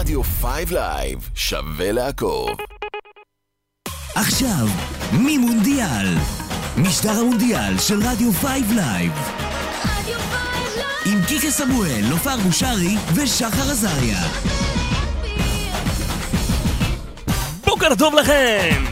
רדיו 5 לייב, שווה לעקוב. עכשיו, ממונדיאל. משדר המונדיאל של רדיו 5 לייב. עם קיקה סמואל, נופר בושרי ושחר עזריה. בוקר טוב לכם!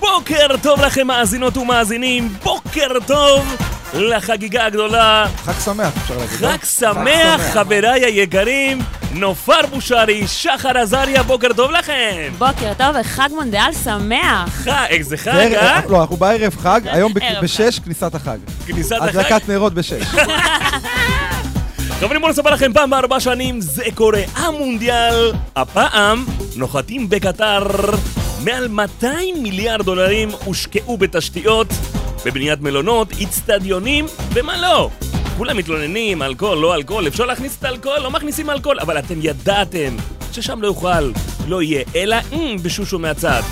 בוקר טוב לכם מאזינות ומאזינים, בוקר טוב לחגיגה הגדולה. חג שמח, אפשר להגיד. לא? חג שמח, חבריי היקרים, נופר בושרי, שחר עזריה, בוקר טוב לכם! בוקר טוב וחג מונדיאל שמח. חג, איזה חג, אה? לא, אנחנו בערב חג, היום בשש כניסת החג. כניסת החג. הדלקת נרות בשש. חברים, בואו נספר לכם פעם בארבע שנים זה קורה, המונדיאל. הפעם נוחתים בקטר. מעל 200 מיליארד דולרים הושקעו בתשתיות, בבניית מלונות, איצטדיונים, ומה לא. כולם מתלוננים, אלכוהול, לא אלכוהול, אפשר להכניס את האלכוהול, לא מכניסים אלכוהול, אבל אתם ידעתם ששם לא יוכל, לא יהיה, אלא אמ, בשושו מהצד.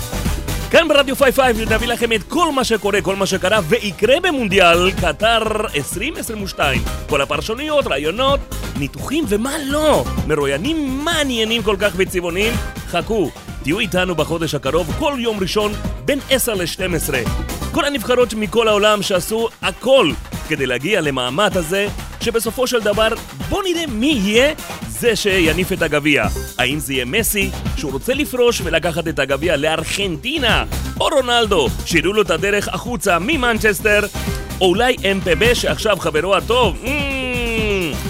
כאן ברדיו 55 נביא לכם את כל מה שקורה, כל מה שקרה ויקרה במונדיאל קטר 2022. כל הפרשנויות, רעיונות, ניתוחים ומה לא. מרואיינים מעניינים כל כך וצבעוניים. חכו, תהיו איתנו בחודש הקרוב כל יום ראשון בין 10 ל-12. כל הנבחרות מכל העולם שעשו הכל כדי להגיע למעמד הזה, שבסופו של דבר בוא נראה מי יהיה זה שיניף את הגביע. האם זה יהיה מסי, שהוא רוצה לפרוש ולקחת את הגביע לארגנטינה, או רונלדו, שיראו לו את הדרך החוצה ממנצ'סטר, או אולי אמפבה שעכשיו חברו הטוב, mm,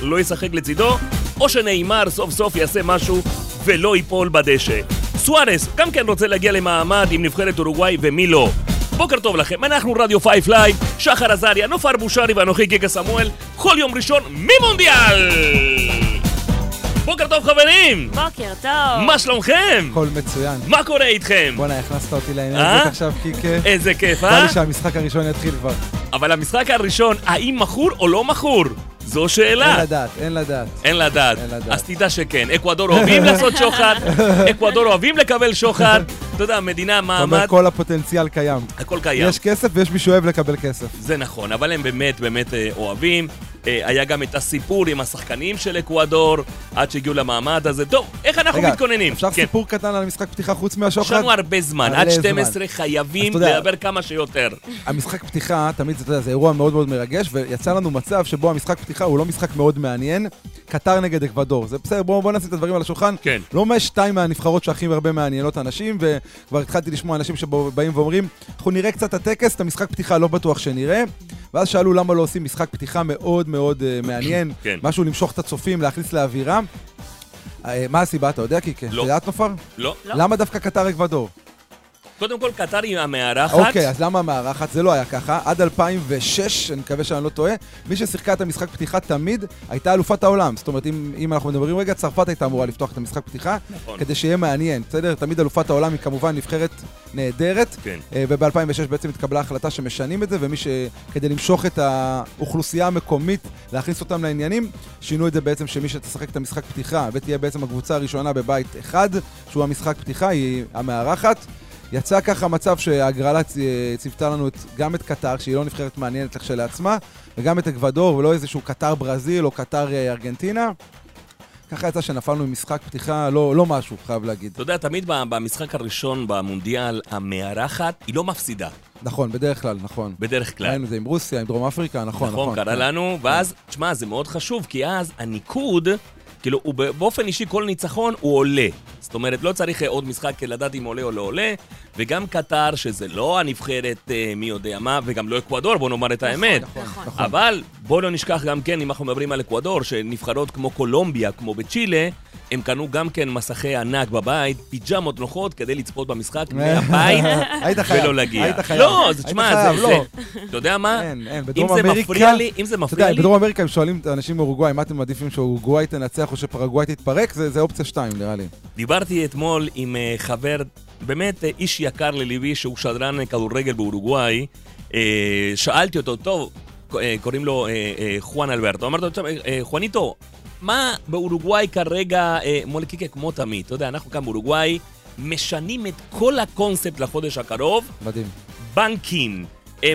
לא ישחק לצידו, או שנאמר סוף סוף יעשה משהו ולא ייפול בדשא. סוארס גם כן רוצה להגיע למעמד עם נבחרת אורוגוואי ומי לא. בוקר טוב לכם, אנחנו רדיו 5 לייב, שחר עזריה, נופר בושרי ואנוכי קיקה סמואל, כל יום ראשון ממונדיאל! בוקר טוב חברים! בוקר טוב. מה שלומכם? הכל מצוין. מה קורה איתכם? בואנה, הכנסת אותי לעניין אה? הזה עכשיו, קיקה. איזה כיף, בא אה? לי שהמשחק הראשון יתחיל כבר. אבל המשחק הראשון, האם מכור או לא מכור? זו אין שאלה. לדעת, אין לדעת. אין לדעת. אין לדעת. אז תדע שכן. אקוודור אוהבים לעשות שוחד, אקוודור אוהבים לקבל שוחד. אתה יודע, מדינה, זאת מעמד, אומרת, כל הפוטנציאל קיים. הכל קיים. יש כסף ויש מי שאוהב לקבל כסף. זה נכון, אבל הם באמת באמת אה, אוהבים. אה, היה גם את הסיפור עם השחקנים של אקוודור, עד שהגיעו למעמד הזה. טוב, איך אנחנו רגע, מתכוננים? אפשר כן. סיפור קטן על המשחק פתיחה חוץ יש מהשוחד? לנו הרבה זמן, עד זמן. 12 חייבים אז אתה יודע- לדבר כמה שיותר. המשחק פתיחה, תמיד זה, זה אירוע מאוד מאוד מרגש, ויצא לנו מצב שבו המשחק פתיחה הוא לא משחק מאוד מעניין. קטר נגד אקוודור. זה בסדר, בואו בוא נשים את הדברים על השולחן. כן. לא שתיים מהנבחרות שהכי הרבה מעניינות אנשים, וכבר התחלתי לשמוע אנשים שבאים ואומרים, אנחנו נראה קצת הטקס, את המשחק פתיחה לא בטוח שנראה. ואז שאלו למה לא עושים משחק פתיחה מאוד מאוד אה, מעניין, כן. משהו למשוך את הצופים, להכניס לאווירה. אה, מה הסיבה, אתה יודע, קיקה? לא. את יודעת, נופר? לא. לא. למה דווקא קטר אקוודור? קודם כל, קטר היא המארחת. אוקיי, אז למה המארחת? זה לא היה ככה. עד 2006, אני מקווה שאני לא טועה, מי ששיחקה את המשחק פתיחה תמיד הייתה אלופת העולם. זאת אומרת, אם, אם אנחנו מדברים רגע, צרפת הייתה אמורה לפתוח את המשחק פתיחה, נכון. כדי שיהיה מעניין, בסדר? תמיד אלופת העולם היא כמובן נבחרת נהדרת, כן. אה, וב-2006 בעצם התקבלה החלטה שמשנים את זה, ומי ש... כדי למשוך את האוכלוסייה המקומית, להכניס אותם לעניינים, שינו את זה בעצם שמי שתשחק את המשחק פתיחה, ותהיה בעצם הקבוצה הראשונה בבית אחד, שהוא המשחק פתיחה, היא המארחת. יצא ככה מצב שההגרלה צ- ציוותה לנו את, גם את קטר, שהיא לא נבחרת מעניינת כשלעצמה, וגם את אקוודור, ולא איזשהו קטר ברזיל או קטר אה, ארגנטינה. ככה יצא שנפלנו עם משחק פתיחה לא, לא משהו, חייב להגיד. אתה יודע, תמיד במשחק הראשון במונדיאל, המארחת היא לא מפסידה, נכון, בדרך כלל, נכון. בדרך כלל. ראינו את זה עם רוסיה, עם דרום אפריקה, נכון, נכון. נכון, קרה לנו, ואז, תשמע, זה מאוד חשוב, כי אז הניקוד, כאילו, הוא באופן אישי, כל ניצחון הוא עולה. זאת אומרת, לא צריך אה, עוד משחק לדעת אם עולה או לא עולה, וגם קטר, שזה לא הנבחרת אה, מי יודע מה, וגם לא אקוודור, בוא נאמר את האמת. נכון. נכון. אבל בואו לא נשכח גם כן, אם אנחנו מדברים על אקוודור, שנבחרות כמו קולומביה, כמו בצ'ילה, הם קנו גם כן מסכי ענק בבית, פיג'מות נוחות, כדי לצפות במשחק מהבית ולא להגיע. היית חייב. לא, היית תשמע, זה, לא. זה, אתה יודע מה? אין, אין, אם בדרום זה אמריקה... מפריע לי, אם זה אתה מפריע יודע, לי, בדרום אמריקה הם שואלים את האנשים מאורוגוואי, מה אתם מעדיפים שאורוגוואי תנצח או שפרגוואי תתפרק? זה זה אופציה 2 נראה לי. דיברתי אתמול עם אה, חבר, באמת אה, איש יקר לליבי, שהוא שדרן כדורגל באורוגוואי. אה, שאלתי אותו, טוב, אה, קוראים לו חואן אלברטו. אמרתי לו, "תשמע, אה, חואניטו, מה באורוגוואי כרגע מולקיקה כמו תמיד? אתה יודע, אנחנו כאן באורוגוואי משנים את כל הקונספט לחודש הקרוב. מדהים. בנקים,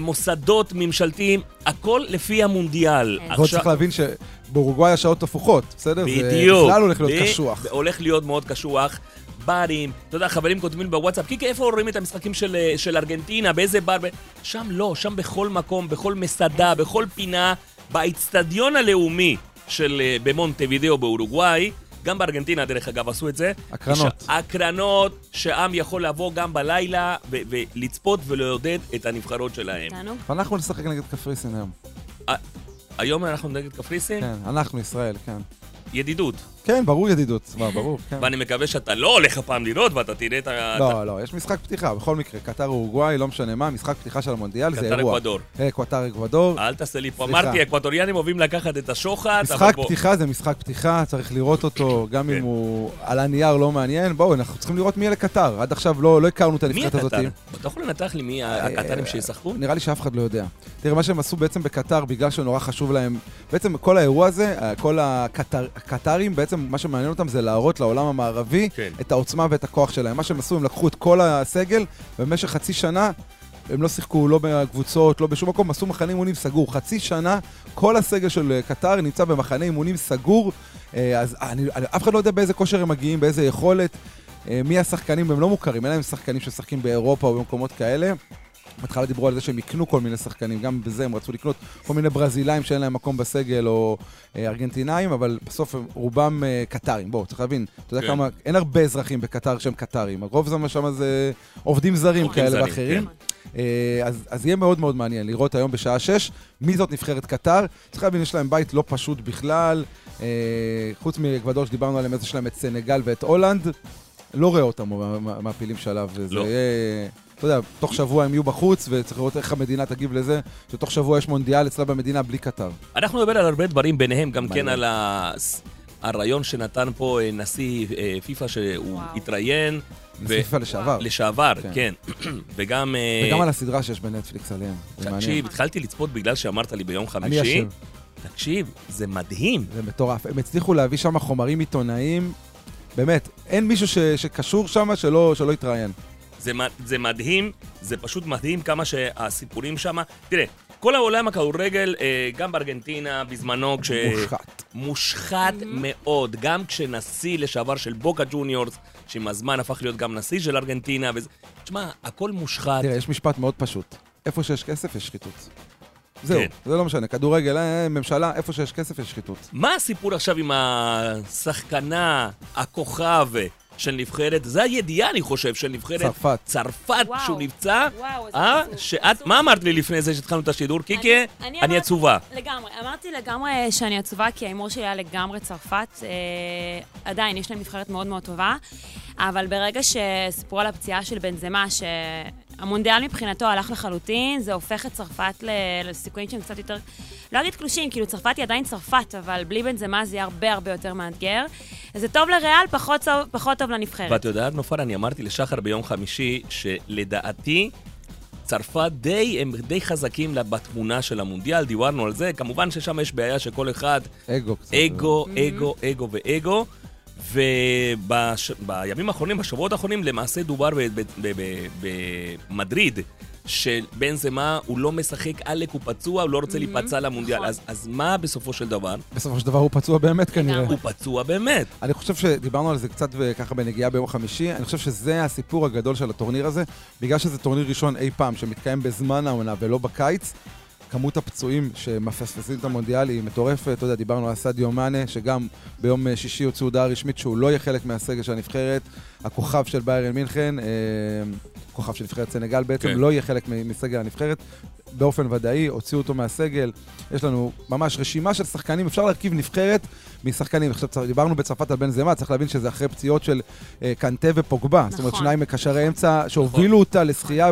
מוסדות ממשלתיים, הכל לפי המונדיאל. כן. ועוד צריך להבין שבאורוגוואי השעות הפוכות, בסדר? בדיוק. זה בכלל הולך להיות ב- קשוח. הולך להיות מאוד קשוח. ברים, אתה יודע, חברים כותבים בוואטסאפ, קיקי, איפה רואים את המשחקים של, אה, של ארגנטינה, באיזה בר? ב-" שם לא, שם בכל מקום, בכל מסעדה, בכל פינה, באיצטדיון הלאומי של אה, במונטווידאו באורוגוואי, גם בארגנטינה, דרך אגב, עשו את זה. הקרנות. יש הקרנות שעם יכול לבוא גם בלילה ו- ולצפות ולעודד את הנבחרות שלהם. ואנחנו נשחק נגד קפריסין היום. היום אנחנו נגד קפריסין, כן, אנחנו, ישראל, כן. ידידות. כן, ברור ידידות. מה, ברור, כן. ואני מקווה שאתה לא הולך הפעם לראות ואתה תראה את ה... לא, לא, יש משחק פתיחה, בכל מקרה. קטר אורוגוואי, לא משנה מה, משחק פתיחה של המונדיאל זה קטר אירוע. אקוודור. אה, קטר אקוודור. אל תעשה לי פה. אמרתי, אקווטוריאנים אוהבים לקחת את השוחד, משחק. פתיחה זה משחק פתיחה, צריך לראות אותו, גם כן. אם הוא על הנייר לא מעניין. בואו, אנחנו צריכים לראות מי אלה קטר. עד עכשיו לא לא הכרנו את הנבחרת הזאת. אתה יכול לנתח לי מי הקטרים אה, שישחקו? נראה לי שאף אחד לא יודע. תראה, מה שהם עשו בעצם בקטר, בגלל שנורא חשוב להם, בעצם כל האירוע הזה, אה, כל הקטר- הקטרים, בעצם מה שמעניין אותם זה להראות לעולם המערבי כן. את העוצמה ואת הכוח שלהם. מה שהם עשו, הם לקחו את כל הסגל, ובמשך חצי שנה, הם לא שיחקו לא בקבוצות, לא בשום מקום, עשו מחנה אימונים סגור. חצי שנה, כל הסגל של אה, קטר נמצא במחנה אימונים סגור, אה, אז אני, אני, אף אחד לא יודע באיזה כושר הם מגיעים, באיזה יכולת. אה, מי השחקנים, הם לא מוכרים, אין להם שחקנים שמשחקים באירופה או במקומות כאלה. בהתחלה דיברו על זה שהם יקנו כל מיני שחקנים, גם בזה הם רצו לקנות כל מיני ברזילאים שאין להם מקום בסגל או אה, ארגנטינאים, אבל בסוף הם רובם אה, קטרים. בואו, צריך להבין, אתה יודע כן. כמה, אין הרבה אזרחים בקטר שהם קטרים, הרוב זה מה שם זה עובדים זרים עובדים כאלה זרים, ואחרים. כן. אה, אז, אז יהיה מאוד מאוד מעניין לראות היום בשעה 6 מי זאת נבחרת קטר. צריך להבין, יש להם בית לא פשוט בכלל, אה, חוץ מאקוודור שדיברנו עליהם, אז יש להם את סנגל ואת הולנד. לא רואה אותם מה- מה- מעפילים שלב, לא. יהיה... אתה יודע, תוך שבוע הם יהיו בחוץ, וצריך לראות איך המדינה תגיב לזה, שתוך שבוע יש מונדיאל אצלה במדינה בלי קטר. אנחנו נדבר על הרבה דברים, ביניהם גם כן. על ה- הרעיון שנתן פה אה, נשיא אה, פיפ"א שהוא וואו. התראיין. נשיא פיפ"א לשעבר. לשעבר, כן. כן. וגם... אה, וגם על הסדרה שיש בנטפליקס עליהם. תקשיב, התחלתי לצפות בגלל שאמרת לי ביום אני חמישי. אשם, תקשיב, זה מדהים. זה מטורף. הם הצליחו להביא שם חומרים עיתונאיים, באמת, אין מישהו ש- שקשור שם שלא שלא התראיין. זה, זה מדהים, זה פשוט מדהים כמה שהסיפורים שם... תראה, כל העולם הכדורגל, אה, גם בארגנטינה, בזמנו, כש... מושחת. מושחת מאוד. גם כשנשיא לשעבר של בוקה ג'וניורס, שעם הזמן הפך להיות גם נשיא של ארגנטינה, וזה... תשמע, הכל מושחת. תראה, יש משפט מאוד פשוט. איפה שיש כסף, יש שחיתות. זהו, כן. זה לא משנה. כדורגל, אה, ממשלה, איפה שיש כסף, יש שחיתות. מה הסיפור עכשיו עם השחקנה, הכוכב של נבחרת? זה הידיעה, אני חושב, של נבחרת צרפת. צרפת, וואו. שהוא נפצע. וואו, איזה אה? עצוב. שאת. מה אמרת לי לפני זה שהתחלנו את השידור? קיקי, אני- אני אני עצובה. לגמרי. אמרתי לגמרי שאני עצובה, כי ההימור שלי היה לגמרי צרפת. אה, עדיין, יש להם נבחרת מאוד מאוד טובה. אבל ברגע שסיפרו על הפציעה של בנזמה, שהמונדיאל מבחינתו הלך לחלוטין, זה הופך את צרפת ל- לסיכויים שהם קצת יותר... לא אגיד קלושים, כאילו צרפת היא עדיין צרפת, אבל בלי בנזמה זה יהיה הרבה הרבה יותר מאתגר. זה טוב לריאל, פחות פחות טוב לנבחרת. ואת יודעת, נופר, אני אמרתי לשחר ביום חמישי, שלדעתי, צרפת די, הם די חזקים בתמונה של המונדיאל, דיברנו על זה. כמובן ששם יש בעיה שכל אחד אגו קצת. אגו, אגו, אגו ואגו. ובימים האחרונים, בשבועות האחרונים, למעשה דובר ב- ב- ב- ב- במדריד, שבנזמה הוא לא משחק עלק, הוא פצוע, הוא לא רוצה להיפצע למונדיאל. נכון. אז, אז מה בסופו של דבר? בסופו של דבר הוא פצוע באמת כנראה. הוא פצוע באמת. אני חושב שדיברנו על זה קצת ו- ככה בנגיעה ביום חמישי, אני חושב שזה הסיפור הגדול של הטורניר הזה, בגלל שזה טורניר ראשון אי פעם שמתקיים בזמן העונה ולא בקיץ. כמות הפצועים שמפספסים את המונדיאל היא מטורפת, אתה יודע, דיברנו על סעדיו מאנה, שגם ביום אה, שישי הוציאו הודעה רשמית שהוא לא יהיה חלק מהסגל של הנבחרת, הכוכב של ביירן מינכן, אה, כוכב של נבחרת סנגל בעצם, כן. לא יהיה חלק מסגל הנבחרת, באופן ודאי, הוציאו אותו מהסגל. יש לנו ממש רשימה של שחקנים, אפשר להרכיב נבחרת משחקנים. עכשיו, דיברנו בצרפת על בן זמה, צריך להבין שזה אחרי פציעות של אה, קנטה ופוגבה. זאת אומרת, נכון. שניים מקשרי אמצע שהובילו אותה לזכייה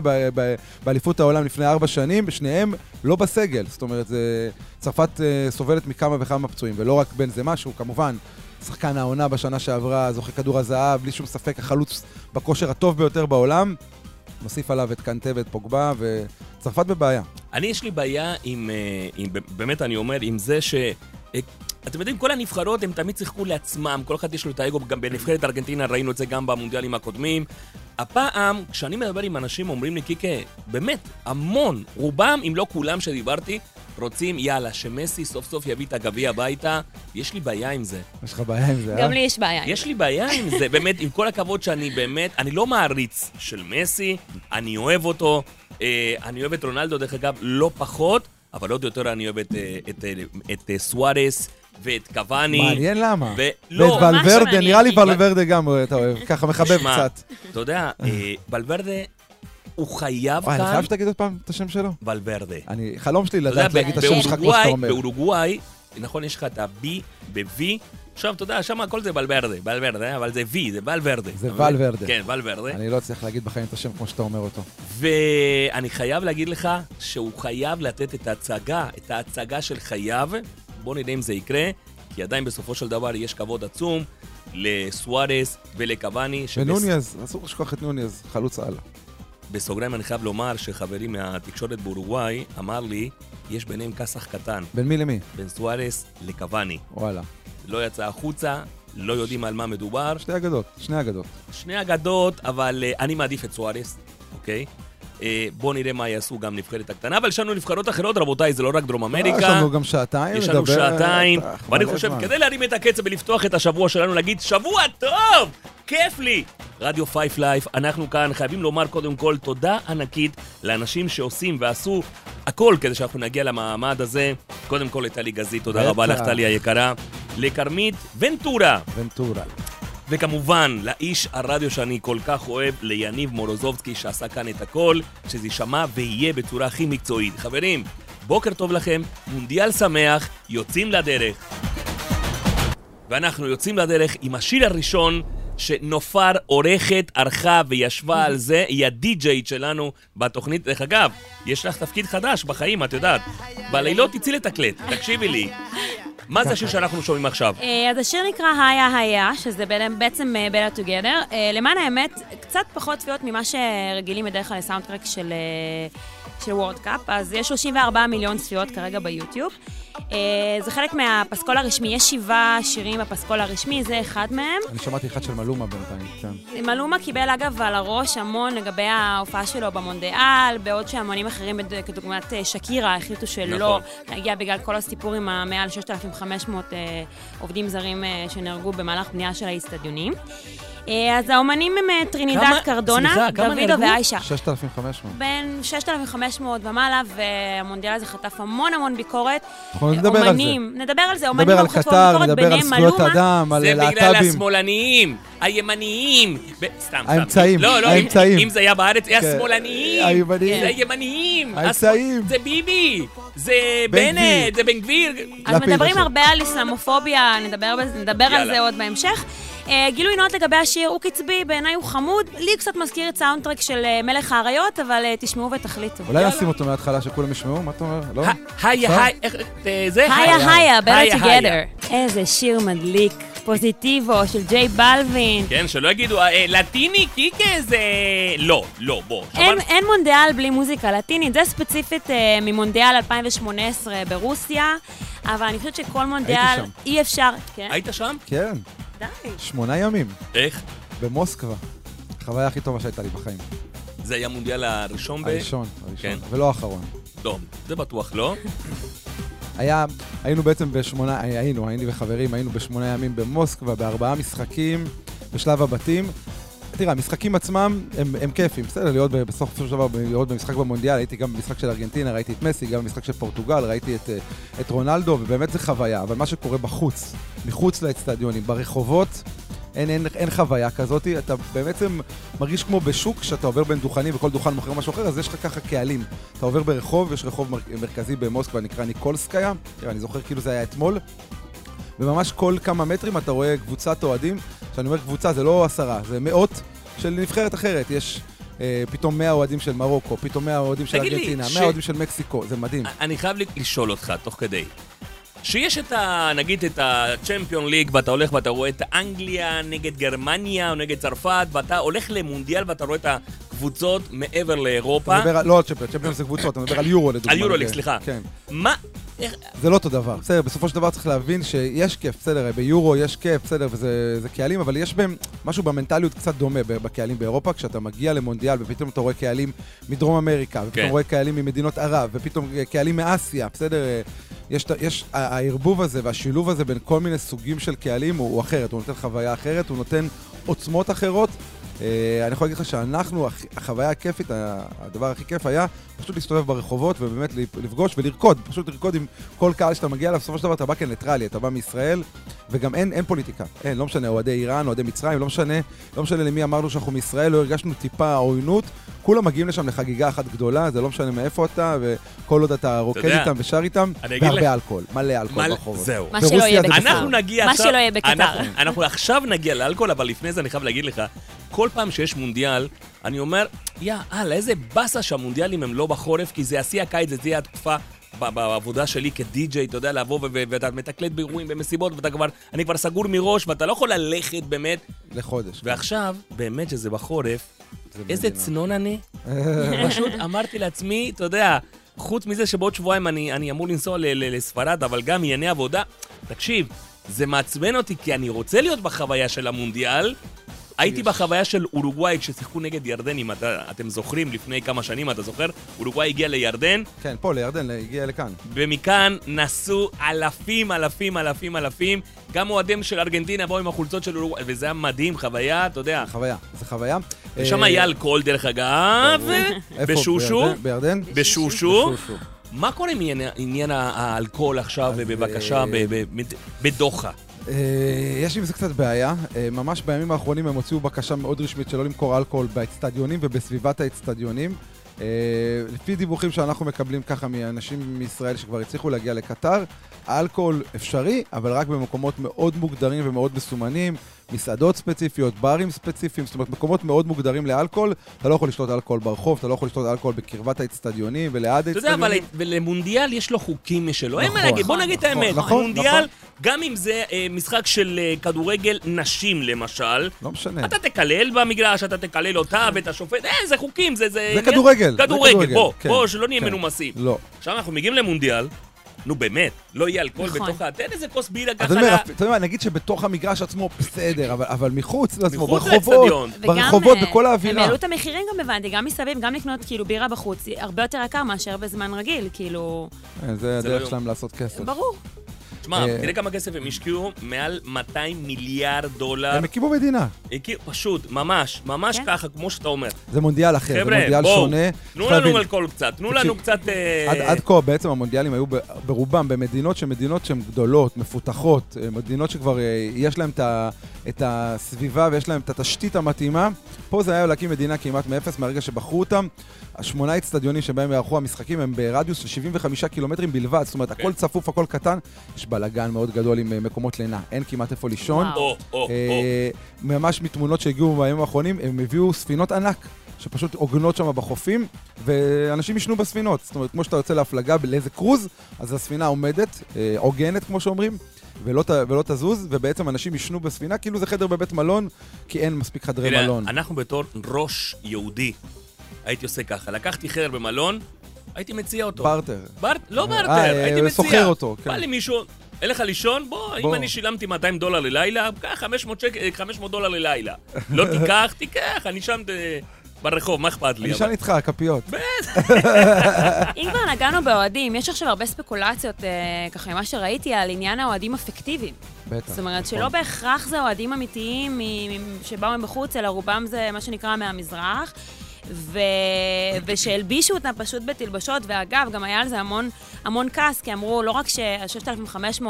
באליפות העולם לפני ארבע שנים, שניהם לא בסגל. זאת אומרת, זה... צרפת אה, סובלת מכמה וכמה פצועים, ולא רק בן זמה, שהוא כמובן שחקן העונה בשנה שעברה, זוכה כדור הזהב, בלי שום ספק החלוץ בכושר הטוב ביותר בעולם. נוסיף עליו את קנטה ואת פוגבה, וצרפת בבעיה. אני, יש לי בעיה עם, אה, עם, באמת אני אומר, עם זה ש... אה, אתם יודעים, כל הנבחרות הם תמיד שיחקו לעצמם, כל אחד יש לו את האגו, גם בנבחרת ארגנטינה ראינו את זה גם במונדיאלים הקודמים. הפעם, כשאני מדבר עם אנשים, אומרים לי, קיקה, באמת, המון, רובם, אם לא כולם שדיברתי, רוצים, יאללה, שמסי סוף סוף יביא את הגביע הביתה. יש לי בעיה עם זה. יש לך בעיה עם זה, אה? גם לי יש בעיה. עם יש לי בעיה עם זה, באמת, עם כל הכבוד שאני באמת, אני לא מעריץ של מסי, אני אוהב אותו, אה, אני אוהב את רונלדו, דרך אגב, לא פחות, אבל עוד יותר אני אוהב את, אה, את, אה, את, סוארס ואת קוואני. מעניין למה. ו- ואת לא, ממש ולוורדה, נראה לי ולוורדה גם אתה אוהב, ככה מחבב קצת. אתה יודע, ולוורדה, הוא חייב וואי, אני כאן... חייב שתגיד עוד פעם את השם שלו. ולוורדה. אני, חלום שלי לדעת להגיד את השם שלך כמו שאתה אומר. באורוגוואי, נכון, יש לך את ה-B ב-V, עכשיו, אתה יודע, שם הכל זה ולוורדה, ולוורדה, אבל זה V, זה ולוורדה. זה? ולוורדה. כן, ולוורדה. אני לא אצליח להגיד בחיים את השם כמו שאתה אומר אותו. ואני חייב להגיד לך שהוא חייב לתת את ההצגה, את ההצגה של חייו. בוא נראה אם זה יקרה, כי עדיין בסופו של דבר יש כבוד עצום לסוארס ולקוואני. ונוניז, אסור לשכוח את נוניז, חלוץ על. בסוגריים אני חייב לומר שחברי מהתקשורת באורוגוואי אמר לי, יש ביניהם כסח קטן, בין מי למי? בין סוארס לקוואני. וואלה. לא יצא החוצה, לא יודעים על מה מדובר. שתי אגדות, שני אגדות. שני אגדות, אבל uh, אני מעדיף את סוארס, אוקיי? Uh, בואו נראה מה יעשו גם נבחרת הקטנה, אבל יש לנו נבחרות אחרות, רבותיי, זה לא רק דרום אמריקה. יש לנו גם שעתיים יש לנו שעתיים, בטח, ואני חושב. כדי להרים את הקצב ולפתוח את השבוע שלנו, להגיד, שבוע טוב! כיף לי! רדיו פייף לייף, אנחנו כאן חייבים לומר קודם כל תודה ענקית לאנשים שעושים ועשו הכל כדי שאנחנו נגיע למעמד הזה. קודם כל לטלי גזית, תודה. רבה לך, טלי היקרה. לכרמית ונטורה, ונטורה. וכמובן, לאיש הרדיו שאני כל כך אוהב, ליניב מורוזובסקי שעשה כאן את הכל, שזה יישמע ויהיה בצורה הכי מקצועית. חברים, בוקר טוב לכם, מונדיאל שמח, יוצאים לדרך. ואנחנו יוצאים לדרך עם השיר הראשון שנופר עורכת, ערכה וישבה על זה, היא הדי-ג'יית שלנו בתוכנית. דרך אגב, יש לך תפקיד חדש בחיים, את יודעת. בלילות תצאי לתקלט, תקשיבי לי. מה זה השיר שאנחנו שומעים עכשיו? אה, אז השיר נקרא היה היה, שזה בעצם אה, Better Together. אה, למען האמת, קצת פחות צפיות ממה שרגילים בדרך כלל לסאונדטרק של, אה, של וורד קאפ, אז יש 34 מיליון צפיות כרגע ביוטיוב. אה, זה חלק מהפסקול הרשמי, יש שבעה שירים בפסקול הרשמי, זה אחד מהם. אני שמעתי אחד של מלומה בינתיים, כן. מלומה קיבל אגב על הראש המון לגבי ההופעה שלו במונדיאל, בעוד שהמונים אחרים, כדוגמת אה, שקירה, החליטו שלא נכון. להגיע בגלל כל הסיפור עם המעל 6,500 אה, עובדים זרים אה, שנהרגו במהלך בנייה של האיצטדיונים. אה, אז האומנים הם אה, טרינידד כמה- קרדונה, דוידו? ואיישה. 6,500. בין 6,500 ומעלה, והמונדיאל הזה חטף המון המון ביקורת. אנחנו נדבר על זה. אומנים, נדבר על זה, אומנים נדבר על קטר, ביקורת, נדבר על זכויות. אדם, על זה בגלל להט"בים. השמאלניים, הימניים. סתם, סתם. האמצעים, לא, לא, האמצעים. אם- זה היה בארץ, היה כן. שמאלניים. הימניים. זה הימניים. האמצעים. זה ביבי. זה בן בנט, זה בן גביר. אז מדברים. הרבה על אסלאמופוביה, נדבר, על. זה עוד בהמשך. אה, גילוי נאות לגבי השיר, הוא קצבי, בעיניי הוא חמוד. לי קצת מזכיר את סאונדטרק של אה, מלך האריות, אבל אה, תשמעו ותחליטו. אולי נשים אותו מההתחלה שכולם ישמעו? מה אתה אומר? לא? ה- היי, עכשיו? היי, איך- אה, זה? היה היה, better היה, היה. together. איזה שיר מדליק, פוזיטיבו של ג'יי בלווין. כן, שלא יגידו, לטיני, קיקה זה... לא, לא, בוא. אין, אין מונדיאל בלי מוזיקה לטינית, זה ספציפית אה, ממונדיאל 2018 ברוסיה, אבל אני חושבת שכל מונדיאל שם. אי אפשר... כן? היית שם? כן, די. שמונה ימים, איך? במוסקבה. החוויה הכי טובה שהייתה לי בחיים. זה היה המונדיאל הראשון ב... הראשון, כן. הראשון, ולא האחרון. לא, זה בטוח לא. היה, היינו בעצם בשמונה, היינו, היינו וחברים, היינו בשמונה ימים במוסקבה, בארבעה משחקים, בשלב הבתים. תראה, המשחקים עצמם הם, הם כיפים, בסדר, להיות בסוף של דבר, להיות במשחק במונדיאל, הייתי גם במשחק של ארגנטינה, ראיתי את מסי, גם במשחק של פורטוגל, ראיתי את, אה, את רונלדו, ובאמת זה חוויה, אבל מה שקורה בחוץ, מחוץ לאצטדיונים, ברחובות, אין, אין, אין חוויה כזאת, אתה בעצם מרגיש כמו בשוק, שאתה עובר בין דוכנים וכל דוכן מוכר משהו אחר, אז יש לך ככה קהלים. אתה עובר ברחוב, יש רחוב מר, מרכזי במוסקבה, נקרא ניקולסקיה, אני זוכר כאילו זה היה אתמול, וממש כל כמה מטרים אתה רואה קבוצת אוהדים, כשאני אומר קבוצה זה לא עשרה, זה מאות של נבחרת אחרת, יש... אה, פתאום 100 אוהדים של מרוקו, פתאום 100 אוהדים של ארגנטינה, 100 ש- אוהדים של מקסיקו, זה מדהים. אני חייב לשאול אותך, תוך כדי. שיש את ה... נגיד את הצ'מפיון ליג, ואתה הולך ואתה רואה את אנגליה נגד גרמניה או נגד צרפת, ואתה הולך למונדיאל ואתה רואה את הקבוצות מעבר לאירופה. אתה מדבר על, לא על צ'מפיון, צ'מפיון זה קבוצות, אתה מדבר על יורו לדוגמה. על יורוליג, כן, סליחה. כן. מה... זה לא אותו דבר. בסדר, בסופו של דבר צריך להבין שיש כיף, בסדר, ביורו יש כיף, בסדר, וזה זה קהלים, אבל יש בהם משהו במנטליות קצת דומה בקהלים באירופה, כשאתה מגיע למונדיאל ופתאום אתה רואה קהלים מדרום אמריקה, ופתאום כן. רואה קהלים ממדינות ערב, ופתאום קהלים מאסיה, בסדר? יש, יש, הערבוב הזה והשילוב הזה בין כל מיני סוגים של קהלים הוא, הוא אחרת, הוא נותן חוויה אחרת, הוא נותן עוצמות אחרות. אה, אני יכול להגיד לך שאנחנו, הח- החוויה הכיפית, הדבר הכי כיף היה פשוט להסתובב ברחובות ובאמת לפ- לפגוש ולרקוד, פשוט לרקוד עם כל קהל שאתה מגיע אליו, בסופו של דבר אתה בא כניטרלי, אתה בא מישראל, וגם אין, אין פוליטיקה, אין, לא משנה, אוהדי איראן, אוהדי מצרים, לא משנה, לא משנה למי אמרנו שאנחנו מישראל, לא הרגשנו טיפה עוינות, כולם מגיעים לשם לחגיגה אחת גדולה, זה לא משנה מאיפה אתה, וכל עוד אתה רוקד יודע, איתם ושר איתם, והרבה אלכוהול, מלא אלכוהול מה- ברחובות. זהו. מה שלא יהיה זה בקטר. אנחנו נגיע מה עכשיו... שלא יהיה בקטר. אנחנו, אנחנו עכשיו נגיע לאלכוהול, אבל לפני זה אני חייב להגיד לך, כל פעם שיש מונדיאל, אני אומר, יא אללה, איזה באסה שהמונדיאלים הם לא בחורף, כי זה השיא הקיץ, זה תהיה התקופה בעבודה שלי כדי-ג'יי, אתה יודע, לבוא ואתה מתקלט באירועים, במסיבות, ואתה כבר, אני כבר סגור מראש, ואתה לא יכול ללכת באמת. לחודש. ועכשיו, באמת שזה בחורף, זה איזה. צנון אני. פשוט אמרתי לעצמי, אתה יודע, חוץ מזה שבעוד שבועיים אני, אני אמור לנסוע ל- ל- לספרד, אבל גם ענייני עבודה, תקשיב, זה מעצבן אותי כי אני רוצה להיות בחוויה של המונדיאל. הייתי בחוויה של אורוגוואי כששיחקו נגד ירדן, אם אתה, אתם זוכרים, לפני כמה שנים, אתה זוכר? אורוגוואי הגיע לירדן, כן, פה לירדן, הגיע לכאן. ומכאן נסעו אלפים, אלפים, אלפים, אלפים. גם אוהדים של ארגנטינה באו עם החולצות של אורוגוואי, וזה היה מדהים, חוויה, אתה יודע. חוויה, זה חוויה. ושם אה, היה אלכוהול, דרך אגב? בשושו. בירדן? בשושו. מה קורה עם עניין- האלכוהול עכשיו, בבקשה, אה, בדוחה? אה, יש עם זה קצת בעיה. אה, ממש בימים האחרונים הם הוציאו בקשה מאוד רשמית שלא למכור אלכוהול באצטדיונים ובסביבת האצטדיונים. אה, לפי דיווחים שאנחנו מקבלים ככה מאנשים מישראל שכבר הצליחו להגיע לקטר, האלכוהול אפשרי, אבל רק במקומות מאוד מוגדרים ומאוד מסומנים, מסעדות ספציפיות, ברים ספציפיים, זאת אומרת מקומות מאוד מוגדרים לאלכוהול. אתה לא יכול לשתות אלכוהול ברחוב, אתה לא יכול לשתות אלכוהול בקרבת האצטדיונים וליד אתה יודע, אבל האצטדיונים. ולמונדיאל יש לו חוקים משלו. אין מה נכון, להגיד, בוא נגיד את נכון, האמת. נכון, מונדיאל, נכון. גם אם זה אה, משחק של אה, כדורגל נשים, למשל, לא משנה. אתה תקלל במגרש, אתה תקלל אותה ואת השופט, אין, זה חוקים, זה... זה זה כדורגל, זה כדורגל, כדורגל, בוא, כן, בוא, שלא נהיה כן. מנומסים. לא. עכשיו אנחנו מגיעים למונדיאל, נו באמת, לא יהיה אלכוהול נכון. בתוך ה... תן איזה כוס בירה ככה אני אומר, ל- אתה יודע מה, נגיד שבתוך המגרש עצמו בסדר, אבל, אבל מחוץ לעצמו, ברחובות, לאצטדיון. ברחובות, אה, בכל הם האווירה. העלו את המחירים גם הבנתי, גם מסביב, גם לקנות כאילו בירה בחוץ, הרבה יותר יקר מאשר בזמן רגיל, כאילו, אה, זה לא הדרך. שלהם לעשות כסף. ברור. תשמע, אה, תראה כמה כסף הם השקיעו, מעל 200 מיליארד דולר. הם הקימו מדינה. הכיר- פשוט, ממש, ממש כן. ככה, כמו שאתה אומר. זה מונדיאל אחר, זה מונדיאל שונה. תנו לנו אלכוהול קצת, תנו לנו קצת... אה, עד, כה בעצם המונדיאלים היו ברובם במדינות שהן מדינות שהן גדולות, מפותחות, אה, מדינות שכבר יש להן את הסביבה ויש להן את התשתית המתאימה. פה זה היה להקים מדינה כמעט מאפס מהרגע שבחרו אותם. השמונה אצטדיונים שבהם יערכו המשחקים הם ברדיוס של 75 קילומטרים בלבד, זאת אומרת, הכל צפוף, הכל קטן. יש בלאגן מאוד גדול עם אה, מקומות לינה, אין כמעט איפה לישון. אה, ממש מתמונות שהגיעו בימים האחרונים, הם הביאו ספינות ענק. שפשוט עוגנות שם בחופים, ואנשים ישנו בספינות. זאת אומרת, כמו שאתה יוצא להפלגה לאיזה קרוז, אז הספינה עומדת, אה, עוגנת, כמו שאומרים, ולא, ת- ולא תזוז, ובעצם אנשים ישנו בספינה, כאילו זה חדר בבית מלון, כי אין מספיק חדרי תראה, מלון. אנחנו בתור ראש יהודי, הייתי עושה ככה, לקחתי חדר במלון, הייתי מציע אותו. ברטר. בר... לא אה, ברטר, אה, הייתי מציע. סוחר אותו, כן. בא לי מישהו, אין לך לישון? בוא, אם בוא. אני שילמתי 200 דולר ללילה, קח 500, שק... 500 דולר ללילה. לא תיקח, תיקח, אני שם אה, ברחוב, מה אכפת לי? אני אשאל איתך, כפיות. אם כבר נגענו באוהדים, יש עכשיו הרבה ספקולציות, אה, ככה ממה שראיתי, על עניין האוהדים הפיקטיביים. בטח. זאת אומרת שלא נכון. בהכרח זה אוהדים אמיתיים שבאו מבחוץ, אלא רובם זה מה שנקרא מהמזרח. ו... ושהלבישו אותם פשוט בתלבשות, ואגב, גם היה על זה המון, המון כעס, כי אמרו, לא רק ש-6,500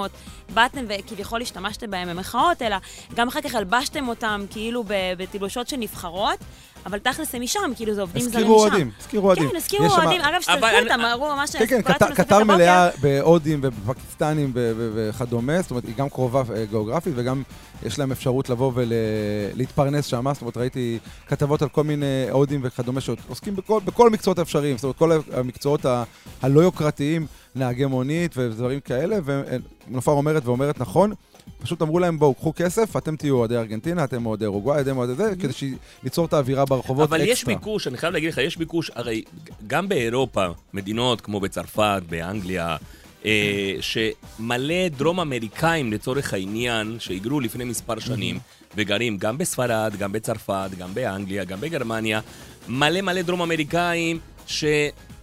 באתם וכביכול השתמשתם בהם במחאות, אלא גם אחר כך הלבשתם אותם כאילו בתלבשות של נבחרות, אבל תכלס הם משם, כאילו זה עובדים זרים משם. הזכירו אוהדים, הזכירו אוהדים. כן, הזכירו יש שם- אוהדים, אגב, אני- אותם, אמרו ממש כן, כן, קטר-. מלאה בהודים ובפקיסטנים וכדומה, זאת אומרת, היא גם קרובה אה, גיאוגרפית וגם יש להם אפשרות לבוא ולהתפרנס שם, זאת אומרת, ראיתי כתבות על כל מיני הודים וכדומה שעוסקים בכל, בכל המקצועות האפשריים, זאת אומרת, כל המקצועות ה- הלא יוקרתיים, נהגי מונית ודברים כאלה, ונופר אומרת ואומרת נכון. פשוט אמרו להם, בואו, קחו כסף, אתם תהיו אוהדי ארגנטינה, אתם אוהדי אורוגוואי, אתם אוהדי זה, כדי ליצור את האווירה ברחובות אבל אקסטרה. יש ביקוש, אני חייב להגיד לך, יש ביקוש, הרי גם באירופה, מדינות כמו בצרפת, באנגליה, אה, שמלא דרום אמריקאים לצורך העניין, שהיגרו לפני מספר שנים, וגרים גם בספרד, גם בצרפת, גם באנגליה, גם בגרמניה, מלא מלא דרום אמריקאים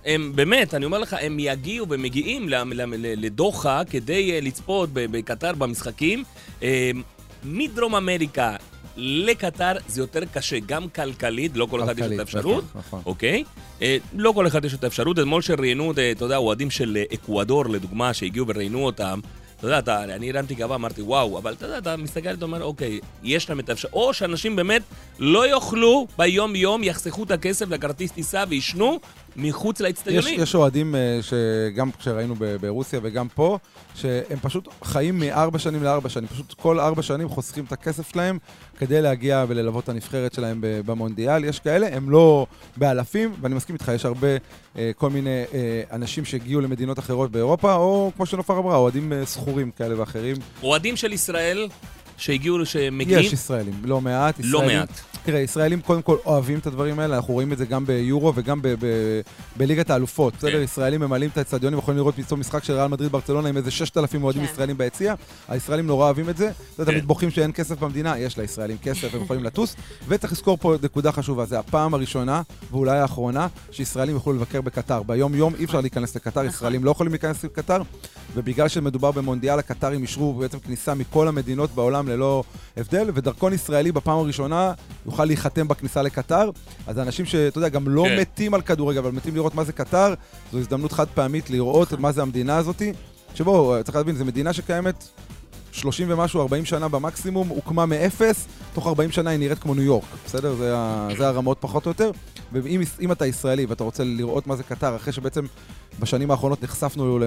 שהם באמת, אני אומר לך, הם יגיעו ומגיעים לדוחה כדי אה, לצפות בקטר במשחקים. אה, מדרום אמריקה לקטר זה יותר קשה, גם כלכלית, לא כל אחד יש את האפשרות, נכון, נכון. אוקיי? אה, לא כל אחד יש את האפשרות. אתמול שראיינו, אתה יודע, אוהדים של אקוודור, לדוגמה, שהגיעו וראיינו אותם, אתה יודע, אתה, אני הרמתי גבה, אמרתי, וואו, אבל אתה יודע, אתה מסתכל, אתה אומר, אוקיי, יש להם את האפשרות, או שאנשים באמת לא יאכלו ביום-יום, יחסכו את הכסף לכרטיס טיסה וישנו מחוץ לאצטדיונים. יש אוהדים אה, שגם כשראינו ברוסיה וגם פה, שהם פשוט חיים מארבע שנים לארבע שנים. פשוט כל ארבע שנים חוסכים את הכסף שלהם כדי להגיע וללוות את הנבחרת שלהם במונדיאל. יש כאלה, הם לא באלפים, ואני מסכים איתך, יש הרבה, אה, כל מיני אה, אנשים שהגיעו למדינות אחרות באירופה, או כמו שנופר אמרה, אוהדים שכורים כאלה ואחרים. אוהדים של ישראל שהגיעו, שמגיעים, יש ישראלים, לא מעט. לא ישראלים- מעט. תראה, ישראלים קודם כל אוהבים את הדברים האלה, אנחנו רואים את זה גם ביורו וגם ב- ב- בליגת האלופות. בסדר, כן. ישראלים ממלאים את האצטדיונים, יכולים לראות פתאום משחק של ריאל מדריד ברצלונה עם איזה 6,000 אוהדים כן. ישראלים ביציע. הישראלים נורא אוהבים את זה. אתה יודע, כן. תמיד בוכים שאין כסף במדינה, יש לישראלים כסף, הם יכולים לטוס. וצריך לזכור פה נקודה חשובה, זה הפעם הראשונה, ואולי האחרונה, שישראלים יוכלו לבקר בקטר. ביום-יום אי אפשר להיכנס לקטר, נכון. ישראלים לא יכולים להיכנס לקטר, ובגלל שמדובר במונדיאל, הקטרים אישרו בעצם כניסה מכל המדינות בעולם ללא הבדל, ודרכון ישראלי בפעם הראשונה יוכל להיחתם בכניסה לקטר. אז האנשים שאתה יודע, גם לא כן. מתים על כדורגל, אבל מתים לראות מה זה קטר, זו הזדמנות חד פעמית לראות מה זה המדינה הזאתי. שבו, צריך להבין, זו מדינה שקיימת 30 ומשהו, 40 שנה במקסימום, הוקמה מאפס, תוך 40 שנה היא נראית כמו ניו יורק, בסדר? זה, ה- זה הרמות פחות או יותר. ואם אם אתה ישראלי ואתה רוצה לראות מה זה קטר, אחרי שבעצם בשנים האחרונות נחשפנו ל-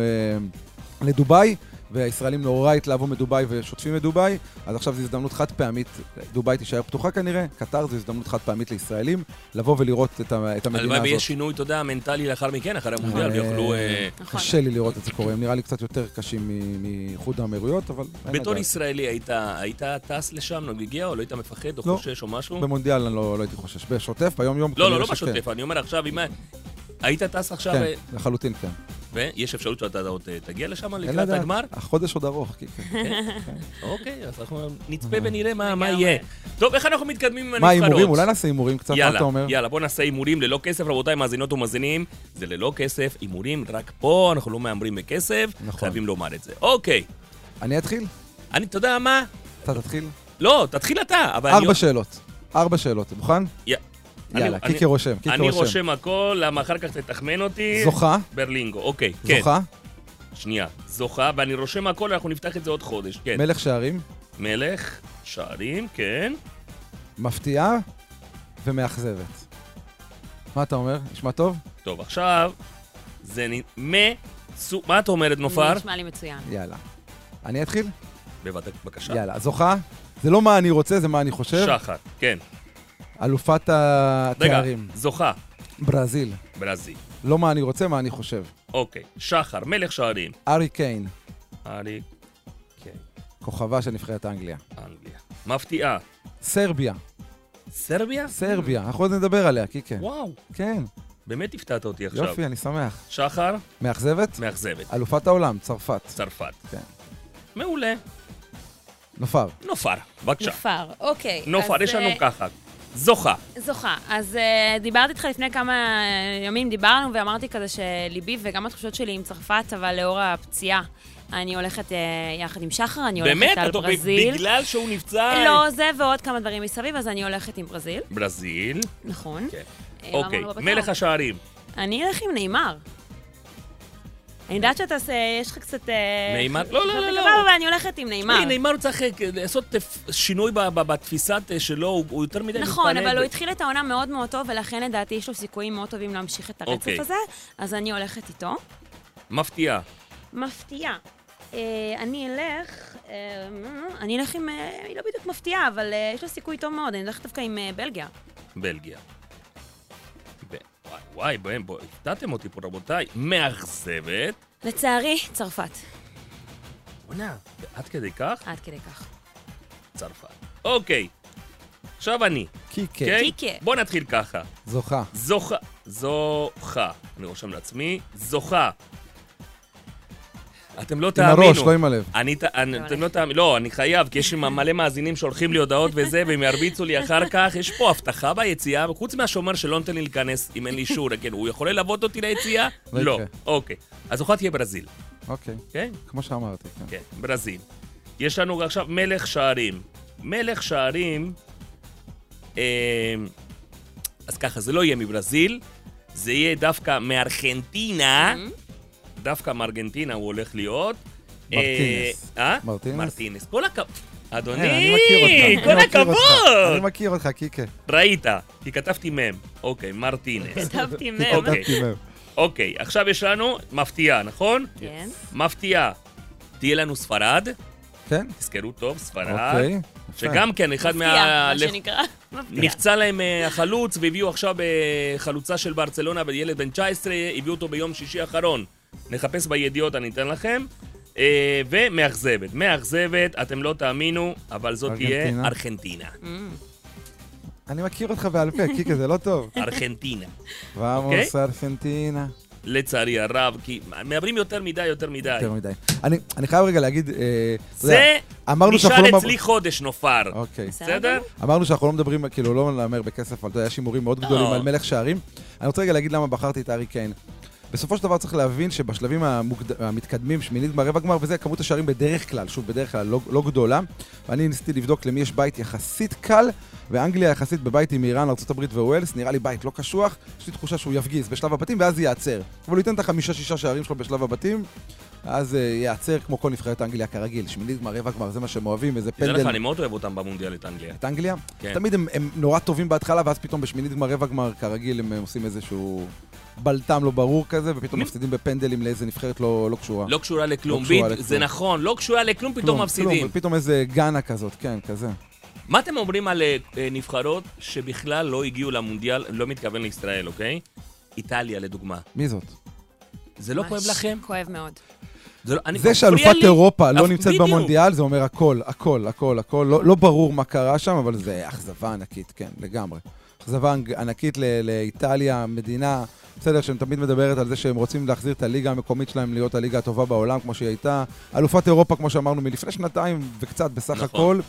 לדובאי, והישראלים נורא התלהבו מדובאי ושוטפים מדובאי, אז עכשיו זו הזדמנות חד פעמית, דובאי תישאר פתוחה כנראה, קטר זו הזדמנות חד פעמית לישראלים, לבוא ולראות את, ה- את המדינה הלוואי הזאת. ויש שינוי, אתה יודע, מנטלי לאחר מכן, אחרי המונדיאל, אה, ויוכלו... אה, נכון. קשה לי לראות את זה קורה, הם נראה לי קצת יותר קשים מ- מאיחוד האמירויות, אבל... בתור. ישראלי, היית, היית טס לשם, הגיע, או לא היית מפחד, או לא. חושש, או משהו? במונדיאל אני לא, לא הייתי חושש. בשוטף, ביום-יום... לא, לא, לא. בשוטף, אני אומר עכשיו, אם... היית טס עכשיו, כן, אה, לחלוטין כן. ויש אפשרות שאתה עוד אה, תגיע לשם לקראת הגמר? החודש עוד ארוך, כן, כן. אוקיי, אז אנחנו נצפה ונראה מה מה. יהיה. טוב, איך אנחנו מתקדמים עם מה, הנבחרות? הימורים? אולי נעשה הימורים קצת, מה אתה אומר? יאללה, בוא נעשה הימורים ללא כסף, רבותיי, מאזינות ומאזינים. זה ללא כסף, הימורים רק פה, אנחנו לא מהמרים בכסף, נכון. חייבים לומר את זה. אוקיי, אני אתחיל? אני, אתה יודע מה? אתה תתחיל? לא, תתחיל אתה, אבל אני... ארבע שאלות. ארבע שאלות, מוכן? יא- יאללה, אני- קיקי רושם, קיקי אני רושם. רושם הכל, למה אחר כך תתחמן אותי. זוכה? ברלינגו, אוקיי, כן. זוכה? שנייה, זוכה, ואני רושם הכל, אנחנו נפתח את זה עוד חודש, כן. מלך שערים? מלך, שערים, כן. מפתיעה ומאכזבת. מה אתה אומר? נשמע טוב? טוב, עכשיו, זה נ... מצו... מה את אומרת, נופר? נשמע לי מצוין. יאללה. אני אתחיל? בבקשה. יאללה. זוכה? זה לא מה אני רוצה, זה מה אני חושב. שחר, כן. אלופת רגע, התארים. זוכה, ברזיל. ברזיל. לא מה אני רוצה, מה אני חושב. אוקיי, שחר, מלך שערים. ארי קיין, ארי, כן, כוכבה של נבחרת אנגליה. אנגליה. מפתיעה. סרביה, סרביה? סרביה, אנחנו עוד נדבר עליה, קיקה. וואו, כן, באמת הפתעת אותי עכשיו. יופי, אני שמח. שחר, מאכזבת? מאכזבת. אלופת העולם, צרפת. צרפת. כן. מעולה. נופר. נופר, בבקשה. נופר, אוקיי. נופר, יש לנו אה, ככה. זוכה. זוכה. אז uh, דיברתי איתך לפני כמה אה, ימים, דיברנו, ואמרתי כזה שליבי וגם התחושות שלי עם צרפת, אבל לאור הפציעה, אני הולכת uh, יחד עם שחר, אני הולכת באמת? על את- ברזיל. בגלל שהוא נפצע? לא, זה ועוד כמה דברים מסביב, אז אני הולכת עם ברזיל, ברזיל. נכון. כן. אוקיי. מלך השערים. אני אלך עם נאמר. אני יודעת שאתה עושה, יש לך קצת... אה, נאמר? לא, לא, לא, לא. אבל אני הולכת עם נאמר. תשמעי, נאמר צריך לעשות שינוי בתפיסת אה, שלו, הוא- יותר מדי מתפנק. נכון, אבל הוא התחיל את העונה מאוד מאוד טוב, ולכן לדעתי יש לו סיכויים מאוד טובים להמשיך את הרצף אוקיי. הזה, אז אני הולכת איתו. מפתיע. מפתיעה. אה, אני אלך, אני אלך עם, היא לא בדיוק מפתיעה, אבל יש לה סיכוי טוב מאוד, אני אלך דווקא עם בלגיה. בלגיה. וואי, וואי, בואי, בואי, הפתעתם אותי פה, רבותיי. מאכזבת. לצערי, צרפת. בוא'נה, עד כדי כך? עד כדי כך. צרפת. אוקיי, עכשיו אני. קיקה. כן? קיקה. בוא נתחיל ככה. זוכה. זוכה. זוכה. אני רושם לעצמי. זוכה. אתם לא עם תאמינו. הראש, לא עם הלב. אני, אני, אתם לא תאמינו, לא, אני חייב, כי יש לי מלא מאזינים שולחים לי הודעות וזה, והם ירביצו לי אחר כך. יש פה הבטחה ביציאה, וחוץ מהשומר שלא נותן לי להיכנס אם אין לי אישור, כן, הוא יכול ללוות אותי ליציאה? לא לא. אוקיי. אז הוחלט תהיה ברזיל, אוקיי, כן? כמו שאמרתי, כן. כן, ברזיל. יש לנו עכשיו מלך שערים. מלך שערים, אה, אז ככה, זה לא יהיה מברזיל, זה יהיה דווקא מארגנטינה, דווקא מארגנטינה הוא הולך להיות. מרטינס. אה? אה? מרטינס? מרטינס. כל הכבוד. אדוני, אה. כל. הכבוד. אני מכיר אותך, קיקה. ראית, כי כתבתי מם. אוקיי, מרטינס. כתבתי מם. אוקיי. כתבתי מהם. אוקיי, עכשיו יש לנו מפתיעה, נכון? כן. מפתיעה. תהיה לנו ספרד, כן? תזכרו טוב, ספרד. אוקיי. שגם כן, אחד מפתיע, מה... מה שנקרא. נפצע להם אה, החלוץ, והביאו עכשיו בחלוצה של ברצלונה, ילד בן 19, הביאו אותו ביום שישי האחרון. נחפש בידיעות, אני אתן לכם. אה, ומאכזבת. מאכזבת, אתם לא תאמינו, אבל זאת תהיה ארגנטינה? ארגנטינה. אני מכיר אותך בעל פה, קיקה, זה לא טוב. ארגנטינה. ואמוס ארפנטינה. לצערי הרב, כי מעברים יותר מדי, יותר מדי. יותר מדי. אני אני חייב רגע להגיד, אה, זה נשאר לא... אצלי חודש נופר. אוקיי. בסדר? אמרנו שאנחנו לא מדברים, כאילו, לא נאמר בכסף, אבל אתה יודע, יש הימורים מאוד לא. גדולים על מלך שערים. אני רוצה רגע להגיד למה בחרתי את הארי קיין. בסופו של דבר צריך להבין שבשלבים המוקד... המתקדמים, שמינית גמר, רבע גמר וזה, כמות השערים בדרך כלל, שוב, בדרך כלל לא, לא גדולה. ואני ניסיתי לבדוק למי יש בית יחסית קל, ואנגליה יחסית בבית עם איראן, ארה"ב וווילס, נראה לי בית לא קשוח. יש לי תחושה שהוא יפגיז בשלב הבתים, ואז ייעצר. אבל הוא ייתן את החמישה-שישה שערים שלו בשלב הבתים, אז uh, ייעצר כמו כל נבחרת אנגליה כרגיל. שמינית גמר, רבע גמר, זה מה שהם אוהבים, איזה תדע לך, פנדל. אני מאוד אוהב אותם במונדיאל את אנגליה. את אנגליה? כן. תמיד הם, הם נורא טובים בהתחלה, ואז פתאום בשמינית גמר, רבע גמר, כרגיל, הם אה, עושים איזשהו בלטם לא ברור כזה, ופתאום? מפסידים בפנדלים לאיזה נבחרת לא, לא קשורה. לא קשורה לכלום. לא קשורה לכלום. זה נכון, לא קשורה לכלום, פתאום כלום, מפסידים. כלום, פתאום איזה גאנה כזאת, כן, כזה. מה אתם אומרים על אה, אה, נבחרות שבכלל לא הגיעו למונדיאל, לא מתכוון לישראל, אוקיי? איטליה, לדוגמה. מי זאת? זה לא כואב לכם? כואב מאוד. זה לא- זה שאלופת לי. אירופה לא נמצאת בדיוק. במונדיאל, זה אומר הכל, הכל, הכל, הכל. לא, לא ברור מה קרה שם, אבל זה אכזבה ענקית, כן, לגמרי. אכזבה ענקית לאיטליה, מדינה, בסדר, שהם תמיד מדברת על זה שהם רוצים להחזיר את הליגה המקומית שלהם להיות הליגה הטובה בעולם, כמו שהיא הייתה. אלופת אירופה, כמו שאמרנו, מלפני שנתיים וקצת בסך נכון. הכל.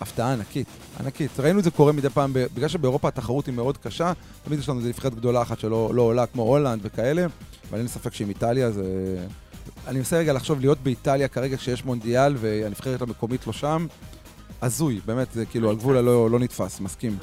הפתעה ענקית, ענקית. ראינו את זה קורה מדי פעם, בגלל שבאירופה התחרות היא מאוד קשה, תמיד יש לנו איזה נבחרת גדולה אחת שלא לא עולה, כמו הולנד וכאלה, אבל אין ספק שעם איטליה זה... אני מנסה רגע לחשוב להיות באיטליה כרגע כשיש מונדיאל והנבחרת המקומית לא שם, הזוי, באמת, זה כאילו על גבול הלא לא נתפס, מסכים.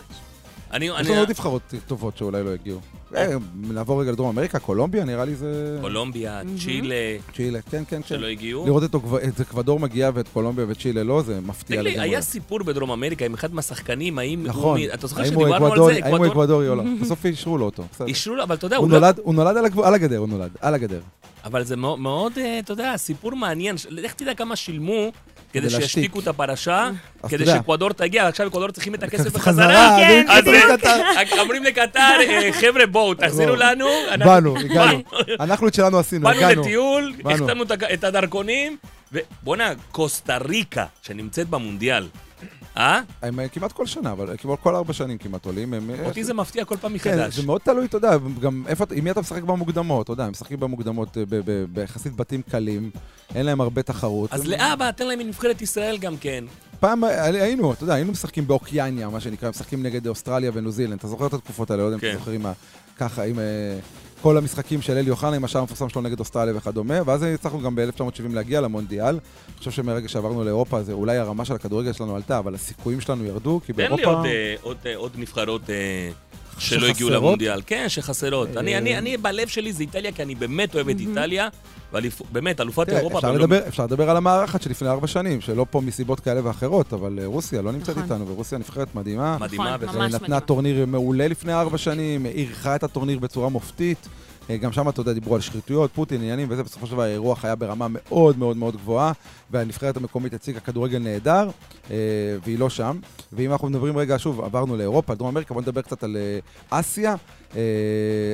אני... יש לנו עוד נבחרות טובות שאולי לא יגיעו. אה, נעבור רגע לדרום אמריקה, קולומביה, נראה לי זה... קולומביה, צ'ילה, צ'ילה, כן, כן, כן. שלא הגיעו. לראות את אקוודור מגיעה ואת קולומביה וצ'ילה לא, זה מפתיע תגיד לי, לגמרי. היה סיפור בדרום אמריקה עם אחד מהשחקנים, האם נכון. הוא... אתה זוכר שדיברנו על אקוודורי- זה? האם הוא אקוודור? אקוודורי או לא? בסוף אישרו לו אותו. אישרו לו, אבל אתה יודע, הוא הוא לא... נולד- הוא נולד על הגבול- על הגדר, הוא נולד, על הגדר. אבל זה מאוד, אה, אתה יודע, סיפור מעניין. לך תדע כמה שילמו כדי. שישתיקו את הפרשה, כדי. שאקוודור תגיע, עכשיו אקוודור צריכים את הכסף חזרה, בחזרה. כן, אז. אומרים לקטר, אה, חבר'ה, בואו, תחזירו. לנו. באנו, הגענו. אנחנו את שלנו עשינו, באנו הגענו. לטיול, באנו. החתמנו את ה- את הדרכונים, ובואנה, קוסטה ריקה, שנמצאת במונדיאל, אה? הם אה, כמעט כל שנה, אבל כמעט כל ארבע שנים כמעט עולים. הם- אותי זה מפתיע כל פעם כן, מחדש. זה מאוד תלוי, אתה יודע, גם איפה, עם מי אתה משחק במוקדמות, אתה יודע, הם משחקים במוקדמות אה, ביחסית בתים קלים, אין להם הרבה תחרות. אז לאבא, תן להם מנבחרת ישראל גם כן. פעם אה, היינו, אתה יודע, היינו משחקים באוקיאניה, מה שנקרא, משחקים נגד אוסטרליה וניו זילנד, אתה זוכר את התקופות האלה, לא יודע אם כן. אתה זוכר עם ה... ככה, עם אה, כל המשחקים של אלי אוחנה, עם השער המפורסם שלו נגד אוסטרליה וכדומה, ואז הצלחנו גם ב-1970 להגיע למונדיאל. אני חושב שמרגע שעברנו לאירופה, זה אולי הרמה של הכדורגל שלנו עלתה, אבל הסיכויים שלנו ירדו, כי תן לי באירופה... עוד, אה, עוד, אה, עוד נבחרות אה, שלא הגיעו? למונדיאל. כן, שחסרות. אני, אה, אני, אני, בלב שלי זה איטליה, כי אני באמת אוהב את איטליה, ובאמת, אלופת אירופה... אפשר לא- לדבר, אפשר לדבר על המארחת שלפני ארבע שנים, שלא פה מסיבות כאלה ואחרות, אבל אה, רוסיה לא נמצאת נכון. איתנו, ורוסיה נבחרת מדהימה. מדהימה, נכון, ממש נתנה מדהימה. טורניר מעולה לפני ארבע שנים, אירחה את הטורניר בצורה מופתית. אה, גם שם, אתה יודע, דיברו על שחיתויות, פוטין, עניינים וזה, בסופו של דבר האירוח היה ברמה מאוד מאוד מאוד גבוהה, והנבחרת המקומית הציגה כדורגל נהדר, אה, והיא לא שם. ואם אנחנו מדברים רגע, שוב, עברנו לאירופה, דרום אמריקה, בואו נדבר קצת על אה, אסיה,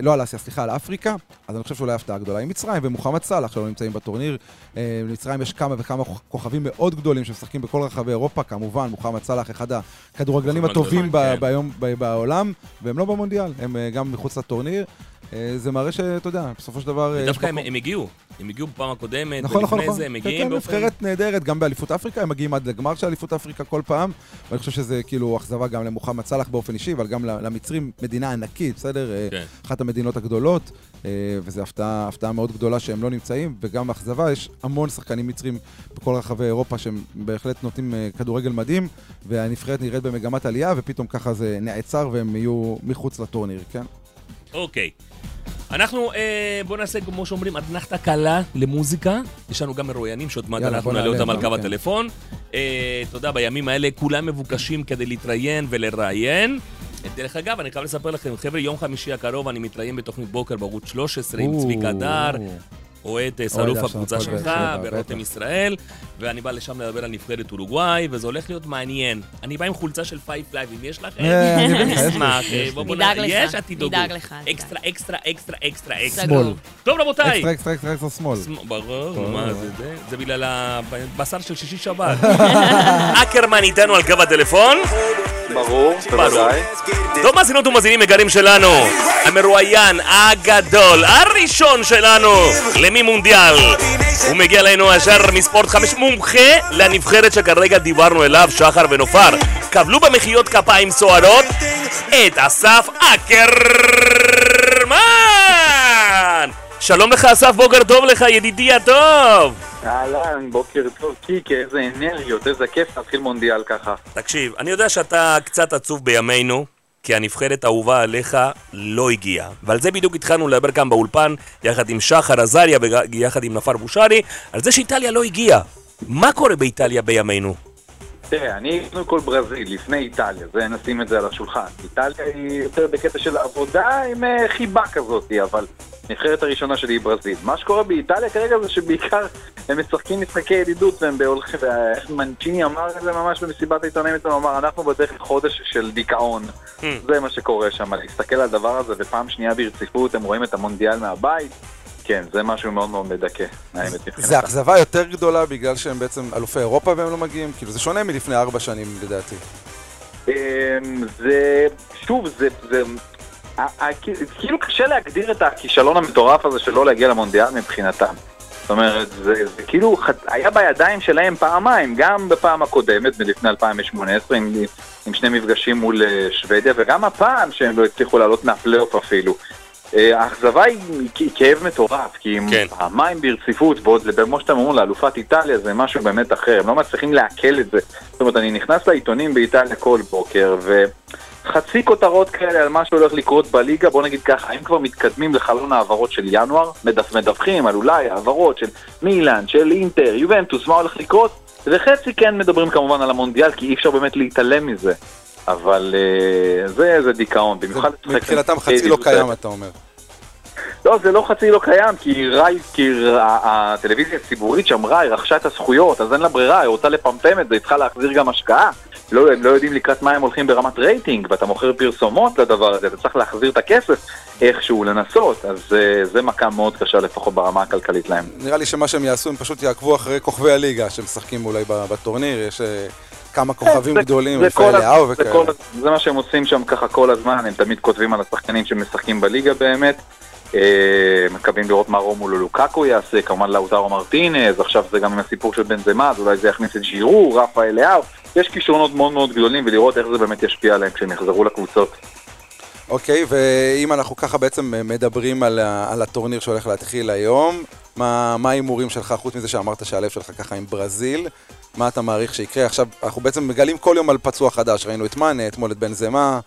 לא על אסיה, סליחה, על אפריקה, אז אני חושב שאולי הפתעה גדולה עם מצרים ומוחמד סאלח שלא נמצאים בטורניר. במצרים יש כמה וכמה כוכבים מאוד גדולים שמשחקים בכל רחבי אירופה, כמובן, מוחמד סאלח, אחד הכדורגלנים הטובים ב- כן. בעולם, והם לא במונדיאל, הם גם מחוץ לטורניר. אה, זה מראה שאתה יודע, בסופו של דבר... אה, דווקא הם. הם הגיעו. הם הגיעו בפעם הקודמת, נכון, נכון, ולפני נכון. זה הם כן, מגיעים כן, באופן... נבחרת נהדרת, גם באליפות אפריקה, הם מגיעים עד לגמר של אליפות אפריקה כל פעם, ואני חושב שזה כאילו אכזבה גם למוחמד סאלח באופן אישי, אבל גם למצרים, מדינה ענקית, בסדר? אה, כן. אחת המדינות הגדולות, וזו הפתעה, הפתעה מאוד גדולה שהם לא נמצאים, וגם אכזבה, יש המון שחקנים מצרים בכל רחבי אירופה שהם בהחלט נותנים כדורגל מדהים, והנבחרת נראית במגמת עלייה, ופתאום ככה זה נעצר והם יהיו מחוץ לטורניר, כן? אוקיי. אנחנו, אה, בואו נעשה, כמו שאומרים, אתנחתה קלה למוזיקה. יש לנו גם מרואיינים שעוד מעט אנחנו בוא נעלה אותם על קו כן. הטלפון. אה, אתה יודע, בימים האלה כולם מבוקשים כדי להתראיין ולראיין. אה, דרך אגב, אני חייב לספר לכם, חבר'ה, יום חמישי הקרוב אני מתראיין בתוכנית בוקר בערוץ 13 עם צביקה דר, אוהד אה, שרוף עכשיו, הקבוצה שלך, בטח. ישראל, ואני בא לשם לדבר על נבחרת אורוגוואי, וזה הולך להיות מעניין. אני בא עם חולצה של פייב לייב, אם יש לכם, אה, אני לך, אשמח. אה, בוא נדאג לך, יש. נדאג לך. אקסטרה, אקסטרה, אקסטרה, אקסטרה. שמאל. טוב, רבותיי. אקסטרה, אקסטרה, אקסטרה, אקסטרה, שמאל. ברור, טוב. מה זה זה? זה בגלל הבשר של שישי שבת. אקרמן איתנו על קו הטלפון. ברור, בוודאי. טוב, מאזינות ומאזינים יקרים שלנו, המרואיין הגדול, הראשון שלנו, למימונדיאל. הוא מגיע אלינו ישר מספורט חמש, מומחה לנבחרת שכרגע דיברנו אליו, שחר ונופר. קבלו במחיאות כפיים סוערות את אסף אקרמן! שלום לך אסף, בוקר טוב לך, ידידי הטוב! אהלן, בוקר טוב, קיקה, איזה אנרגיות, איזה כיף להתחיל מונדיאל ככה. תקשיב, אני יודע שאתה קצת עצוב בימינו, כי הנבחרת האהובה עליך לא הגיעה. ועל זה בדיוק התחלנו לדבר כאן באולפן, יחד עם שחר עזריה ויחד עם נפר בושרי, על זה שאיטליה לא הגיעה. מה קורה באיטליה בימינו? תראה, אני קודם כל ברזיל, לפני איטליה, זה נשים את זה על השולחן. איטליה היא יותר בקטע של עבודה עם אה, חיבה כזאת, אבל הנבחרת הראשונה שלי היא ברזיל. מה שקורה באיטליה כרגע זה שבעיקר הם משחקים משחקי ידידות והם בהולכים, ואיך מנצ'יני אמר את זה ממש במסיבת העיתונאים אצלנו, הוא אמר, אנחנו בדרך לחודש של דיכאון. זה מה שקורה שם, להסתכל על הדבר הזה, ופעם שנייה ברציפות הם רואים את המונדיאל מהבית. כן, זה משהו מאוד מאוד מדכא, האמת מבחינתם. זה אכזבה יותר גדולה בגלל שהם בעצם אלופי אירופה והם לא מגיעים? כאילו, זה שונה מלפני ארבע שנים לדעתי. אמ, זה, שוב, זה, זה, כאילו קשה להגדיר את הכישלון המטורף הזה של לא להגיע למונדיאל מבחינתם. זאת אומרת, זה, זה כאילו היה בידיים שלהם פעמיים, גם בפעם הקודמת, מלפני 2018, עם, עם שני מפגשים מול אה, שוודיה, וגם הפעם שהם לא הצליחו לעלות מהפלייאוף אפילו. אה, האכזבה היא היא כאב מטורף, כי הם כן. פעמיים ברציפות, ועוד כמו שאתם אומרים, לאלופת איטליה זה משהו באמת אחר, הם לא מצליחים לעכל את זה. זאת אומרת, אני נכנס לעיתונים באיטליה כל בוקר, וחצי כותרות כאלה על מה שהולך לקרות בליגה, בוא נגיד ככה, אם כבר מתקדמים לחלון העברות של ינואר, מדווח, מדווחים על אולי העברות של מילאן, של אינטר, יובנטוס, מה הולך לקרות, וחצי כן מדברים כמובן על המונדיאל, כי אי אפשר באמת להתעלם מזה. אבל אה, זה, זה דיכאון, במיוחד... מבחינתם חצי לא קיים. אתה אומר. לא, זה לא חצי לא קיים, כי, ראי, כי הטלוויזיה הציבורית שמרה, היא רכשה את הזכויות, אז אין לה ברירה, היא רוצה לפמפם את זה, היא צריכה להחזיר גם השקעה. לא, הם לא יודעים לקראת מה הם הולכים ברמת רייטינג, ואתה מוכר פרסומות לדבר הזה, אתה צריך להחזיר את הכסף איכשהו, לנסות, אז uh, זה מכה מאוד קשה לפחות ברמה הכלכלית להם. נראה לי שמה שהם יעשו, הם פשוט יעקבו אחרי כוכבי הליגה שמשחקים אולי בטורניר, יש אה, כמה כוכבים זה- גדולים, זה רפאל לאהו זה וכאלה. כל זה מה שהם עושים שם ככה כל הזמן, הם תמיד כותבים על השחקנים שמשחקים בליגה באמת. אה, מקווים לראות מה רומולו לוקקו יעשה, כמובן לאוטרו מרטינז, עכשיו זה גם עם הסיפור של בן זמה, אז אולי זה יכניס את ג'ירו, רפאל לאהו, יש כישרונות מאוד מאוד גדולים ולראות איך זה באמת ישפיע עליהם כשהם יחזרו לקבוצות. אוקיי, ואם אנחנו ככה בעצם מדברים על, על הטורניר שהולך להתחיל היום, מה ההימורים שלך, חוץ מזה שאמרת שהלב שלך ככה עם ברזיל, מה אתה מעריך שיקרה? עכשיו, אנחנו בעצם מגלים כל יום על פצוע חדש, ראינו את מאנה, אתמול את בן זמה,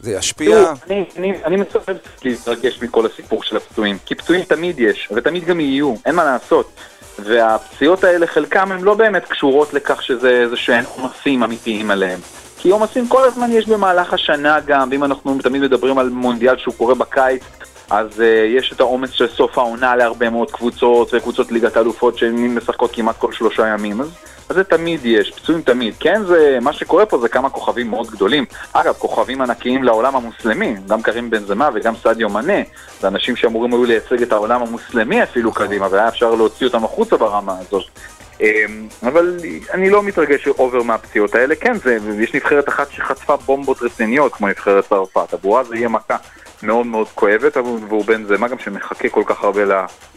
זה ישפיע? תראו, אני, אני, אני מצטרף להתרגש מכל הסיפור של הפצועים, כי פצועים תמיד יש, ותמיד גם יהיו, אין מה לעשות. והפציעות האלה, חלקם הן לא באמת קשורות לכך שזה איזה שהן עומסים אמיתיים עליהם. כי עומסים כל הזמן יש במהלך השנה גם, ואם אנחנו תמיד מדברים על מונדיאל שהוא קורה בקיץ, אז uh, יש את העומס של סוף העונה להרבה מאוד קבוצות, וקבוצות ליגת האלופות שמשחקות כמעט כל שלושה ימים, אז, אז זה תמיד יש, פצועים תמיד. כן, זה, מה שקורה פה זה כמה כוכבים מאוד גדולים. אגב, כוכבים ענקיים לעולם המוסלמי, גם קרים בנזמה וגם סאדיו מאנה, זה אנשים שאמורים היו לייצג את העולם המוסלמי אפילו קדימה, והיה אפשר להוציא אותם החוצה ברמה הזאת. אמ, אבל אני לא מתרגש over מהפציעות האלה, כן, זה, יש נבחרת אחת שחטפה בומבות רציניות, כמו נבחרת צרפת, עבורה זה יהיה מכה. מאוד מאוד כואבת, אבל- והוא בנזמה גם שמחכה כל כך הרבה ל...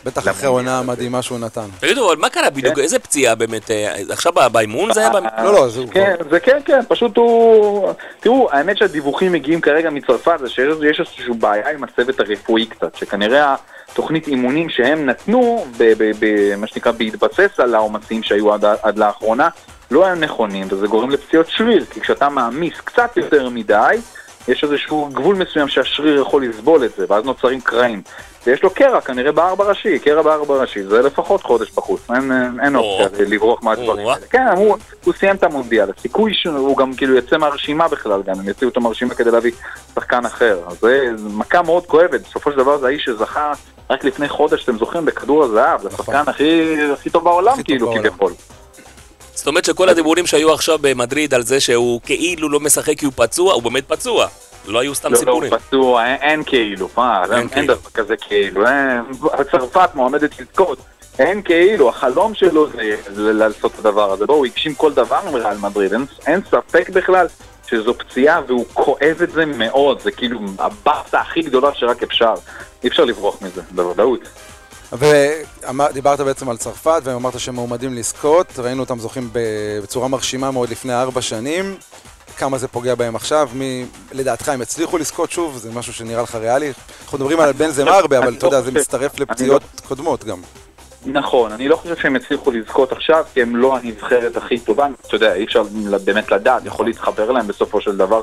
בטח אחרי העונה המדהימה שהוא נתן. תגידו, אבל מה קרה בדיוק? כן. איזה פציעה באמת? אה, עכשיו באימון זה היה? לא, לא, זה כן, זה כן, כן, פשוט הוא... תראו, האמת שהדיווחים מגיעים כרגע מצרפת, זה שיש יש איזושהי בעיה עם הצוות הרפואי קצת, שכנראה התוכנית אימונים שהם נתנו, ב- ב- ב- מה שנקרא, בהתבסס על העומסים שהיו עד, עד לאחרונה, לא היו נכונים, וזה גורם לפציעות שריר, כי כשאתה מעמיס קצת יותר מדי, יש איזשהו גבול מסוים שהשריר יכול לסבול את זה, ואז נוצרים קרעים. ויש לו קרע, כנראה בארבע ראשי, קרע בארבע ראשי, זה לפחות חודש בחוץ, אין, אין או. אופציה לברוח מהדברים. האלה. כן, הוא, הוא סיים את המונדיאל, הסיכוי שהוא גם כאילו יצא מהרשימה בכלל, גם הם יוציאו אותו מהרשימה כדי להביא שחקן אחר. אז זה מכה מאוד כואבת, בסופו של דבר זה האיש שזכה רק לפני חודש, אתם זוכרים, בכדור הזהב, זה השחקן הכי, הכי טוב בעולם, הכי כאילו. כביכול. זאת אומרת שכל הדיבורים שהיו עכשיו במדריד על זה שהוא כאילו לא משחק כי הוא פצוע, הוא באמת פצוע. לא היו סתם לא, לא, סיפורים. הוא פצוע, אין, אין כאילו, מה, אין אין, אין כאילו. דבר כזה כאילו, אין, צרפת מועמדת לזכות, אין כאילו, החלום שלו זה, זה לעשות את הדבר הזה, בואו, הוא הגשים כל דבר עם ריאל מדריד, אין, אין ספק בכלל שזו פציעה והוא כואב את זה מאוד, זה כאילו הבאסה הכי גדולה שרק אפשר, אי אפשר לברוח מזה, בוודאות. ודיברת בעצם על צרפת, ואמרת שהם מועמדים לזכות, ראינו אותם זוכים בצורה מרשימה מאוד לפני ארבע שנים. כמה זה פוגע בהם עכשיו? מי, לדעתך הם יצליחו לזכות שוב? זה משהו שנראה לך ריאלי? אנחנו מדברים על בן זמה הרבה, אבל אני אתה יודע, לא זה מצטרף אני לפציעות קודמות גם. נכון, אני לא חושב שהם יצליחו לזכות עכשיו, כי הם לא הנבחרת הכי טובה, אתה יודע, אי אפשר באמת לדעת, יכול להתחבר להם בסופו של דבר,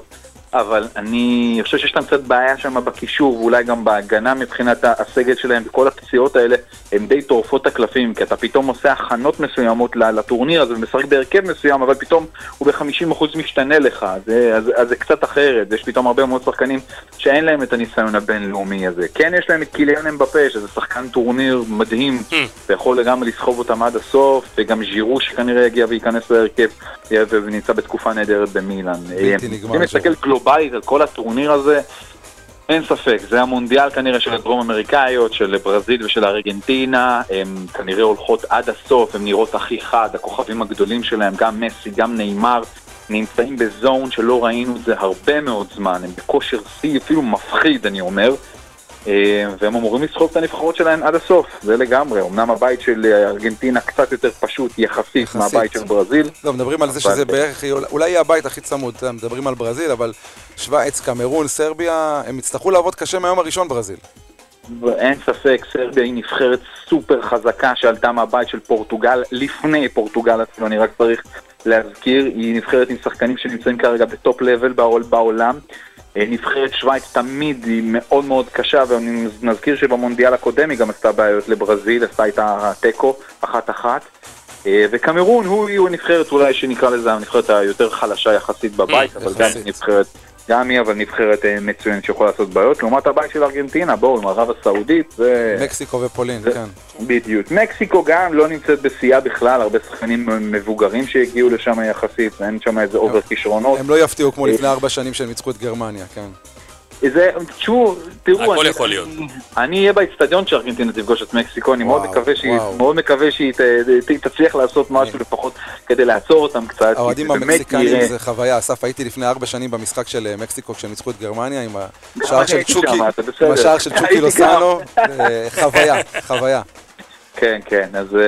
אבל אני חושב שיש להם קצת בעיה שם בקישור, ואולי גם בהגנה מבחינת הסגל שלהם, וכל הפציעות האלה, הם די טורפות את הקלפים, כי אתה פתאום עושה הכנות מסוימות לטורניר הזה, ומשחק בהרכב מסוים, אבל פתאום הוא ב-50% משתנה לך, אז, זה- אז, אז זה קצת אחרת, יש פתאום הרבה מאוד שחקנים שאין להם את הניסיון הבינלאומי הזה. כן יש להם את קיליון אמבפה, שזה שחקן טורניר מדהים, ויכול לגמרי לסחוב אותם עד הסוף, וגם ז'ירו שכנראה יגיע וייכנס להרכב, ונמצא בתקופה נהדרת במילאן. בלתי נגמר, אם נסתכל גלובלית על כל הטורניר הזה, אין ספק, זה המונדיאל כנראה של הדרום אמריקאיות, של ברזיל ושל ארגנטינה, הן כנראה הולכות עד הסוף, הן נראות הכי חד, הכוכבים הגדולים שלהם, גם מסי, גם נאמר, נמצאים בזון שלא ראינו את זה הרבה מאוד זמן, הם בכושר שיא, אפילו מפחיד אני אומר, והם אמורים לסחוב את הנבחרות שלהם עד הסוף, זה לגמרי, אמנם הבית של אה, ארגנטינה קצת יותר פשוט יחסית, יחסית. מהבית של ברזיל, לא, מדברים על זה שזה בערך, אולי יהיה הבית הכי צמוד, מדברים על ברזיל, אבל שווייץ, קמרון, סרביה, הם יצטרכו לעבוד קשה מהיום הראשון ברזיל. אין ספק, סרביה היא נבחרת סופר חזקה שעלתה מהבית של פורטוגל, לפני פורטוגל אפילו, אני רק צריך להזכיר, היא נבחרת עם שחקנים שנמצאים כרגע בטופ לבל בעול- בעולם. אה, נבחרת שווייץ תמיד היא מאוד מאוד קשה, ונזכיר שבמונדיאל הקודם היא גם עשתה בעיות לברזיל, עשתה איתה תיקו, אחת-אחת. אה, וקמרון הוא, הוא נבחרת אולי שנקרא לזה הנבחרת היותר חלשה יחסית בבית, אבל גם נבחרת, גם היא אבל נבחרת אה, מצוינת שיכולה לעשות בעיות, לעומת הבית של ארגנטינה, בואו, עם ערב הסעודית, זה... מקסיקו ופולין, זה- כן. בדיוק. מקסיקו גם לא נמצאת בשיאה בכלל, הרבה שחקנים מבוגרים שהגיעו לשם יחסית, אין שם איזה אובר כישרונות. הם לא יפתיעו כמו לפני ארבע שנים שהם ניצחו את גרמניה, כן. זה, תשמעו, תראו, הכל אני- יכול להיות. אני אהיה באצטדיון שארגנטינה תפגוש את מקסיקו, אני מאוד וואו, מקווה שהיא. מאוד מקווה שהיא ת- ת- תצליח לעשות משהו לפחות כדי לעצור אותם קצת. האוהדים המקסיקנים נראה- זה חוויה. אסף, הייתי לפני ארבע שנים במשחק של אה, מקסיקו כשהם ניצחו את גרמניה עם השער אני של צ'וקי, עם. השער של צ'וקי לוסאנו. אה, חוויה, חוויה. כן, כן, אז, אה,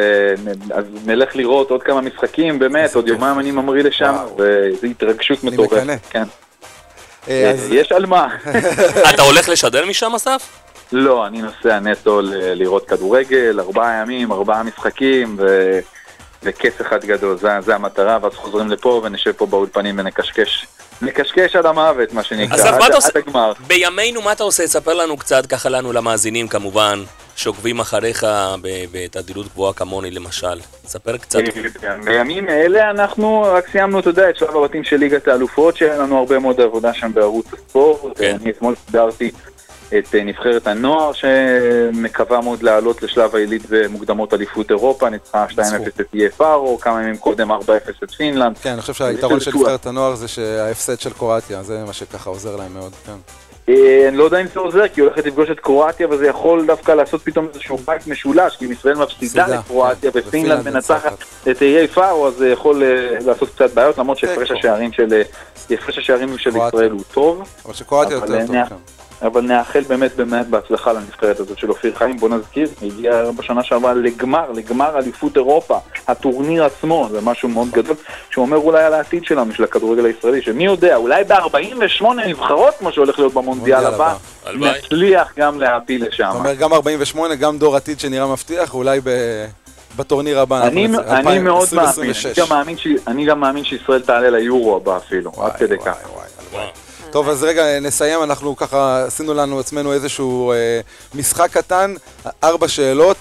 נ- אז נלך לראות עוד כמה משחקים, באמת, עוד יומיים אני ממריא לשם. וזו התרגשות אני מטורפת. מקנא. כן. אה, יש על מה. אתה הולך לשדר משם, אסף? לא, אני נוסע נטו לראות כדורגל, ארבעה ימים, ארבעה משחקים, ו... וכיף אחד גדול, זה, זה המטרה, ואז חוזרים לפה ונשב פה באולפנים ונקשקש. נקשקש עד המוות, מה שנקרא, עד? עד הגמר. בימינו, מה אתה עושה? ספר לנו קצת, ככה לנו למאזינים כמובן, שעוקבים אחריך בתדירות גבוהה כמוני למשל. ספר קצת. בימים אלה אנחנו רק סיימנו, אתה יודע, את שלב הבתים של ליגת האלופות, שהיה לנו הרבה מאוד עבודה שם בערוץ הספורט. כן. אני אתמול סידרתי את אה, נבחרת הנוער, שמקווה מאוד לעלות לשלב העילית במוקדמות אליפות אירופה, ניצחה 2-0 את איי פארו, כמה ימים קודם 4-0 את פינלנד. כן, אני חושב שהיתרון של נבחרת הנוער זה שההפסד של קרואטיה, זה מה שככה עוזר להם מאוד, כן. אה, אני לא יודע אם זה עוזר, כי היא הולכת לפגוש את קרואטיה, וזה יכול דווקא לעשות פתאום איזשהו בית משולש, כי אם ישראל מפסידה לקרואטיה כן, ופינלנד מנצחת. את איי פארו, אז זה יכול אה, לעשות קצת בעיות, למרות שהפרש תיקו. השערים של. ישראל הוא טוב. אבל שקרואטיה יותר טוב, כן. אבל נאחל באמת באמת בהצלחה לנבחרת הזאת של אופיר חיים. בוא נזכיר, הגיע בשנה שעברה לגמר, לגמר אליפות אירופה. הטורניר עצמו, זה משהו מאוד גדול, שאומר אולי על העתיד שלנו, של הכדורגל הישראלי, שמי יודע, אולי ב-48 נבחרות, כמו שהולך להיות במונדיאל מונדיאל הבא. נצליח גם להעפיל לשם. אתה אומר גם 48, גם דור עתיד שנראה מבטיח, אולי ב- בטורניר הבא. אני, אנחנו נצא- אני מאוד מאמין, 2026. אני גם מאמין, ש, אני גם מאמין שישראל תעלה ליורו הבא אפילו, עד כדי כך. טוב, אז רגע, נסיים, אנחנו ככה עשינו לנו עצמנו איזשהו אה, משחק קטן, ארבע שאלות.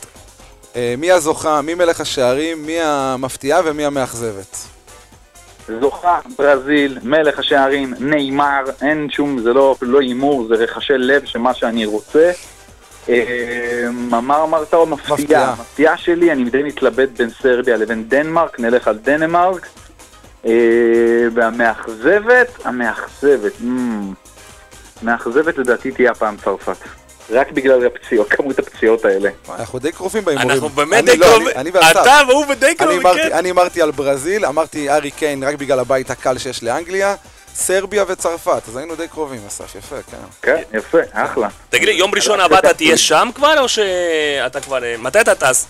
אה, מי הזוכה, מי מלך השערים, מי המפתיעה ומי המאכזבת? זוכה ברזיל, מלך השערים, נאמר, אין שום, זה לא אפילו לא הימור, זה רחשי לב של מה שאני רוצה. אה, מה אמרת? מפתיעה. מפתיעה. מפתיעה שלי, אני די מתלבט בין סרביה לבין דנמרק, נלך על דנמרק. אה, והמאכזבת, המאכזבת, אמ, מאכזבת לדעתי תהיה הפעם צרפת. רק בגלל הפציעות, כמות הפציעות האלה. אנחנו די קרובים בהימורים. אנחנו באמת אני די לא, קרובים. אני- ואסף. אתה והוא ודי אני קרובים, אמרתי- כן. אני אמרתי על ברזיל, אמרתי ארי קיין רק בגלל הבית הקל שיש לאנגליה, סרביה וצרפת, אז היינו די קרובים, אסף, יפה, כן. כן, יפה, אחלה. תגיד לי, יום ראשון הבא אתה תהיה שם כבר, או שאתה כבר... אה, מתי אתה טס?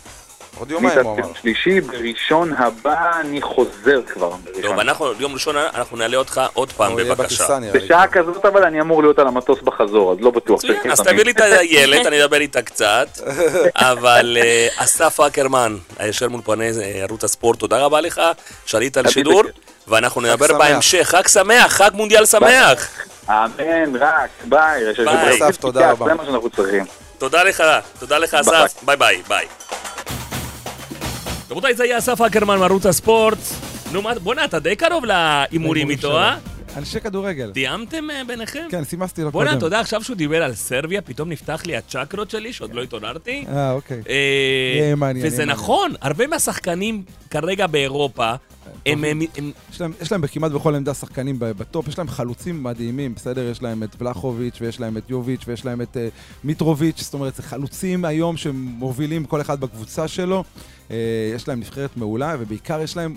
עוד יומיים הוא אמר. שלישי, בראשון הבא אני חוזר כבר. טוב. אנחנו, יום ראשון אנחנו נעלה אותך עוד פעם, בבקשה. בשעה כזאת אבל אני אמור להיות על המטוס בחזור, אז לא בטוח. אז. תביא לי את הילד, אני אדבר איתה קצת. אבל אה, אסף אקרמן, הישר מול פני אה, ערוץ הספורט, תודה רבה לך שעלית לשידור, בכיף. ואנחנו נדבר. בהמשך. חג שמח, חג מונדיאל שמח. אמן, רק, ביי. ביי. אסף, תודה רבה. זה מה שאנחנו צריכים. תודה לך, תודה לך אסף, ביי ביי, ביי. רבותיי, זה היה אסף אקרמן מערוץ הספורט. נו, מה, בואנה, אתה די קרוב להימורים איתו, אה? אנשי כדורגל. תיאמתם אה, ביניכם? כן, סימסתי לו בואנה, קודם. אתה יודע, עכשיו שהוא דיבר על סרביה, פתאום נפתח לי הצ'קרות שלי, שעוד לא התעוררתי. אה, אוקיי. אה, יהיה וזה יהיה. נכון, הרבה מהשחקנים כרגע באירופה, הם... הם- הם- יש להם, יש להם כמעט בכל עמדה שחקנים בטופ, יש להם חלוצים מדהימים, בסדר? יש להם את ולחוביץ' ויש להם את יוביץ' ויש להם את uh, מיטרוביץ', זאת אומרת, זה חלוצים היום שמובילים כל אחד בקבוצה שלו. Uh, יש להם נבחרת מעולה, ובעיקר יש להם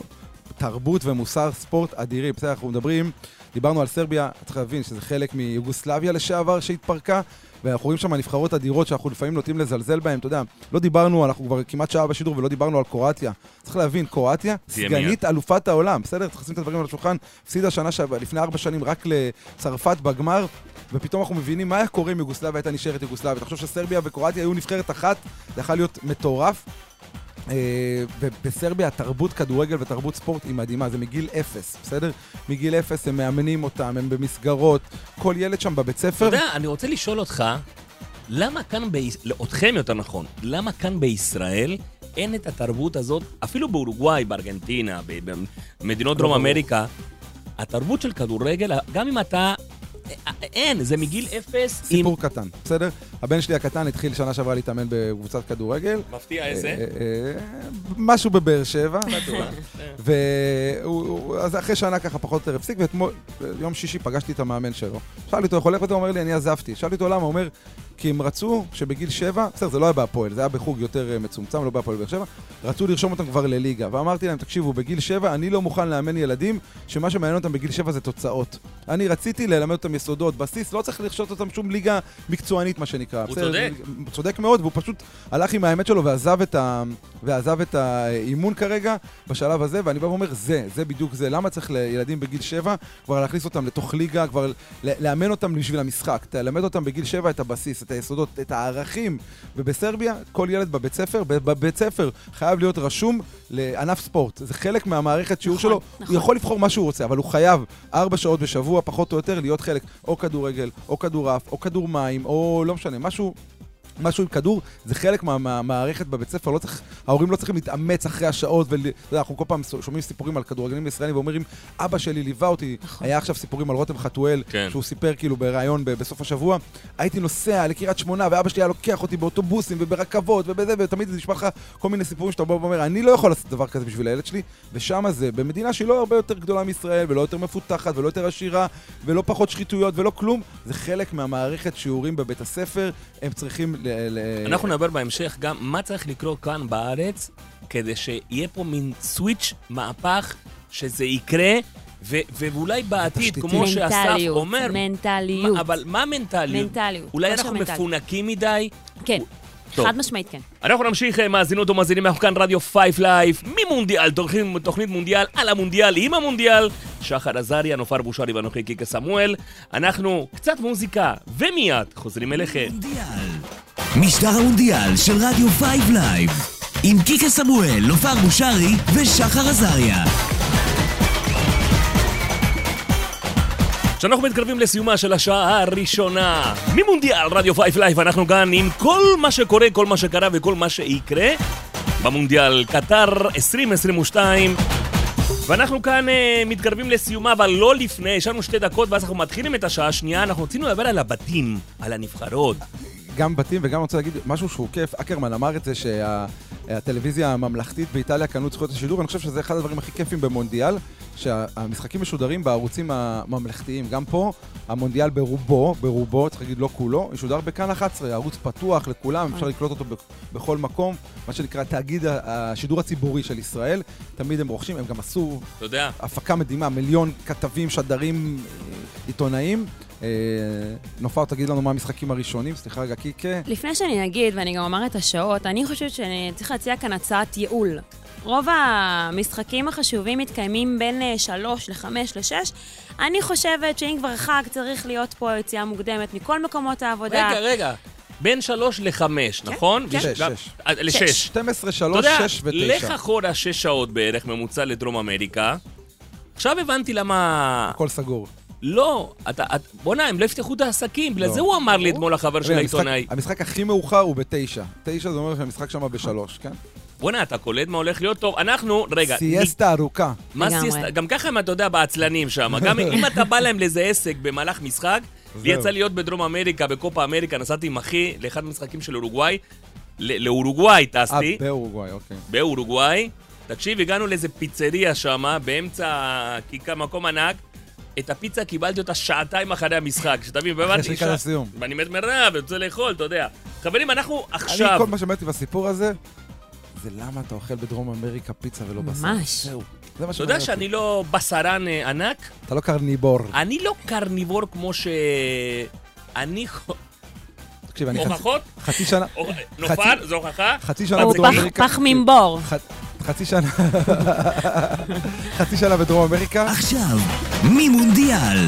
תרבות ומוסר ספורט אדירים. בסדר, אנחנו מדברים, דיברנו על סרביה, צריך להבין שזה חלק מיוגוסלביה לשעבר שהתפרקה. ואנחנו רואים שם נבחרות אדירות שאנחנו לפעמים נוטים לזלזל בהן, אתה יודע, לא דיברנו, אנחנו כבר כמעט שעה בשידור ולא דיברנו על קרואטיה. צריך להבין, קרואטיה, סגנית אלופת העולם, בסדר? צריך לשים את הדברים על השולחן. הפסידה שנה שעברה, לפני ארבע שנים רק לצרפת בגמר, ופתאום אנחנו מבינים מה היה קורה אם יוגוסלביה הייתה נשארת יוגוסלביה. אתה חושב שסרביה וקרואטיה היו נבחרת אחת, זה יכול להיות מטורף. אה, ובסרביה התרבות כדורגל ותרבות ספורט היא מדהימה, זה מגיל אפס, בסדר? מגיל אפס הם מאמנים אותם, הם במסגרות, כל ילד שם בבית אתה ספר. יודע, אני רוצה לשאול אותך, למה כאן, ביש... אתכם יותר נכון, למה כאן בישראל אין את התרבות הזאת, אפילו באורוגוואי, בארגנטינה, ב- במדינות דרום ברור. אמריקה, התרבות של כדורגל, גם אם אתה... אין, זה מגיל אפס עם... סיפור קטן, בסדר? הבן שלי הקטן התחיל שנה שעברה להתאמן בקבוצת כדורגל. מפתיע איזה? אה, אה, משהו בבאר שבע. ואז אחרי שנה ככה פחות או יותר הפסיק, ואתמול, יום שישי פגשתי את המאמן שלו. שאלתי אותו, איך הולך? ואתה אומר לי, אני עזבתי. שאלתי אותו למה, הוא אומר, כי הם רצו שבגיל שבע, בסדר, זה לא היה בהפועל, זה היה בחוג יותר אה, מצומצם, לא בהפועל באר שבע, רצו לרשום אותם כבר לליגה. ואמרתי להם, תקשיבו, בגיל שבע אני לא מוכן לאמן ילדים שמה שמעניין אותם בגיל שבע זה תוצאות. אני רציתי ללמד אותם יסודות, בסיס, לא צריך לרשות אותם שום ליגה מקצוענית, מה שנקרא. הוא בסדר? צודק. הוא צודק מאוד, והוא פשוט הלך עם האמת שלו ועזב את, ה... ועזב את האימון כרגע בשלב הזה, ואני בא ואומר, זה, זה בדיוק זה. למה צריך לילדים בגיל שבע כבר להכניס אותם לתוך ליגה, כבר לאמן אותם בשביל המשחק? תלמד אותם בגיל שבע את הבסיס, את היסודות, את הערכים. ובסרביה, כל ילד בבית ספר, בבית ספר חייב להיות רשום לענף ספורט. זה חלק מהמערכת שיעור נכון, שלו. נכון. הוא יכול לבחור מה שהוא רוצה, אבל הוא חייב ארבע שעות בשבוע, פחות או יותר, להיות חלק או כדורגל, או כדורעף, או כדור מים, או לא משנה, משהו... משהו עם כדור, זה חלק מה- מהמערכת בבית ספר, לא צריך, ההורים לא צריכים להתאמץ אחרי השעות, ואנחנו כל פעם שומעים סיפורים על כדורגלנים ישראלים ואומרים, אבא שלי ליווה אותי, נכון. היה עכשיו סיפורים על רותם חתואל, כן. שהוא סיפר כאילו בריאיון ב- בסוף השבוע, הייתי נוסע לקריית שמונה, ואבא שלי היה לוקח אותי באוטובוסים וברכבות ובזה, ותמיד זה נשמע לך כל מיני סיפורים שאתה בא ואומר, אני לא יכול לעשות דבר כזה בשביל הילד שלי, ושם זה, במדינה שהיא לא הרבה יותר גדולה מישראל, ולא יותר מפותחת, ולא יותר עשירה, ולא פחות שחיתויות, ולא כלום, זה חלק מהמערכת שיעורים בבית הספר, הם צריכים ל... ל- אנחנו נדבר בהמשך גם מה צריך לקרות כאן בארץ כדי שיהיה פה מין סוויץ', מהפך, שזה יקרה ו- ואולי בעתיד. כמו שאסף מנטליות, אומר... מנטליות. מה- אבל מה מנטליות? מנטליות, אולי אנחנו מנטלי. מפונקים מדי? כן, טוב. חד משמעית כן. אנחנו נמשיך, אה, מאזינות ומאזינים, אנחנו כאן רדיו 5 לייב, מימונדיאל, תוכנית, תוכנית מונדיאל על המונדיאל, עם המונדיאל. שחר עזריה, נופר בושרי ואנוכי קיקה סמואל. אנחנו קצת מוזיקה, ומיד חוזרים אליכם. מונדיאל. משדר המונדיאל של רדיו 5 לייב. עם קיקה סמואל, נופר בושרי ושחר עזריה. כשאנחנו מתקרבים לסיומה של השעה הראשונה מימונדיאל רדיו 5 לייב, אנחנו כאן עם כל מה שקורה, כל מה שקרה וכל מה שיקרה במונדיאל קטר 2022. ואנחנו כאן uh, מתקרבים לסיומה, אבל לא לפני, יש לנו שתי דקות ואז אנחנו מתחילים את השעה השנייה, אנחנו רצינו לדבר על הבתים, על הנבחרות. גם בתים וגם רוצה להגיד משהו שהוא כיף. אקרמן אמר את זה שהטלוויזיה הממלכתית באיטליה קנו את זכויות השידור, ואני חושב שזה אחד הדברים הכי כיפים במונדיאל, שהמשחקים משודרים בערוצים הממלכתיים. גם פה, המונדיאל ברובו, ברובו, צריך להגיד לא כולו, ישודר בכאן 11, ערוץ פתוח לכולם, אפשר לקלוט אותו בכ- בכל מקום, מה שנקרא תאגיד השידור הציבורי של ישראל. תמיד הם רוכשים, הם גם עשו אתה יודע, הפקה מדהימה, מיליון כתבים, שדרים, אה, עיתונאים. אה, נופר, תגיד לנו מה המשחקים הראשונים, סליחה רגע, קיקה. לפני שאני אגיד, ואני גם אומר את השעות, אני חושבת שאני צריך להציע כאן הצעת ייעול. רוב המשחקים החשובים מתקיימים בין 3 ל-5 ל-6. אני חושבת שאם כבר חג צריך להיות פה יציאה מוקדמת מכל מקומות העבודה. רגע, רגע, בין שלוש לחמש, נכון? כן. ויש שש, גם- שש. אה, לשש. 12, אתה 3, יודע, 6 לך ו-9. אחורה שש שעות בערך ממוצע לדרום אמריקה. עכשיו הבנתי למה... הכל סגור. לא, אתה, את, בוא'נה, הם לא יפתחו את העסקים, בגלל לא. זה הוא אמר לי אתמול החבר של העיתונאי. המשחק הכי מאוחר הוא בתשע. תשע זה אומר שהמשחק שם בשלוש, כן? בוא'נה, אתה קולט מה הולך להיות טוב? אנחנו, רגע, סיאסטה ארוכה. מה. סיסטה? גם ככה הם, אתה יודע, בעצלנים שם. גם אם אתה בא להם לאיזה עסק במהלך משחק, לי זהו. יצא להיות בדרום אמריקה, בקופה אמריקה, נסעתי עם אחי לאחד המשחקים של אורוגוואי. ל- לאורוגוואי אה, טסתי, באורוגוואי, אוקיי. באורוגוואי. תקשיב, הגענו לאיזה פיצריה שם, באמצע כיכר, מקום ענק. את הפיצה קיבלתי אותה שעתיים אחרי המשחק, שתבין, והבנתי, שריקת הסיום. ואני מת מרעב, אני רוצה לאכול, אתה יודע. חברים, אנחנו אני, עכשיו... כל מה שאמרתי בסיפור הזה, זה למה אתה אוכל בדרום אמריקה פיצה ולא בשר. ממש. זהו. זה מה אתה יודע שאני. לא בשרן אה, ענק? אתה לא קרניבור. אני לא קרניבור כמו ש... אני... תקשיב, אני חצי- הוכחות? חצי שנה... נופר? זו הוכחה? חצי שנה בדרום פח- אמריקה. פח ממבור. חצי שנה... חצי שנה בדרום אמריקה. עכשיו, ממונדיאל.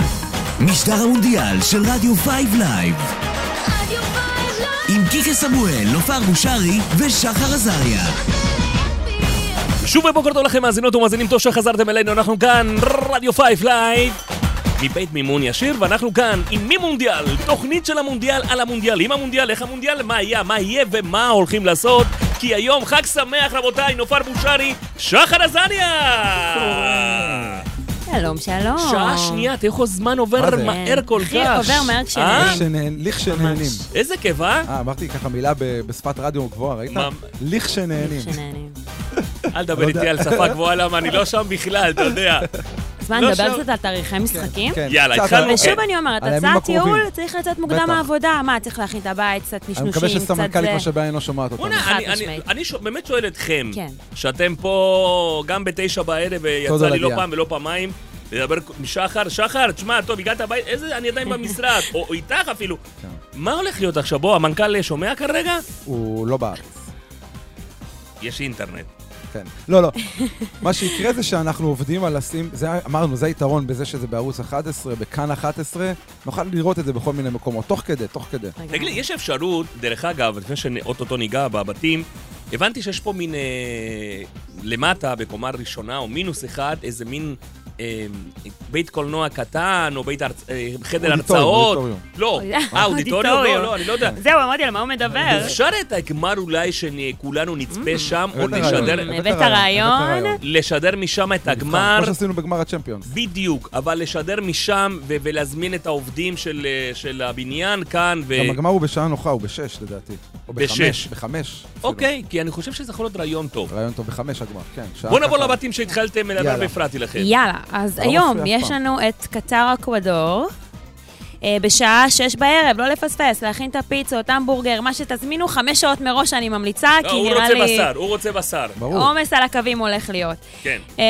משדר המונדיאל של רדיו 5 לייב. עם קיקה סמואל, נופר בושרי ושחר עזריה. שוב ובוקר טוב לכם מאזינות ומאזינים, טוב שחזרתם אלינו, אנחנו כאן, רדיו 5 לייב. מבית מימון ישיר, ואנחנו כאן עם מימונדיאל, תוכנית של המונדיאל על המונדיאל, עם המונדיאל, איך המונדיאל, מה היה, מה יהיה ומה הולכים לעשות, כי היום חג שמח רבותיי, נופר בושרי, שחר עזריה! שלום, שלום. שעה שנייה, תראו איך הזמן עובר? מהר כל הכי כך. עובר מהר אה? כשנהנים. לכשנהנים. איזה כיף, אה? אה, אמרתי ככה מילה ב- בשפת רדיו גבוהה, ראית? לכשנהנים. שנהנים. אל תדבר איתי על שפה גבוהה, למה אני לא שם בכלל, אתה יודע. אז מה, לא נדבר. קצת על תאריכי משחקים? כן, יאללה, התחלנו. ושוב. אני אומרת, הצעת. ייעול, צריך לצאת מוקדם. מהעבודה. מה, צריך להכין את הבית, קצת אני מקווה נשנושים, קצת שסמנכ"לית זה. משאבי האנוש שומעת אותנו. בוא'נה, חד אני- אני- משמעית. אני באמת שואל אתכם, כן. שאתם פה גם בתשע בערב, ויצא תודה לי לא. פעם ולא פעמיים, לדבר עם שחר, שחר, תשמע, טוב, הגעת הבית, איזה, אני עדיין במשרד, או או איתך אפילו. כן. מה הולך להיות עכשיו? בוא, המנכ"ל שומע כרגע? הוא לא בארץ. יש אינטרנט. כן. לא, לא. מה שיקרה זה שאנחנו עובדים על לשים, זה, אמרנו, זה היתרון בזה שזה בערוץ 11, בכאן 11, נוכל לראות את זה בכל מיני מקומות, תוך כדי, תוך כדי. תגיד לי, יש אפשרות, דרך אגב, לפני שאו-טו-טו ניגע בבתים, הבנתי שיש פה מין, אה, למטה, בקומה ראשונה, או מינוס אחד, איזה מין בית קולנוע קטן, או בית הרצ... אה, חדר הרצאות. אודיטוריום. לא. אה, אודיטוריום? לא, לא, אני לא יודע. זהו, אמרתי, על מה הוא מדבר? אפשר את הגמר אולי שכולנו נצפה שם, או לשדר, הבאת רעיון. לשדר משם את הגמר. כמו שעשינו בגמר הצ'מפיונס. בדיוק, אבל לשדר משם ולהזמין את העובדים של, אה, של הבניין כאן. גם הגמר הוא בשעה נוחה, הוא בשש לדעתי. או בשש. בחמש, בחמש. אוקיי, כי אני חושב שזה יכול להיות רעיון טוב. רעיון טוב, בחמש הגמר, כן. נעבור ככה. לבתים שהתחלתם לדבר. והפרעתי לכם. יאללה, אז לא היום יש פעם. לנו את קטר אקוודור. אה, בשעה שש בערב, לא לפספס, להכין את הפיצות, המבורגר, מה שתזמינו, חמש שעות מראש אני ממליצה, לא, כי הוא נראה רוצה לי... בשר, הוא רוצה בשר. ברור. עומס על הקווים הולך להיות. כן, אה,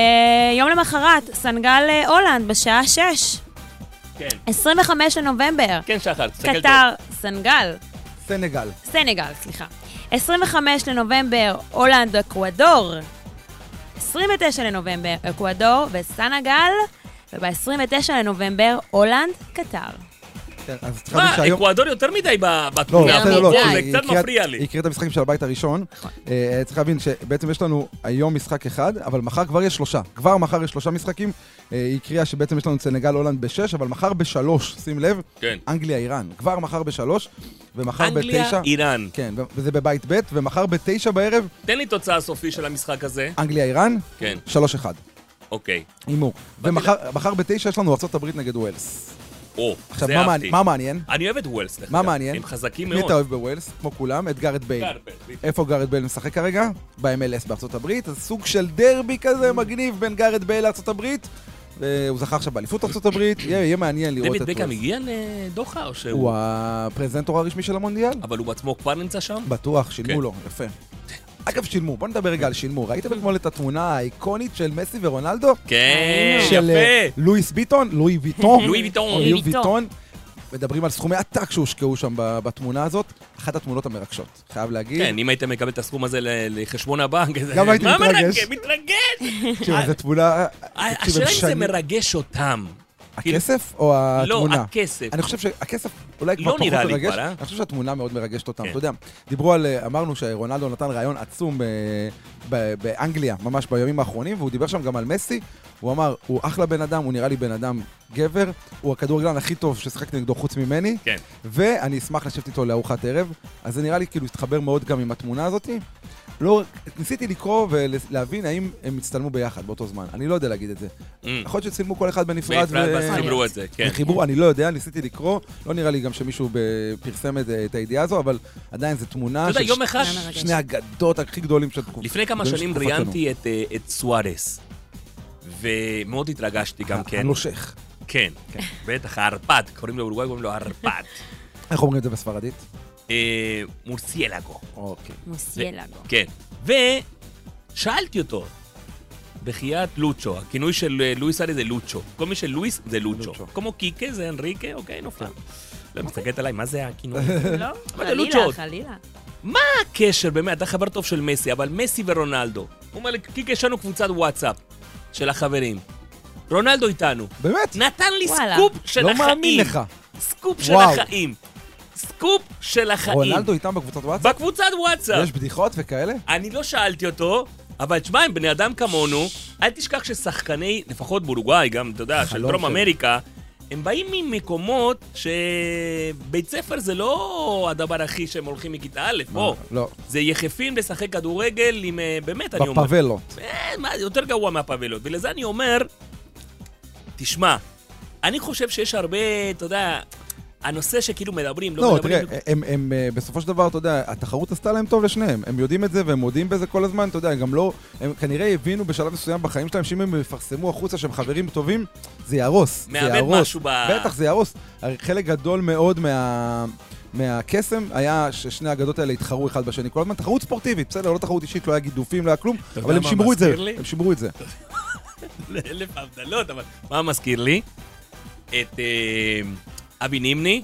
יום למחרת, סנגל אה, הולנד, בשעה שש. כן. 25 לנובמבר. כן, שחר, תסתכל טוב. קטר, סנגל, סנגל. סנגל, סליחה. 25 לנובמבר, הולנד, אקוודור. 29 לנובמבר, אקוודור וסנגל. וב-29 לנובמבר, הולנד, קטר. כן, אז להבין מה, שהיום... אקוודור יותר מדי לא, בתמונה. יותר בסדר, לא. זה היא קצת מפריע לי. היא הקריאה את המשחקים של הבית הראשון. אה, צריך להבין שבעצם יש לנו היום משחק אחד, אבל מחר כבר יש שלושה. כבר מחר יש שלושה משחקים. אה, היא הקריאה שבעצם יש לנו את סנגל הולנד בשש, אבל מחר בשלוש, שים לב, כן. אנגליה איראן. כבר מחר בשלוש, ומחר אנגליה, בתשע. איראן. כן, וזה בבית ב', ומחר בתשע בערב, תן לי תוצאה סופי של המשחק הזה. אנגליה איראן, כן, שלוש אחד. אוקיי. הימור. ומחר בתשע יש לנו ארה"ב נגד ווילס. או, עכשיו, זה מה אהבתי. מה מעניין? אני אוהב את ווילס, מה אגב. מעניין? הם חזקים מי מאוד. אתה אוהב בווילס? כמו כולם, את גארת' בייל. גארת' בייל. איפה גארת' בייל משחק כרגע? ב-MLS בארצות הברית, אז סוג של דרבי כזה מגניב בין גארת' בייל לארצות הברית. והוא זכה עכשיו באליפות ארצות הברית, יהיה מעניין לראות דויד את בקאם ווילס. הגיע לדוחה או שהוא... הוא הפרזנטור הרשמי של המונדיאל? אבל הוא בעצמו כבר נמצא שם? בטוח, שילמו כן. לו, יפה. אגב, שילמו, בוא נדבר רגע על שילמו. ראיתם אתמול את התמונה האיקונית של מסי ורונלדו? כן, של אה, יפה. לואיס ביטון? לואי ויטון. לואי ויטון. לואי ויטון. מדברים על סכומי עתק שהושקעו שם ב- בתמונה הזאת. אחת התמונות המרגשות, חייב להגיד. כן, אם היית מקבל את הסכום הזה ל- לחשבון הבנק, זה- גם הייתי מה מתרגש. מרגש? מתרגש! תקשיב, זו תמונה... הם השאלה אם זה מרגש אותם. הכסף או לא, התמונה? הכסף. אני חושב שהכסף אולי כבר לא פחות מרגש, אה? אני חושב שהתמונה מאוד מרגשת אותם. כן. אתה יודע, דיברו על, אה, אמרנו שרונלדו נתן רעיון עצום אה, באנגליה, ממש בימים האחרונים, והוא דיבר שם גם על מסי. הוא אמר, הוא אחלה בן אדם, הוא נראה לי בן אדם גבר, הוא הכדורגלן הכי טוב ששיחקתי נגדו חוץ ממני, כן. ואני אשמח לשבת איתו לארוחת ערב. אז זה נראה לי כאילו התחבר מאוד גם עם התמונה הזאת. לא, ניסיתי לקרוא ולהבין האם הם הצטלמו ביחד באותו זמן. אני לא יודע להגיד את זה. Mm. יכול להיות שצילמו כל אחד בנפרד. בנפרד ואז חיברו את זה, כן. וחיבור, אני לא יודע, ניסיתי לקרוא, לא נראה לי גם שמישהו פרסם את, את הידיעה הזו, אבל עדיין זו תמונה של. שני האגדות הכי גדולים של תקופ- לפני כמה שנים תקופתנו. ראיינתי את, אה, את סוארס, ומאוד התרגשתי גם כן. הנושך. כן, בטח, הערפד, קוראים לו אורוגוואי, קוראים לו הערפד. איך אומרים את זה בספרדית? אה, מורסיאלגו, אוקיי. מוסיאלגו. כן. ושאלתי אותו, בחייאת לוצ'ו, הכינוי של לואיס ארי זה לוצ'ו. כל מי של לואיס זה לוצ'ו. לוצ'ו. כמו קיקה זה אנריקה, אוקיי, נופל. לא, מסתכלת עליי, מה זה הכינוי? לא, חלילה? חלילה. מה הקשר, באמת, אתה חבר טוב של מסי, אבל מסי ורונלדו. הוא אומר לי, קיקה, יש לנו קבוצת וואטסאפ של החברים. רונלדו איתנו. באמת? נתן לי וואלה. סקופ של לא החיים. מאמין לך. סקופ של. החיים. סקופ של החיים. רונלדו איתם בקבוצת וואטסאפ? בקבוצת וואטסאפ. יש בדיחות וכאלה? אני לא שאלתי אותו, אבל תשמע, הם בני אדם כמונו, אל תשכח ששחקני, לפחות באורוגוואי, גם, אתה יודע, של דרום. אמריקה, הם באים ממקומות שבית ספר זה לא הדבר הכי שהם הולכים מכיתה א', בוא. לא. זה יחפים לשחק כדורגל עם, אה, באמת, אני אומר. בפאבלות. אה, יותר גרוע מהפאבלות. ולזה אני אומר, תשמע, אני חושב שיש הרבה, אתה יודע, הנושא שכאילו מדברים, לא, לא, מדברים. תראה, הם, הם אה, בסופו של דבר, אתה יודע, התחרות עשתה להם טוב לשניהם. הם יודעים את זה והם מודים בזה כל הזמן, אתה יודע, הם גם לא... הם כנראה הבינו בשלב מסוים בחיים שלהם שאם הם יפרסמו החוצה שהם חברים טובים, זה יהרוס. זה מאבד. משהו ב- בטח, זה יהרוס. חלק גדול מאוד מה... מהקסם היה ששני האגדות האלה התחרו אחד בשני. כל הזמן תחרות ספורטיבית, בסדר, לא תחרות אישית, לא היה גידופים, לא היה כלום, אבל הם שימרו את זה. לי? הם שימרו את זה. לאלף הבדלות, אבל מה מזכיר לי? את אה, אבי נימני.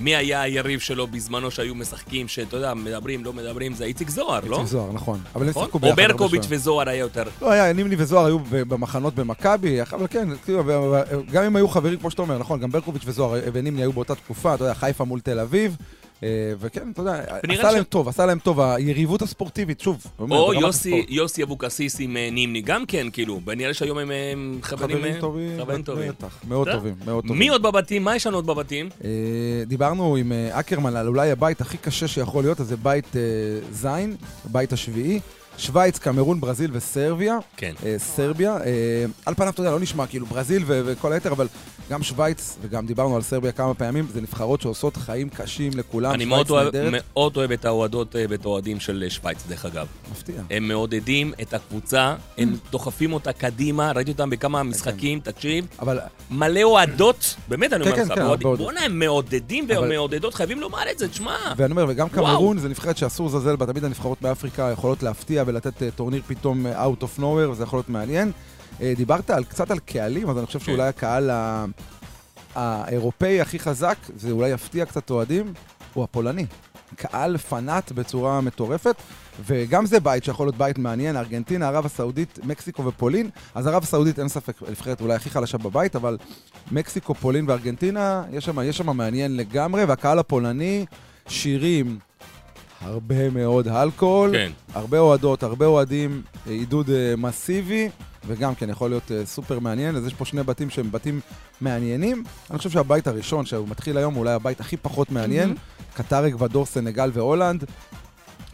מי היה היריב שלו בזמנו שהיו משחקים, שאתה יודע, מדברים, לא מדברים, זה איציק זוהר, לא? איציק זוהר, נכון. אבל הם נכון? שיחקו או ביחד. הרבה ברקוביץ'. וזוהר היה יותר. לא, היה, נימני וזוהר היו במחנות במכבי, אבל כן, כאילו, גם אם היו חברים, כמו שאתה אומר, נכון, גם ברקוביץ' וזוהר ונימני היו באותה תקופה, אתה יודע, חיפה מול תל אביב, וכן, אתה יודע, עשה להם טוב, עשה להם טוב, היריבות הספורטיבית, שוב, או יוסי, אבוקסיס עם אה, נימני, גם כן, כאילו, ונראה שהיום הם אה, חברים, חברים אה, טובים, חברים טובים. בטח, מאוד? טובים, מאוד טובים. מי עוד בבתים? מה יש לנו עוד בבתים? אה, דיברנו עם אה, אקרמן על אולי הבית הכי קשה שיכול להיות, אז זה בית אה, זין, הבית השביעי. שווייץ, קמרון, ברזיל וסרביה. כן. אה, סרביה. אה, על פניו, אתה יודע, לא נשמע כאילו ברזיל ו- וכל היתר, אבל גם שווייץ, וגם דיברנו על סרביה כמה פעמים, זה נבחרות שעושות חיים קשים לכולם. אני מאוד אוהב. מאוד אוהב את האוהדות אה, ואת האוהדים של אה, שווייץ, דרך אגב. מפתיע. הם מעודדים את הקבוצה, הם דוחפים אותה קדימה, ראיתי אותם בכמה משחקים, תקשיב. אבל מלא אוהדות, באמת אני כן, אומר כן, לך, כן. בואנה, הם מעודדים ומעודדות, חייבים לומר את זה, תשמע. ואני אומר, וגם. קמרון זה נבחרת שאסור לזלזל בה, תמיד הנבחרות מאפריקה יכולות להפתיע ולתת אה, טורניר פתאום אה, out of nowhere, וזה יכול להיות מעניין. אה, דיברת על, קצת על קהלים, אז אני חושב כן. שאולי הקהל ה- האירופאי הכי חזק, זה אולי יפתיע קצת אוהדים, הוא הפולני. קהל פנאט בצורה מטורפת, וגם זה בית שיכול להיות בית מעניין, ארגנטינה, ערב הסעודית, מקסיקו ופולין. אז ערב הסעודית אין ספק, נבחרת אולי הכי חלשה בבית, אבל מקסיקו, פולין וארגנטינה, יש שם מעניין לגמרי, והקהל הפולני, שירים, הרבה מאוד אלכוהול, כן. הרבה אוהדות, הרבה אוהדים, אה, עידוד אה, מסיבי, וגם כן יכול להיות אה, סופר מעניין, אז יש פה שני בתים שהם בתים מעניינים. אני חושב שהבית הראשון, שהוא מתחיל היום, הוא אולי הבית הכי פחות מעניין, קטאר, אקוודור, סנגל והולנד.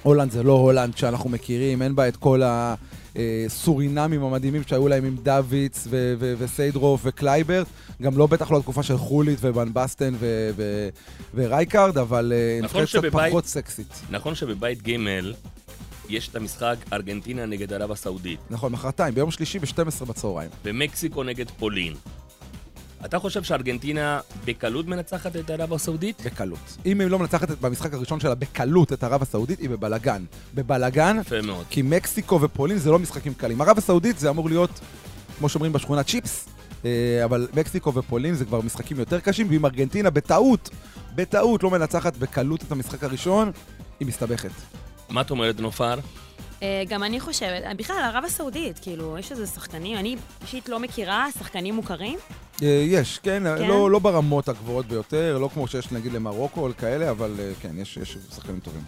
הולנד זה לא הולנד שאנחנו מכירים, אין בה את כל הסורינמים המדהימים שהיו להם עם דוידס ו- ו- וסיידרוף וקלויברט, גם לא בטח לא התקופה של חוליט וון באסטן ו- ו- ורייקארד, אבל אה, נכון נבחרת קצת שבבית- פחות סקסית. נכון שבבית ג' יש את המשחק ארגנטינה נגד ערב הסעודית, נכון, מחרתיים, ביום שלישי ב-12 בצהריים. ומקסיקו נגד פולין. אתה חושב שארגנטינה בקלות מנצחת את ערב הסעודית? בקלות. אם היא לא מנצחת במשחק הראשון שלה בקלות את ערב הסעודית, היא בבלגן. בבלגן, יפה מאוד. כי מקסיקו ופולין זה לא משחקים קלים. ערב הסעודית זה אמור להיות, כמו שאומרים בשכונה, צ'יפס, אה, אבל מקסיקו ופולין זה כבר משחקים יותר קשים, ואם ארגנטינה בטעות, בטעות לא מנצחת בקלות את המשחק הראשון, היא מסתבכת. מה את אומרת, נופר? אה, גם אני חושבת, אה, בכלל, ערב הסעודית, כאילו, יש איזה שחקנים, אני אישית לא מכירה שחקנים מוכרים. אה, יש, כן, כן? לא, לא ברמות הגבוהות ביותר, לא כמו שיש נגיד למרוקו או כאלה, אבל אה, כן, יש, יש שחקנים טובים.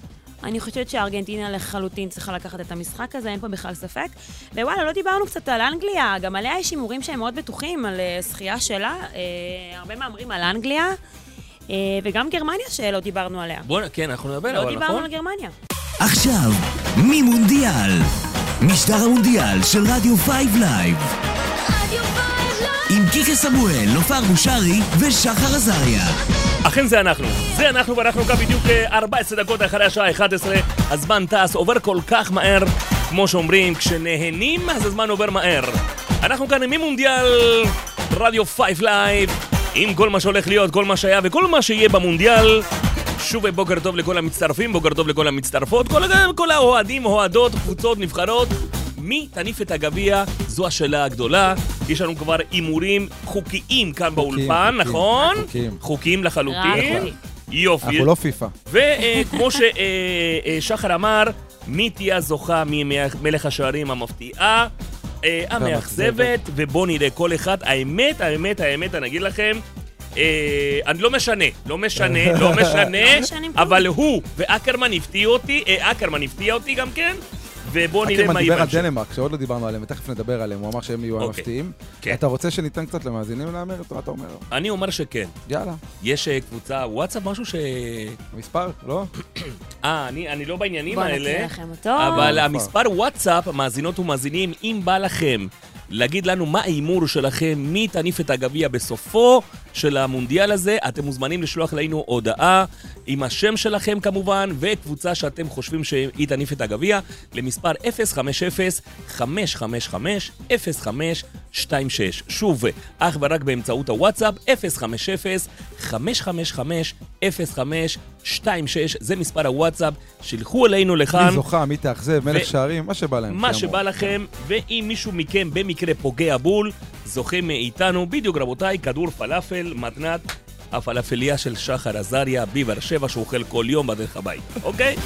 אני חושבת שארגנטינה לחלוטין צריכה לקחת את המשחק הזה, אין פה בכלל ספק. ווואלה, לא דיברנו קצת על אנגליה, גם עליה יש הימורים שהם מאוד בטוחים, על אה, זכייה שלה. אה, הרבה מהמרים על אנגליה, אה, וגם גרמניה שלא דיברנו עליה. בוא, נ- כן, אנחנו נדבר, לא אבל דיברנו נכון? על גרמניה. עכשיו, מימונדיאל. משדר המונדיאל של רדיו 5 Live. עם קיקה סמואל, נופר בושרי ושחר עזריה. אכן זה אנחנו. זה אנחנו, ואנחנו כאן בדיוק אה, 14 דקות אחרי השעה 11. הזמן טס, עובר כל כך מהר. כמו שאומרים, כשנהנים, אז הזמן עובר מהר. אנחנו כאן מימונדיאל רדיו 5 Live, עם כל מה שהולך להיות, כל מה שהיה וכל מה שיהיה במונדיאל. שוב בוקר טוב לכל המצטרפים, בוקר טוב לכל המצטרפות, כל, כל האוהדים, אוהדות, קבוצות, נבחרות. מי תניף את הגביע? זו השאלה הגדולה. יש לנו כבר הימורים חוקיים כאן באולפן, נכון? חוקיים. חוקיים לחלוטין. יופי. אנחנו לא פיפא. וכמו ששחר אמר, מי תהיה הזוכה ממלך השערים המפתיעה? אה, המאכזבת, ובואו נראה כל אחד. האמת, האמת, האמת, אני אגיד לכם, אה, אני לא משנה, לא משנה, לא משנה, לא. אבל הוא ואקרמן הפתיעו אותי, אה, אקרמן הפתיע אותי גם כן, ובואו נראה אקרמן מה יהיה דיבר על בהמשך. דנמרק, שעוד לא דיברנו עליהם, ותכף נדבר עליהם, הוא אמר שהם יהיו אוקיי. המפתיעים. כן. אתה רוצה שניתן קצת למאזינים להמר? מה אתה אומר? אני אומר שכן. יאללה. יש אה, קבוצה וואטסאפ, משהו ש... המספר? לא? אה, אני אני לא בעניינים האלה. נקריא לכם אותו. אבל המספר וואטסאפ, מאזינות ומאזינים, אם בא לכם להגיד לנו מה ההימור שלכם, מי תניף את הגביע בסופו של המונדיאל הזה, אתם מוזמנים לשלוח לנו הודעה עם השם שלכם כמובן, וקבוצה שאתם חושבים שהיא תניף את הגביע, למספר 050-555-0526. שוב, אך ורק באמצעות הוואטסאפ, 050-555-0526. זה מספר הוואטסאפ, שילחו אלינו לכאן. מי זוכה, מי תאכזב, מלך ו- שערים, מה שבא להם. מה שיאמרו. שבא לכם, ואם מישהו מכם במקרה פוגע בול, זוכה מאיתנו, בדיוק רבותיי, כדור פלאפל, מתנת הפלאפליה של שחר עזריה בבאר שבע, שהוא אוכל כל יום בדרך הבית, אוקיי?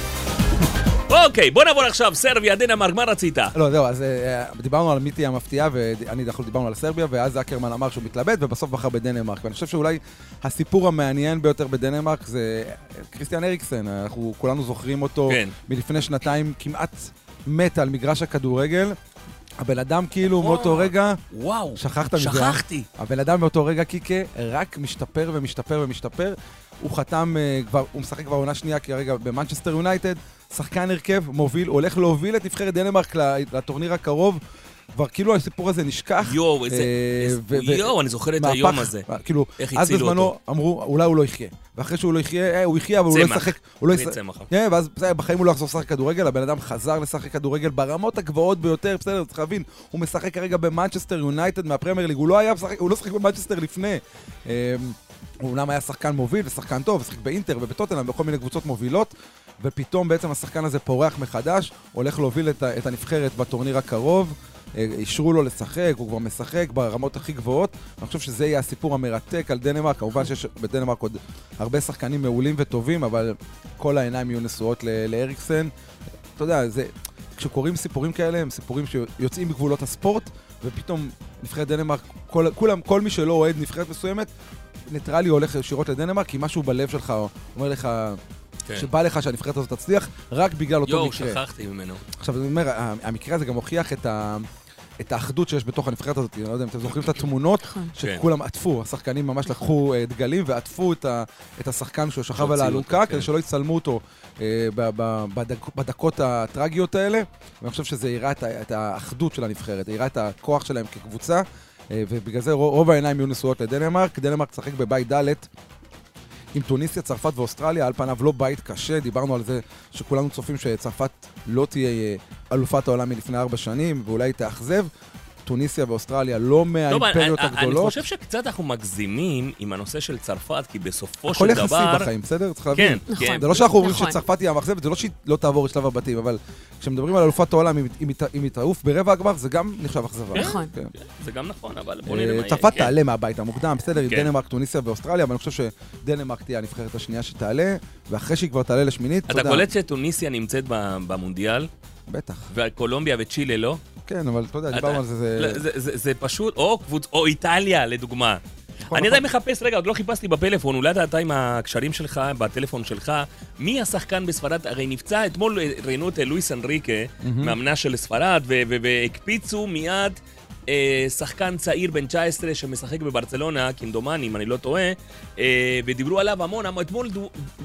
אוקיי, בוא נעבור עכשיו, סרביה, דנמרק, מה רצית? לא, זהו, אז אה, דיברנו על מי תהיה המפתיעה, ואני אנחנו דיברנו על סרביה, ואז אקרמן אמר שהוא מתלבט, ובסוף בחר בדנמרק. ואני חושב שאולי הסיפור המעניין ביותר בדנמרק זה כריסטיאן אריקסן. אנחנו כולנו זוכרים אותו כן. מלפני שנתיים, כמעט מת על מגרש הכדורגל. הבן אדם כאילו וואו. מאותו רגע, וואו, שכחת מזה. שכחתי. הבן אדם מאותו רגע, קיקה, רק משתפר ומשתפר ומשתפר. הוא חתם אה, כבר, הוא משחק כבר עונה שנייה כרגע במנצ'סטר יונייטד, שחקן הרכב, מוביל, הולך להוביל את נבחרת דנמרק לטורניר הקרוב. כבר כאילו הסיפור הזה נשכח. יואו, איזה... אה, יואו, אני זוכר את מהפך, היום הזה. כאילו, איך אז בזמנו. אמרו, אולי הוא לא יחיה. ואחרי שהוא לא יחיה, אה, הוא יחיה, אבל הוא לא. ישחק. הוא לא ישחק. כן, ואז בסדר, בחיים הוא לא יחזור לשחק כדורגל, הבן אדם חזר לשחק כדורגל ברמות הגבוהות ביותר, בסדר, צריך להבין, הוא משחק כרגע במנצ'סטר יונייטד מהפרמייר ליג, הוא לא היה משחק, הוא לא שיחק במנצ'סטר לפני. אמ, הוא אומנם היה שחקן מוביל ושחקן טוב, ושיחק באינטר ובטוטנאם בכל מיני קבוצות מובילות, ופתאום בעצם השחקן הזה פורח מחדש, הולך להוביל את, את הנבחרת בטורניר הקרוב. אה, אישרו לו לשחק, הוא כבר משחק ברמות הכי גבוהות. אני חושב שזה יהיה הסיפור המרתק על דנמרק. כמובן שיש בדנמרק עוד הרבה שחקנים מעולים וטובים, אבל כל העיניים יהיו נשואות לאריקסן. אתה יודע, זה... כשקוראים סיפורים כאלה, הם סיפורים שיוצאים מגבולות הספורט, ופתאום נבחרת דנמרק, כל, כולם, כל מי שלא אוהד נבחרת מסוימת, ניטרלי הולך ישירות לדנמרק, כי משהו בלב שלך אומר לך, כן. שבא לך שהנבחרת הזאת תצליח, רק בגלל אותו יואו, מקרה. שכחתי ממנו. עכשיו, אני אומר, המקרה הזה גם הוכיח את, ה, את האחדות שיש בתוך הנבחרת הזאת. אני לא יודע אם אתם זוכרים את התמונות, נכון. שכולם עטפו, השחקנים ממש לקחו אה, דגלים ועטפו את, ה, את השחקן שהוא שכב על האלונקה, כדי כן. שלא יצלמו אותו אה, ב, ב, בדק, בדקות הטרגיות האלה. ואני חושב שזה הראה את, האחדות של הנבחרת, הראה את הכוח שלהם כקבוצה, אה, ובגלל זה רוב העיניים יהיו נשואות לדנמרק. דנמרק תשחק בבית ד' עם טוניסיה, צרפת ואוסטרליה, על פניו לא בית קשה, דיברנו על זה שכולנו צופים שצרפת לא תהיה אה, אלופת העולם מלפני ארבע שנים, ואולי תאכזב. טוניסיה ואוסטרליה לא טוב, מהאימפריות אני- אני הגדולות. חושב שקצת אנחנו מגזימים עם הנושא של צרפת, כי בסופו הכל של יחסי דבר... בחיים, בסדר? צריך להבין. כן, נכון. כן. זה לא שאנחנו אומרים נכון. שצרפת תהיה המאכזבת, זה לא שהיא לא תעבור את שלב הבתים, אבל כשמדברים על אלופת העולם, אם- היא היא תעוף ברבע הגמר, זה גם נחשב אכזבה. נכון. כן. זה גם נכון, אבל בוא נראה מה אה, יהיה. צרפת כן. תעלה מהבית המוקדם, בסדר, עם כן. דנמרק, טוניסיה ואוסטרליה, אבל אני חושב שדנמרק תהיה הנבחרת השנייה שתעלה, ואחרי שהיא כבר תעלה לשמינית, אתה קולט שטוניסיה נמצאת במונדיאל, בטח, וקולומביה וצ'ילה לא? כן, אבל אתה יודע, דיברנו על זה, זה... לא, זה- זה- זה פשוט, או קבוצ... או איטליה, לדוגמה. נכון, אני נכון. עדיין מחפש, רגע, עוד לא חיפשתי בפלאפון, אולי אתה- עם הקשרים שלך, בטלפון שלך, מי השחקן בספרד? הרי נפצע, אתמול ראיינו את לואיס אנריקה, מאמנה של ספרד, והקפיצו מיד אה, שחקן צעיר בן 19 שמשחק בברצלונה, כמדומני, אם אני לא טועה, אה, ודיברו עליו המון, אתמול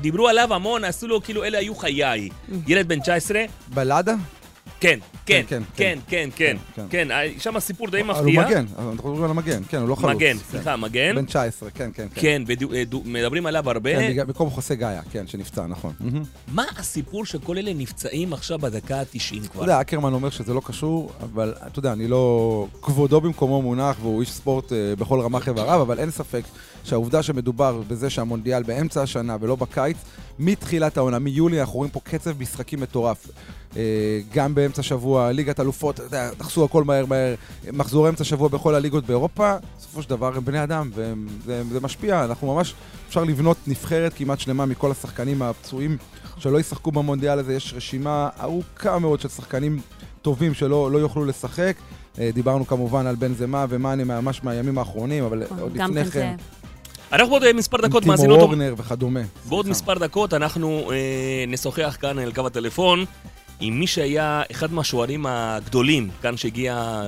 דיברו עליו המון, עשו לו כאילו אלה היו חיי. ילד בן 19, בלאדה? כן, כן, כן, כן, כן, כן, כן. כן, אה, שם סיפור די אבל הוא מפתיע. מגן, אנחנו מדברים על המגן, כן, הוא לא חלוץ. מגן, כן. סליחה, מגן. בן 19, כן, כן, כן. כן, ומדברים עליו הרבה. כן, במקום חוסה גאיה, כן, שנפצע, נכון. מה הסיפור שכל אלה נפצעים עכשיו בדקה ה-90 אתה כבר? יודע, אקרמן אומר שזה לא קשור, אבל אתה יודע, אני לא... כבודו במקומו מונח, והוא איש ספורט אה, בכל רמ"ח איבריו, אבל אין ספק שהעובדה שמדובר בזה שהמונדיאל באמצע השנה ולא בקיץ, מתחילת העונה, מיולי, אנחנו רואים פה קצב משחקים מטורף. אה, גם באמצע שבוע, ליגת אלופות, תחסו הכל מהר מהר, מחזור אמצע שבוע בכל הליגות באירופה, בסופו של דבר הם בני אדם, וזה משפיע, אנחנו ממש, אפשר לבנות נבחרת כמעט שלמה מכל השחקנים הפצועים שלא ישחקו במונדיאל הזה, יש רשימה ארוכה מאוד של שחקנים טובים שלא לא יוכלו לשחק. אה, דיברנו כמובן על בן זמה ומאנה ממש מהימים האחרונים, אבל עוד גם לפני כן. אנחנו בעוד אה, מספר דקות טימו מאזינות... וורנר וכדומה. בעוד. מספר דקות אנחנו אה, נשוחח כאן על קו הטלפון עם מי שהיה אחד מהשוערים הגדולים, כאן שהגיע,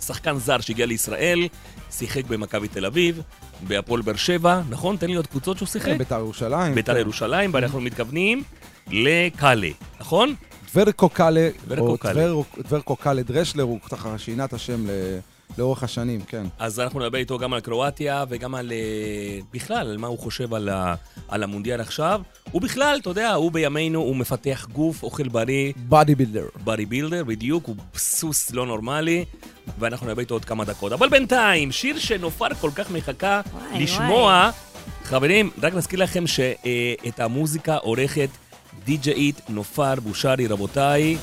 שחקן זר שהגיע לישראל, שיחק במכבי תל אביב, בהפועל באר שבע, נכון? תן לי עוד קבוצות שהוא שיחק. כן, בית"ר ירושלים. בית"ר כן. ירושלים, ואנחנו מתכוונים לקאלה, נכון? טברטקו קאלה, או טברטקו קאלה דרשלר, הוא ככה שינה את השם ל- לאורך השנים, כן. אז אנחנו נדבר איתו גם על קרואטיה וגם על... אה, בכלל, על מה הוא חושב על, ה, על המונדיאל עכשיו. הוא בכלל, אתה יודע, הוא בימינו, הוא מפתח גוף, אוכל בריא, bodybuilder. Bodybuilder, בדיוק, הוא סוס לא נורמלי, ואנחנו נדבר איתו עוד כמה דקות. אבל בינתיים, שיר שנופר כל כך מחכה וואי, לשמוע. חברים, רק נזכיר לכם שאת המוזיקה עורכת די.ג'אית נופר בושרי, רבותיי,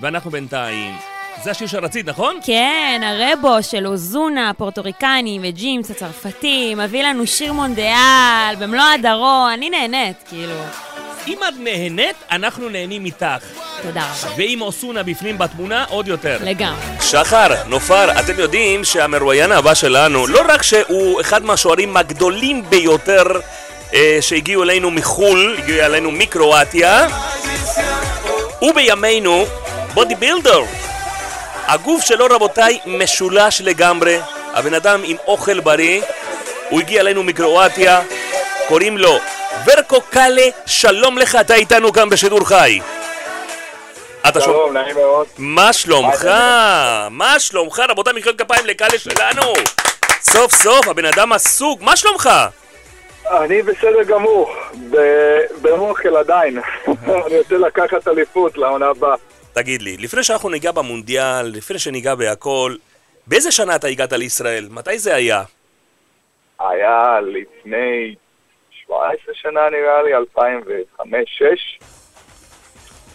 ואנחנו בינתיים. זה השיר שרצית, נכון? כן, הרבו של אוזונה, הפורטוריקני וג'ימס הצרפתי, מביא לנו שיר מונדיאל במלוא הדרו, אני נהנית, כאילו. אם את נהנית, אנחנו נהנים איתך. תודה רבה. ואם אוסונה בפנים בתמונה, עוד יותר. לגמרי. שחר, נופר, אתם יודעים שהמרואיין הבא שלנו, לא רק שהוא אחד מהשוערים הגדולים ביותר אה, שהגיעו אלינו מחו"ל, הגיעו אלינו מקרואטיה, הוא בימינו בודי בילדר. הגוף שלו, רבותיי, משולש לגמרי. הבן אדם עם אוכל בריא, הוא הגיע אלינו מקרואטיה, קוראים לו ורקו קאלה, שלום לך, אתה איתנו כאן בשידור חי. אתה שומע? שלום, נעים מאוד. מה שלומך? מה שלומך? רבותיי, מחיאות כפיים לקאלה שלנו! סוף סוף, הבן אדם עסוק, מה שלומך? אני בסדר גמור, ב- במוחל עדיין. אני רוצה לקחת אליפות לעונה הבאה. תגיד לי, לפני שאנחנו ניגע במונדיאל, לפני שניגע בהכל, באיזה שנה אתה הגעת לישראל? מתי זה היה? היה לפני 17 שנה נראה לי, 2005-2006.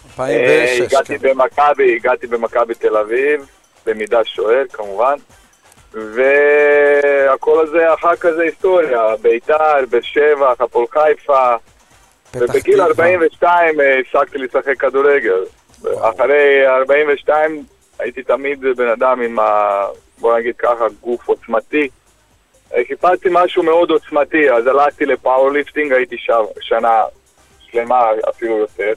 2006, הגעתי כן. במכבי, הגעתי במכבי תל אביב, במידה שוער כמובן. והכל הזה אחר כזה היסטוריה, בית"ר, באר שבע, הפועל חיפה, ובגיל תקווה. 42 אה, הפסקתי לשחק כדורגל. אחרי 42 הייתי תמיד בן אדם עם, ה, בוא נגיד ככה, גוף עוצמתי. אה, חיפשתי משהו מאוד עוצמתי, אז הלכתי ל powerlifting, הייתי שם שנה שלמה, אפילו יותר.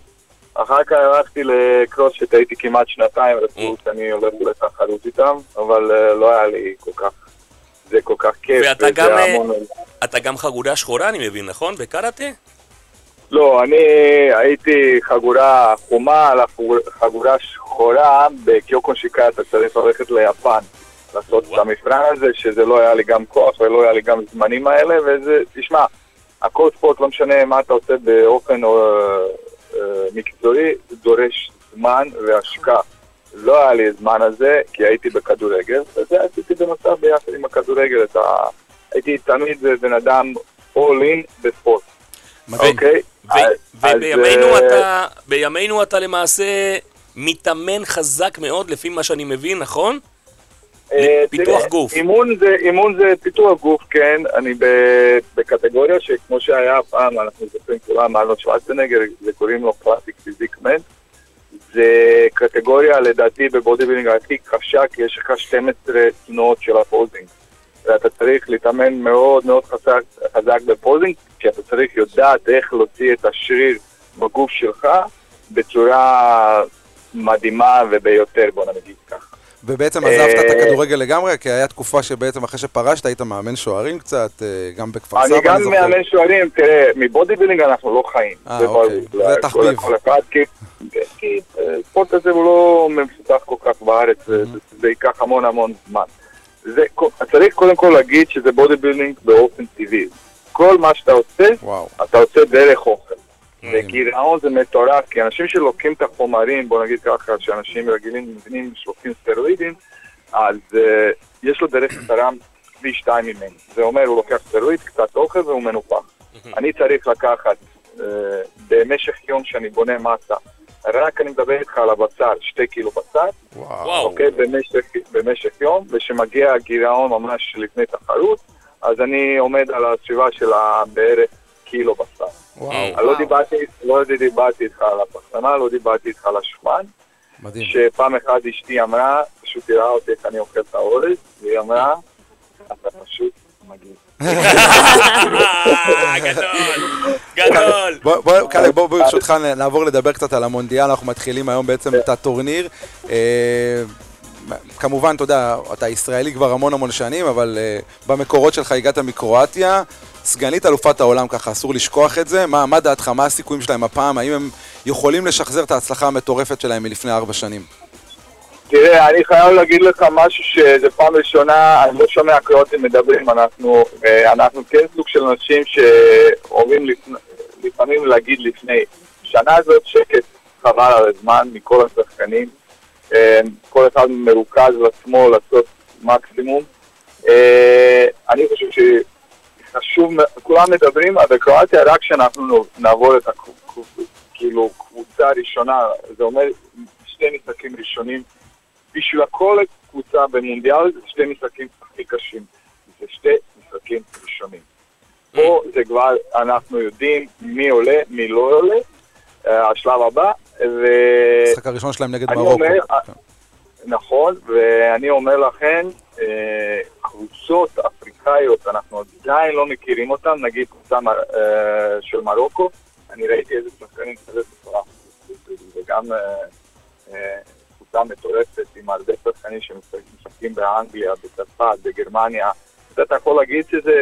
אחר כך הלכתי לקרוספיט, הייתי כמעט שנתיים, רצו שאני הולך לתחרות איתם, אבל אה, לא היה לי כל כך, זה כל כך כיף. ואתה גם, אה, המון- אתה גם חגורה שחורה, אני מבין, נכון? בקראטה? לא, אני הייתי חגורה חומה על החגור- חגורה שחורה בקיוקון שיקה אתה צריך ללכת ליפן. לעשות את. המבחן הזה, שזה לא היה לי גם כוח ולא היה לי גם זמנים האלה, וזה, תשמע, הכל ספורט, לא משנה מה אתה עושה באופן אה, אה, מקצועי, דורש זמן והשקעה. לא היה לי הזמן הזה, כי הייתי בכדורגל, וזה עשיתי בנוסף ביחד עם הכדורגל. הייתי תמיד בן אדם all in בספורט. מדהים. אוקיי? ובימינו אתה, בימינו אתה למעשה מתאמן חזק מאוד, לפי מה שאני מבין, נכון? אה, פיתוח גוף. אימון זה, אימון זה פיתוח גוף, כן. אני ב, בקטגוריה שכמו שהיה פעם, אנחנו זוכרים כולם, ארנולד שוורצנגר, זה קוראים לו classic physique men. זה קטגוריה לדעתי ב bodybuilding הכי קשה, כי יש לך 12 תנועות של ה posing. ואתה צריך להתאמן מאוד מאוד חזק, חזק ב posing, כי אתה צריך לדעת איך להוציא את השריר בגוף שלך בצורה מדהימה וביותר, בוא נגיד ככה. ובעצם עזבת את אה, הכדורגל לגמרי, כי היה תקופה שבעצם אחרי שפרשת היית מאמן שוערים קצת, אה, גם בכפר סבא, אני גם זוכר. מאמן שוערים, תראה, מ bodybuilding אנחנו לא חיים. אה, אוקיי. זה תחביב. כל אחד, כי כי, אה, הספורט הזה הוא לא מפותח כל כך בארץ, זה ייקח המון המון זמן. זה, צריך קודם כל להגיד שזה bodybuilding באופן טבעי. כל מה שאתה עושה, וואו. אתה עושה דרך אוכל. וגירעון זה מטורף, כי אנשים שלוקחים את החומרים, בוא נגיד ככה, שאנשים רגילים מבינים שלוקחים סטרואידים, אז uh, יש לו דרך קצרה פי שתיים ממני. זה אומר, הוא לוקח סטרואיד, קצת אוכל והוא מנופח. אני צריך לקחת uh, במשך יום שאני בונה מסה, רק אני מדבר איתך על הבשר, שתי קילו בשר, וואו. אוקיי, במשך, במשך יום, וכשמגיע הגירעון ממש לפני תחרות, אז אני עומד על הסביבה של בערך קילו בשר. וואו. אני לא דיברתי, לא דיברתי איתך על הפחסמה, לא דיברתי איתך על השומן, מדהים. שפעם אחת אשתי אמרה, פשוט תראה אותי איך אני אוכל את האורז, והיא אמרה, אתה פשוט מגעיל. גדול, גדול. בוא, בוא, קלק, בוא בוא, ברשותך נעבור לדבר קצת על המונדיאל, אנחנו מתחילים היום בעצם את הטורניר. אה, כמובן, אתה יודע, אתה ישראלי כבר המון המון שנים, אבל אה, במקורות שלך הגעת מקרואטיה, סגנית אלופת העולם ככה, אסור לשכוח את זה. מה, מה דעתך, מה הסיכויים שלהם הפעם? האם הם יכולים לשחזר את ההצלחה המטורפת שלהם מלפני ארבע שנים? תראה, אני חייב להגיד לך משהו שזה פעם ראשונה, אני לא שומע קריאוטים מדברים, אנחנו, אה, אנחנו כן סוג של אנשים שאוהבים לפ- לפעמים להגיד לפני. שנה הזאת שקט חבל על הזמן מכל השחקנים, אה, כל אחד מרוכז לעצמו לעשות מקסימום. אה, אני חושב שחשוב, כולם מדברים, אבל בקרואטיה רק כשאנחנו נעבור את הקבוצה קבוצה ראשונה, זה אומר שתי משחקים ראשונים בשביל כל קבוצה במונדיאל זה שתי משחקים הכי קשים. זה שתי משחקים ראשונים. פה זה כבר, אנחנו יודעים מי עולה, מי לא עולה, אה, השלב הבא, ו... המשחק הראשון שלהם נגד מרוקו. כן. נכון, ואני אומר לכם, אה, קבוצות אפריקאיות, אנחנו עדיין לא מכירים אותן, נגיד קבוצה אה, של מרוקו, אני ראיתי איזה שחקנים כזה בצורה, וגם אה, אה, קבוצה מטורפת עם הרבה שחקנים שמשחקים באנגליה, בצרפת, בגרמניה, אתה יכול להגיד שזה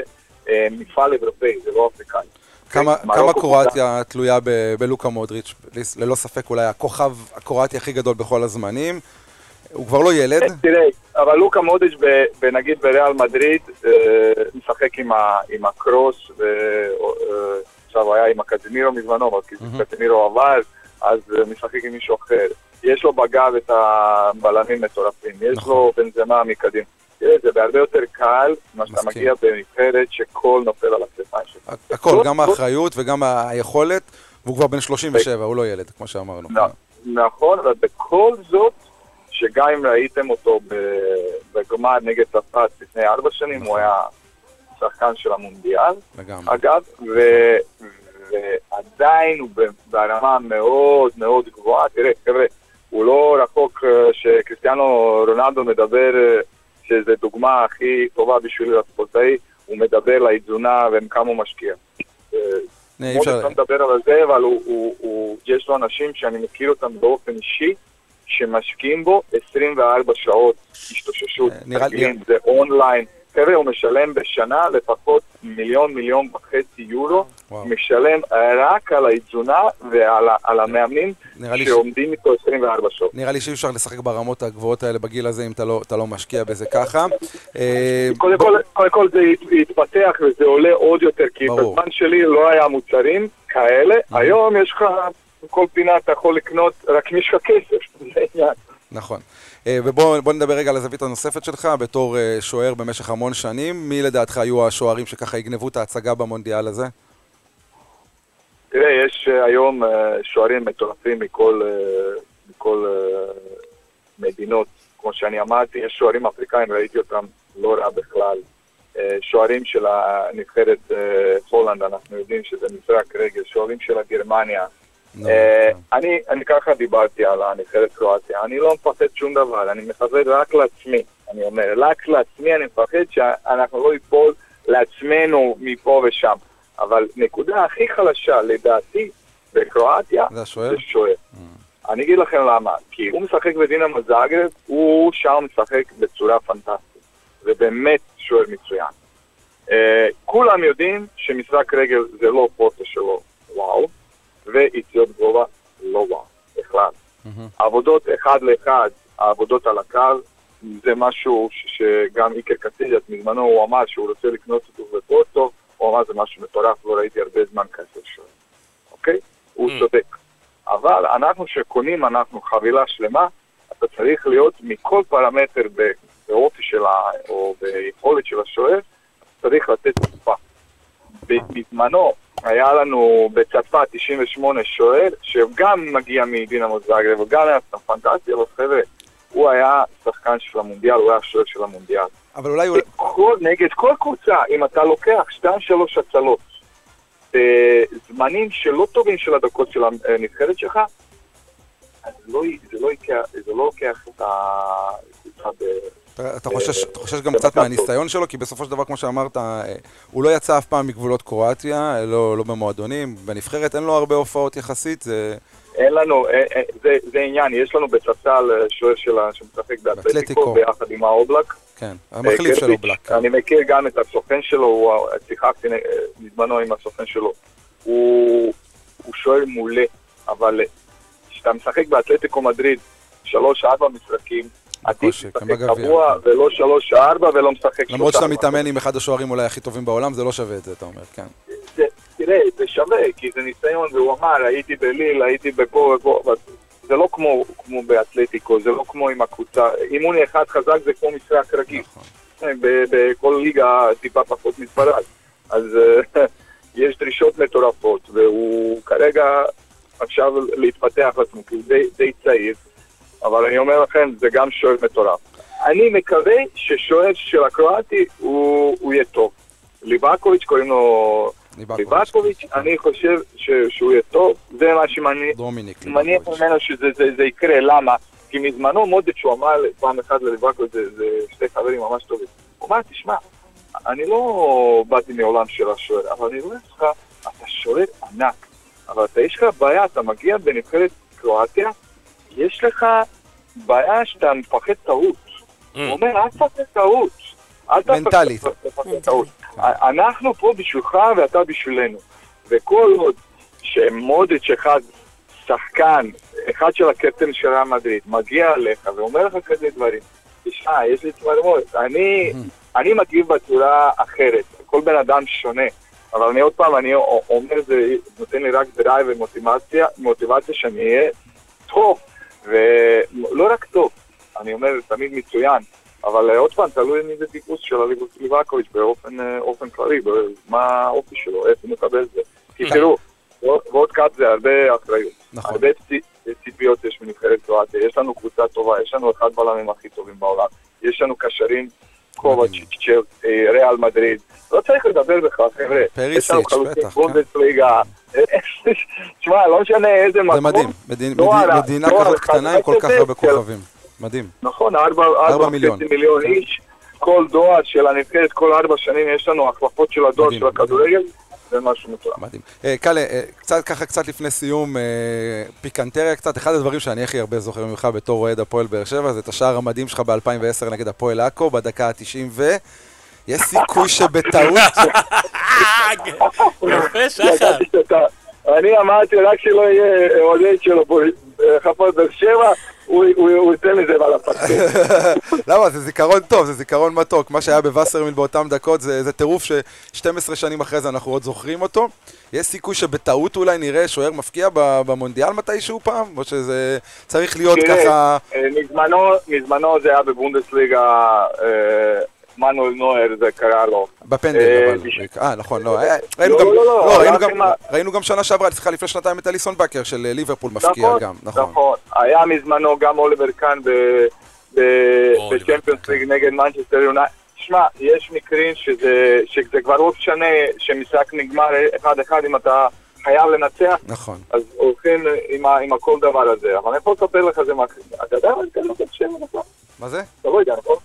אה, מפעל אירופאי, זה לא אפריקאי. כמה, קבוצה- קרואטיה תלויה ב- בלוקה מודריץ', ללא ספק אולי הכוכב הקרואטי הכי גדול בכל הזמנים. הוא כבר לא ילד, תראה, אבל לוקה ב- נגיד בריאל מדריד, אה, משחק עם הקרוס, ועכשיו היה עם הקזמירו מזמנו, אבל כי קזמירו עבר, אז אה, משחק עם מישהו אחר. יש לו בגב את הבלמים מטורפים, יש נכון. לו בנזמה מקדימה. זה בהרבה יותר קל, מה שאתה. מגיע בנבחרת שכל נופל על הכתפיים שלך. הכל, גם האחריות וגם היכולת, והוא כבר בן 37, הוא לא ילד, כמו שאמרנו. נכון, אבל בכל זאת, שגם אם ראיתם אותו בגמר נגד צרפת לפני ארבע שנים, הוא היה שחקן של המונדיאל, לגמרי. אגב, ו- ועדיין הוא ברמה מאוד מאוד גבוהה. תראה, חבר'ה, הוא לא רחוק אה, שקריסטיאנו רונלדו מדבר אה, שזו דוגמה הכי טובה בשביל הספורטאי, הוא מדבר לתזונה וכמה הוא משקיע. אה, אי אפשר... לא מדבר על זה, אבל הוא, הוא, הוא, יש לו אנשים שאני מכיר אותם באופן אישי, שמשקיעים בו 24 שעות השתוששות. אה, נראה לי- זה אונליין. חבר'ה, הוא משלם בשנה לפחות מיליון, מיליון וחצי יורו, וואו. משלם רק על התזונה ועל על המאמנים לי ש- שעומדים איתו 24 שעות. נראה לי שאי אפשר לשחק ברמות הגבוהות האלה בגיל הזה אם אתה לא, אתה לא משקיע בזה ככה. אה, קודם כל, קודם כל זה יתפתח וזה עולה עוד יותר, כי ברור. בזמן שלי לא היה מוצרים כאלה, היום יש לך, בכל פינה אתה יכול לקנות, רק אם יש לך כסף, זה העניין. נכון. אה, ובוא בוא נדבר רגע על הזווית הנוספת שלך, בתור אה, שוער במשך המון שנים. מי לדעתך היו השוערים שככה יגנבו את ההצגה במונדיאל הזה? תראה, יש אה, היום שוערים מטורפים מכל, מכל מדינות, כמו שאני אמרתי, יש שוערים אפריקאים, ראיתי אותם לא רע בכלל. שוערים של הנבחרת הולנד, אנחנו יודעים שזה מזרק רגל, שוערים של הגרמניה. אה. אני, אני ככה דיברתי על הנבחרת קרואטיה, אני לא מפחד שום דבר, אני מפחד רק לעצמי, אני אומר, רק לעצמי אני מפחד שאנחנו לא ניפול לעצמנו מפה ושם. אבל נקודה הכי חלשה לדעתי בקרואטיה זה שוער. אני אגיד לכם למה, כי הוא משחק בדינמו זאגרב, הוא שם משחק בצורה פנטסטית, ובאמת שוער מצוין. Uh, כולם יודעים שמשחק רגל זה לא פורטה שלו, וואו, ויציאות גובה, לא וואו, בכלל. מהמם. עבודות אחד לאחד, העבודות על הקו, זה משהו ש- שגם איקר קסיליאס מזמנו הוא אמר שהוא רוצה לקנות אותו בפורטו, הוא אמר זה משהו מטורף, לא ראיתי הרבה זמן כזה שוער, אוקיי? הוא. צודק. אבל אנחנו שקונים, אנחנו חבילה שלמה, אתה צריך להיות מכל פרמטר באופי של ה... או ביכולת של השוער, צריך לתת תקופה. בזמנו היה לנו בצרפת 98 שוער, שגם מגיע מדינמו זאגרב, וגם היה פנטסטי, אבל חבר'ה, הוא היה שחקן של המונדיאל, הוא היה שוער של המונדיאל. אבל אולי... הוא- כל, נגד כל קבוצה, אם אתה לוקח שתיים שלוש הצלות בזמנים שלא טובים של הדקות של הנבחרת שלך, אז לא, זה, לא זה לא לוקח את הקבוצה ב... אתה, אתה, חושש, אתה חושש גם קצת מהניסיון שלו, כי בסופו של דבר, כמו שאמרת, אה, הוא לא יצא אף פעם מגבולות קרואטיה, אה, לא, לא במועדונים, בנבחרת אין לו הרבה הופעות יחסית, זה... אין לנו, אה, זה, זה עניין, יש לנו בספסל אה, שוער שלה שמשחק באתלטיקו. ביחד עם האובלק. כן, המחליף אה, שלו קרטיץ', בלק. אני מכיר גם את הסוכן שלו, שיחקתי בזמנו עם הסוכן שלו. הוא, הוא שוער מעולה, אבל כשאתה משחק באתלטיקו מדריד שלוש-ארבע משחקים, עדיף לשחק כן. קבוע ולא שלוש-ארבע ולא משחק שלושה. למרות שאתה. מתאמן עם אחד השוערים אולי הכי טובים בעולם, זה לא שווה את זה, אתה אומר, כן. זה- תראה, זה שווה, כי זה ניסיון, והוא אמר, הייתי בליל, הייתי בפה ופה, אבל זה לא כמו, כמו באתלטיקו, זה לא כמו עם הקבוצה, אימון אחד חזק זה כמו משחק רגיל. נכון. ב- בכל ליגה טיפה פחות מספרד. אז אה, יש דרישות מטורפות, והוא כרגע עכשיו להתפתח לעצמו, כי הוא די, די צעיר, אבל אני אומר לכם, זה גם שוער מטורף. אני מקווה ששוער של הקרואטי הוא, הוא יהיה טוב. ליבקוביץ' קוראים לו ליבקוביץ', אני חושב ש, שהוא יהיה טוב, זה מה שמניח. ממנו שזה זה, זה יקרה, למה? כי מזמנו מודיץ' הוא אמר פעם אחת לליבקוביץ', זה, זה שתי חברים ממש טובים. הוא אמר, תשמע, אני לא באתי מעולם של השוער, אבל אני רואה אותך, אתה שוער ענק, אבל אתה יש לך בעיה, אתה מגיע בנבחרת קרואטיה, יש לך בעיה שאתה מפחד טעות. הוא אומר, אל תפחד טעות. אל תפחד- טעות. אנחנו פה בשבילך ואתה בשבילנו. וכל עוד שמודריץ' אחד, שחקן, אחד של הקפטן של רעל מדריד, מגיע אליך ואומר לך כזה דברים, תשמע, יש לי צמרמורת, אני, אני מגיב בצורה אחרת, כל בן אדם שונה. אבל אני עוד פעם, אני אומר, זה נותן לי רק drive ומוטיבציה, מוטיבציה שאני אהיה טוב, ולא רק טוב, אני אומר, תמיד מצוין, אבל אה, עוד פעם, תלוי מי זה טיפוס של ליבקוביץ' באופן אה, כללי, מה האופי שלו, איך הוא מקבל את זה. כי תראו, ועוד קאפ זה הרבה אחריות. נכון. הרבה צי- ציפיות יש מנבחרת קרואטיה, יש לנו קבוצה טובה, יש לנו אחד בלמים הכי טובים בעולם, יש לנו קשרים קובצ'יק, צ'לסי, ריאל מדריד, לא צריך לדבר בכלל, חבר'ה. פריסיץ', בטח, כן. בונדסליגה. תשמע, לא משנה איזה מקום. זה מדהים, מדינה- כזאת קטנה עם כל כך הרבה של- כוכבים. מדהים. נכון, ארבע, ארבע ארבע מיליון. וחצי מיליון איש, כל דואר של הנבחרת, כל ארבע שנים יש לנו החלפות של הדואר של הכדורגל, זה משהו מטורף. מדהים. אה, קאלה, אה, קצת ככה, קצת לפני סיום, אה, פיקנטריה קצת, אחד הדברים שאני הכי הרבה זוכר ממך בתור אוהד הפועל באר שבע, זה את השער המדהים שלך ב-2010 נגד הפועל עכו, בדקה ה-90 ו... יש סיכוי שבטעות... יפה, שחר. אני אמרתי רק שלא יהיה עודד של הפועל באר שבע, הוא הוא- הוא ייתן לזה על הפסים. למה? זה זיכרון טוב, זה זיכרון מתוק. מה שהיה בווסרמיל באותם דקות זה, זה טירוף ש-12 שנים אחרי זה אנחנו עוד זוכרים אותו. יש סיכוי שבטעות אולי נראה שוער מפקיע במונדיאל מתישהו פעם? או שזה צריך להיות תראה, ככה... אה, מזמנו, מזמנו זה היה בבונדסליגה, אה, מנואל נויר זה קרה לו. בפנדל, אה, אבל... אה, נכון, לא. ראינו גם... ראינו הלך גם- עם ה- ראינו גם שנה שעברה, סליחה, לפני שנתיים את אליסון בקר של אה, ליברפול מבקיע נכון, גם, נכון. נכון. היה מזמנו גם אוליבר קאן בצ'מפיונס. ליג נגד מנצ'סטר יונייטד. שמע, יש מקרים שזה, כבר לא משנה שמשחק נגמר אחד אחד אם אתה חייב לנצח, נכון. אז הולכים עם, עם הכל דבר הזה. אבל אני יכול לספר לך זה מה... אתה יודע מה זה? אתה לא יודע, נכון?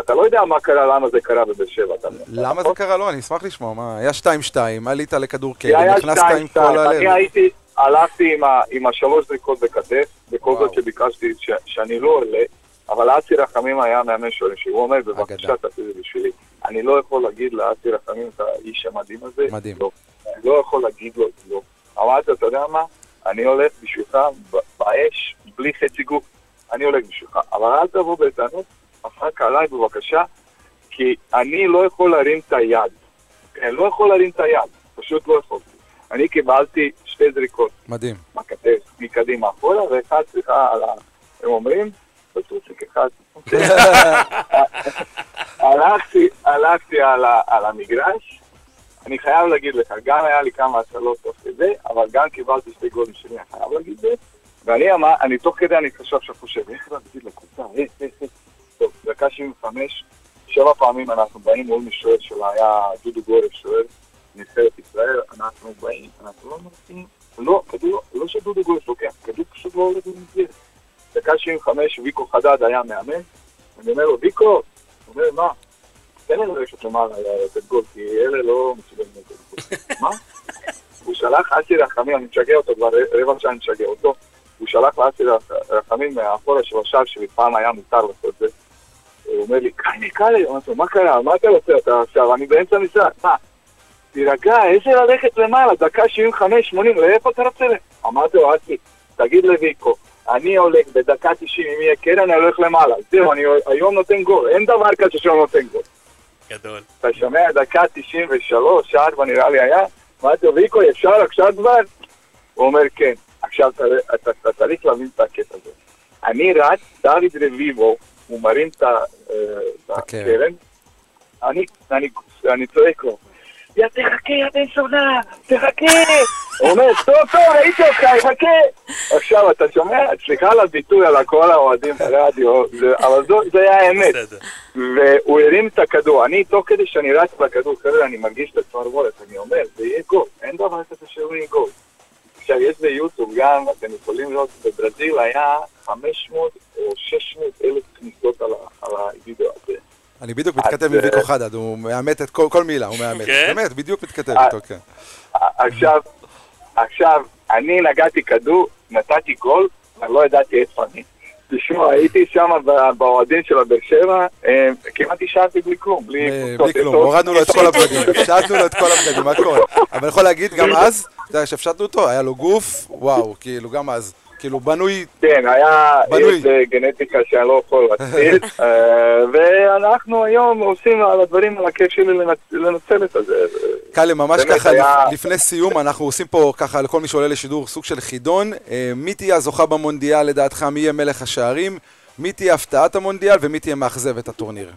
אתה לא יודע מה קרה, למה זה קרה בבאר שבע. למה זה? קרה? לא, אני אשמח לשמוע. מה, היה 2-2, עלית לכדור קרן, נכנסת עם. כל הלב. אני הייתי, הלכתי עם, השלוש זריקות בכתף, בכל. זאת שביקשתי שאני לא עולה, אבל אסי רחמים היה מאמן שואל, שהוא אומר, בבקשה. תעשי את זה בשבילי. אני לא יכול להגיד לאסי רחמים את האיש המדהים הזה, מדהים. לא. אני לא יכול להגיד לו, לא. אמרתי, אתה יודע מה? אני הולך בשבילך באש, בלי חצי גוף, אני הולך בשבילך. אבל אל תבוא בטענות, אחר עליי בבקשה, כי אני לא יכול להרים את היד. אני לא יכול להרים את היד, פשוט לא יכולתי. אני קיבלתי שתי זריקות מדהים. מהכתף, מקדימה אחורה, ואחד סליחה על ה... הם אומרים, בטוסיק אחד. הלכתי, הלכתי על, ה, על המגרש, אני חייב להגיד לך, גם היה לי כמה הצלות תוך כדי, אבל גם קיבלתי שתי גולים שלי, אני חייב להגיד את זה. ואני אמר, אני תוך כדי אני חושב עכשיו חושב, איך להגיד לקבוצה, אה, אה, אה. טוב, דקה 75, שבע פעמים אנחנו באים מול משוער שלה, היה דודו גורף שוער, נבחרת ישראל, אנחנו באים, אנחנו לא מרצים, לא, כדור, לא שדודו גורף לוקח, כדור פשוט לא הולך במסגרת. דקה 75, ויקו חדד היה מאמן, אני אומר לו, ויקו, הוא אומר, מה? תן לנו ללכת למעלה לתת גול, כי אלה לא מסוגלים לתת גול. מה? הוא שלח אסי רחמים, אני משגע אותו כבר רבע שעה, אני משגע אותו. הוא שלח לאסי רח- רחמים מאחורה של השער שלי, היה מותר לעשות את זה. הוא אומר לי, קיימי קאלי, אמרתי לו, מה קרה? מה אתה רוצה אתה עכשיו? אני באמצע המשחק. מה? תירגע, איזה ללכת למעלה? דקה 75, 80, לאיפה אתה רוצה? אמרתי לו, אסי, תגיד לוויקו, אני הולך בדקה 90, אם יהיה קרן, אני הולך למעלה. זהו, אני היום נותן גול, אין דבר כזה שלא נותן גול. גדול. אתה שומע דקה 93, 4 נראה לי היה, אמרתי לו, ויקו, אפשר עכשיו כבר? הוא אומר, כן. עכשיו אתה צריך להבין את הקטע הזה. אני רץ, דוד רביבו, הוא מרים את אה, את הקרן. אני, אני, אני צועק לו, יא תחכה, יא בן זונה, תחכה! הוא אומר, טוב, טוב, ראיתי אותך, חכה! עכשיו, אתה שומע? סליחה על הביטוי, על כל האוהדים ברדיו, זה- אבל זו- זה היה האמת. והוא הרים את הכדור. אני, תוך כדי שאני רץ בכדור, חבר'ה, אני מרגיש את הצמרמורת, אני אומר, זה יהיה גול, אין דבר כזה שלא יהיה גול. עכשיו, יש ביוטיוב גם, אתם יכולים לראות, בברזיל היה 500 או 600 אלף כניסות על הווידאו הזה. אני בדיוק מתכתב עם אז, ויקו אה, חדד, הוא מאמת את כל כל מילה, הוא מאמת. כן? באמת, בדיוק מתכתב אה, איתו, כן. עכשיו, עכשיו, אני נגעתי כדור, נתתי גול, אני לא ידעתי איפה אני. תשמע, הייתי שם ב- באוהדים של הבאר שבע, אה, כמעט השארתי בלי כלום, בלי... אה. בלי כלום, הורדנו לו את כל הבגדים, הפשטנו לו את כל הבגדים, הכל. אבל אני יכול להגיד, גם אז, אתה יודע, כשהפשטנו אותו, היה לו גוף, וואו, כאילו, גם אז. כאילו, בנוי, כן, היה בנוי. איזה גנטיקה שאני לא יכול להציל, אה, ואנחנו היום עושים על הדברים על הכיף שלי לנצ- לנצל את זה. קאלה, ממש ככה, היה- לפ- לפני סיום, אנחנו עושים פה ככה לכל מי שעולה לשידור סוג של חידון. אה, מי תהיה הזוכה במונדיאל לדעתך? מי יהיה מלך השערים? מי תהיה הפתעת המונדיאל ומי תהיה מאכזבת הטורניר?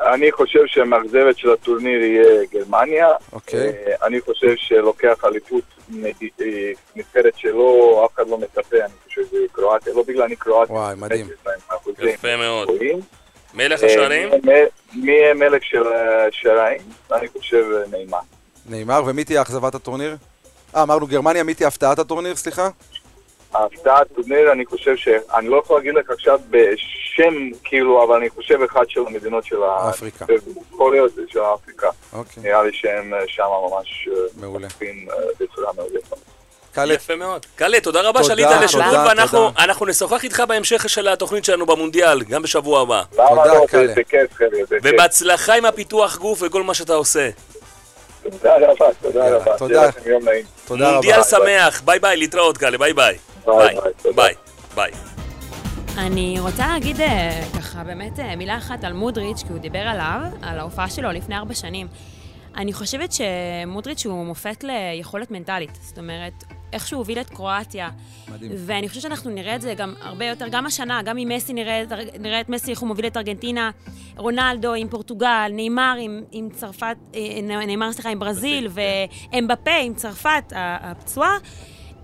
אני חושב שהמאכזבת של הטורניר יהיה גרמניה. אוקיי. אה, אני חושב שלוקח אליפות נבחרת שלא, אף אחד לא מצפה, אני חושב שזה קרואטיה, לא בגלל אני קרואטיה. וואי, מדהים. יפה מאוד. מלך אה, השערים? מי- יהיה מלך של השערים? אני חושב אה, נעימה. נאמר, ומי תהיה אכזבת הטורניר? אה, אמרנו גרמניה, מי תהיה הפתעת הטורניר, סליחה? ההפתעת טורניר, אני חושב ש... אני לא יכול להגיד לך עכשיו בשם, כאילו, אבל אני חושב אחד של המדינות של. אפריקה. יכול להיות, זה של אפריקה. אוקיי, נראה לי שהם אה, שם ממש... אה, מעולה. אה, בצורה מאוד יפה. קאלה, יפה מאוד. קאלה, תודה רבה תודה, שעלית לשידור, תודה, ואנחנו תודה. אנחנו נשוחח איתך בהמשך של התוכנית שלנו במונדיאל, גם בשבוע הבא. למה לא? קאלה. ובהצלחה עם הפיתוח גוף וכל מה שאתה עושה. תודה רבה, תודה רבה. תודה. תודה. מונדיאל שמח, ביי ביי, להתראות קאלה, ביי ביי. ביי, ביי, ביי. אני רוצה להגיד אה, ככה באמת אה, מילה אחת על מודריץ', כי הוא דיבר עליו, על ההופעה שלו לפני ארבע שנים. אני חושבת שמודריץ' הוא מופת ליכולת מנטלית. זאת אומרת, איך שהוא הוביל את קרואטיה. מדהים. ואני חושבת שאנחנו נראה את זה גם הרבה יותר, גם השנה, גם עם מסי נראה, נראה את מסי, איך הוא מוביל את ארגנטינה, רונלדו עם פורטוגל, נאמר עם, עם צרפת, אה, נאמר, סליחה, עם ברזיל, ואמבפה עם צרפת, הפצועה.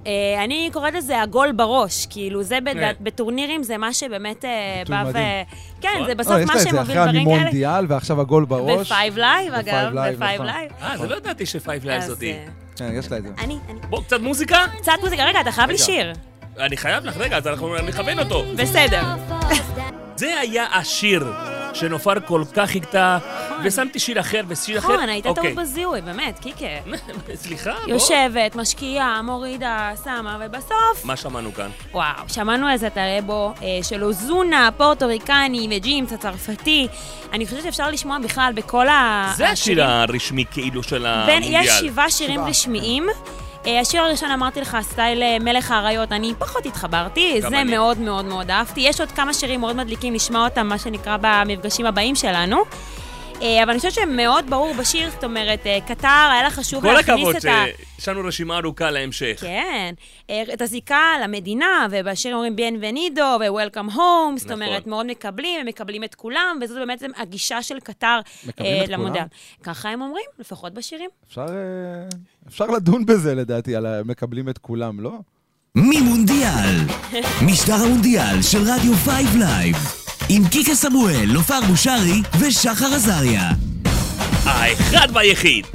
אה, אני קוראת לזה הגול בראש, כאילו זה בד- כן. בטורנירים זה מה שבאמת אה, בא ו... כן, נכון. זה לא, בסוף יש מה שמוביל אחרי דברים כאלה. המונדיאל, ועכשיו הגול בראש. בפייב לייב, אגב, בפייב נכון. לייב. אה, זה לא ידעתי ש Five Live זאתי. אה, כן, יש לה את זה. אני, אני. בוא, קצת מוזיקה? קצת מוזיקה, רגע, אתה חייב לי שיר. אני חייב לך, רגע, אז אנחנו נכוון אותו. בסדר. זה היה השיר שנופר כל כך חיכתה, ושמתי שיר אחר ושיר אחר. נכון, הייתה אוקיי. טעות בזיהוי, באמת, קיקה. סליחה, בוא. יושבת, משקיעה, מורידה, שמה, ובסוף, מה שמענו כאן? וואו, שמענו איזה טלבו אה, של אוזונה, פורטוריקני וג'ימס הצרפתי. אני חושבת שאפשר לשמוע בכלל בכל ה... זה השיר. הרשמי כאילו של המונדיאל. יש שבעה שירים שבעה. רשמיים. אה, השיר הראשון אמרתי לך, סטייל אה, מלך האריות, אני פחות התחברתי, זה אני. מאוד מאוד מאוד אהבתי. יש עוד כמה שירים מאוד מדליקים, נשמע אותם, מה שנקרא, במפגשים הבאים שלנו. אה, אבל אני חושבת שמאוד ברור בשיר, זאת אומרת, אה, קטר, היה לה חשוב כל להכניס הכבוד את ה... שיש לנו רשימה ארוכה להמשך. כן, אה, את הזיקה למדינה, ובשיר אומרים Bienvenido ו-Welcome home, זאת נכון. אומרת, מאוד מקבלים, הם מקבלים את כולם, וזאת באמת הגישה של קטר אה? למונדיאל. ככה הם אומרים, לפחות בשירים. אפשר, אפשר לדון בזה לדעתי, על מקבלים את כולם, לא? ממונדיאל, משדר המונדיאל של רדיו 5 Live, עם קיקה סמואל, נופר בושרי ושחר עזריה. האחד והיחיד.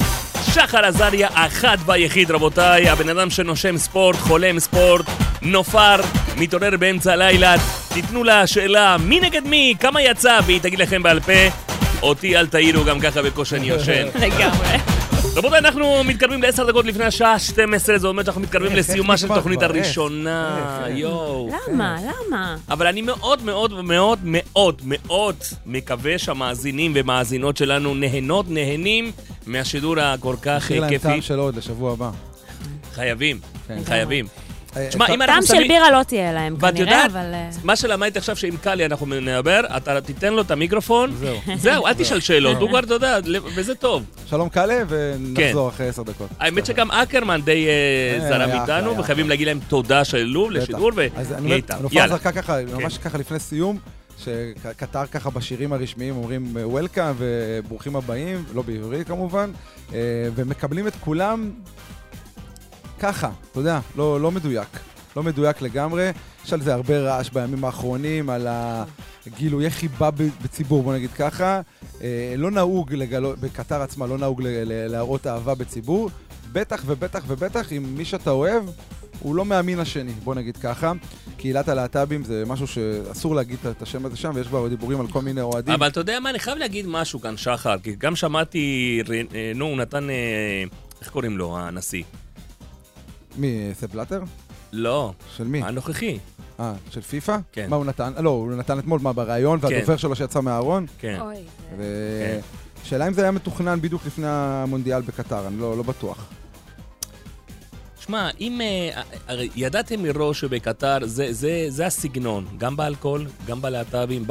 שחר עזריה, האחד והיחיד, רבותיי. הבן אדם שנושם ספורט, חולם ספורט, נופר, מתעורר באמצע הלילה. תיתנו לה שאלה, מי נגד מי, כמה יצא, והיא תגיד לכם בעל פה. אותי אל תעירו גם ככה בקושי אני יושן. לגמרי. רבותיי, אנחנו מתקרבים לעשר דקות לפני השעה 12, זה אומר שאנחנו מתקרבים לסיומה של? איך? הראשונה. יואו. למה? למה? אבל אני מאוד מאוד מאוד מאוד מאוד מקווה שהמאזינים ומאזינות שלנו נהנות, נהנים מהשידור הכל כך נשאיר להם כיפי. טעם של עוד לשבוע הבא. חייבים, כן. חייבים. אה, תשמע, אפשר- אם אנחנו טעם של שמים... בירה לא תהיה להם ואת כנראה, יודעת, אבל... אה, מה שלמדתי עכשיו שעם קאלי אנחנו נדבר, אתה תיתן לו את המיקרופון, זהו. זהו, אל תשאל שאלות, הוא כבר, אתה יודע, וזה טוב. שלום קאלה, ונחזור אחרי עשר דקות. האמת שגם אקרמן די אה, אה, זרם איתנו, וחייבים. להגיד להם תודה שהעלו בטח. לשידור, ונהיה אני איתם. יאללה. זרקה ככה, כן. ממש ככה לפני סיום, שקטר ככה בשירים הרשמיים אומרים וולקאם וברוכים הבאים, לא בעברית כמובן, אה, ומקבלים את כולם ככה, אתה יודע, לא, לא מדויק. לא מדויק לגמרי. יש על זה הרבה רעש בימים האחרונים, על הגילויי חיבה בציבור, בוא נגיד ככה. אה, לא נהוג לגלות, בקטר עצמה לא נהוג להראות אהבה בציבור. בטח ובטח ובטח אם מי שאתה אוהב, הוא לא מהמין השני, בוא נגיד ככה. קהילת הלהט"בים זה משהו שאסור להגיד את השם הזה שם, ויש בה דיבורים על כל מיני אוהדים. אבל אתה יודע מה, אני חייב להגיד משהו כאן, שחר, כי גם שמעתי, אה, נו, הוא נתן, אה, איך קוראים לו, הנשיא? מי, ספ בלאטר? לא, של מי? הנוכחי. אה, של פיפא? כן. מה הוא נתן? לא, הוא נתן אתמול, מה, בריאיון, כן. והדובר שלו שיצא מהארון? כן. אוי, זה... ושאלה אם זה היה מתוכנן בדיוק לפני המונדיאל בקטר, אני לא לא בטוח. שמע, אם... אה, הרי ידעתם מראש שבקטר זה, זה, זה הסגנון, גם באלכוהול, גם בלהט"בים.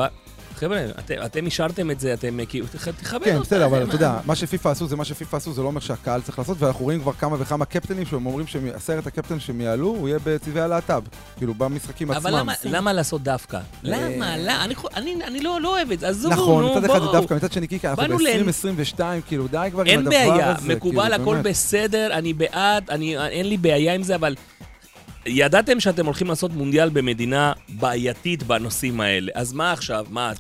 חבר'ה, אתם, אישרתם את זה, אתם אה, כאילו, תכ- תכבד כן, אותם. בסדר, אבל אתה יודע, מה שפיפ"א עשו זה מה שפיפ"א עשו, זה לא אומר שהקהל צריך לעשות, ואנחנו רואים כבר כמה וכמה קפטנים שהם אומרים שעשרת הקפטן שהם יעלו, הוא יהיה בצבעי הלהט"ב. כאילו, במשחקים עצמם. אבל למה, לעשות דווקא? למה? למה? אני, חו- אני, אני לא, לא אוהב את זה, עזובו, נכון, נו, מצד אחד זה בואו. דווקא, מצד שני קיקה, אנחנו באנו ל- ב-2022, כאילו, די כבר עם אין הדבר בעיה, הזה. מקובל, כאילו, הכל. בסדר, אני בעד, אני, אין לי בעיה עם זה, אבל ידעתם שאתם הולכים לעשות מונדיאל במדינה בעייתית בנושאים האלה. אז מה עכשיו? מה,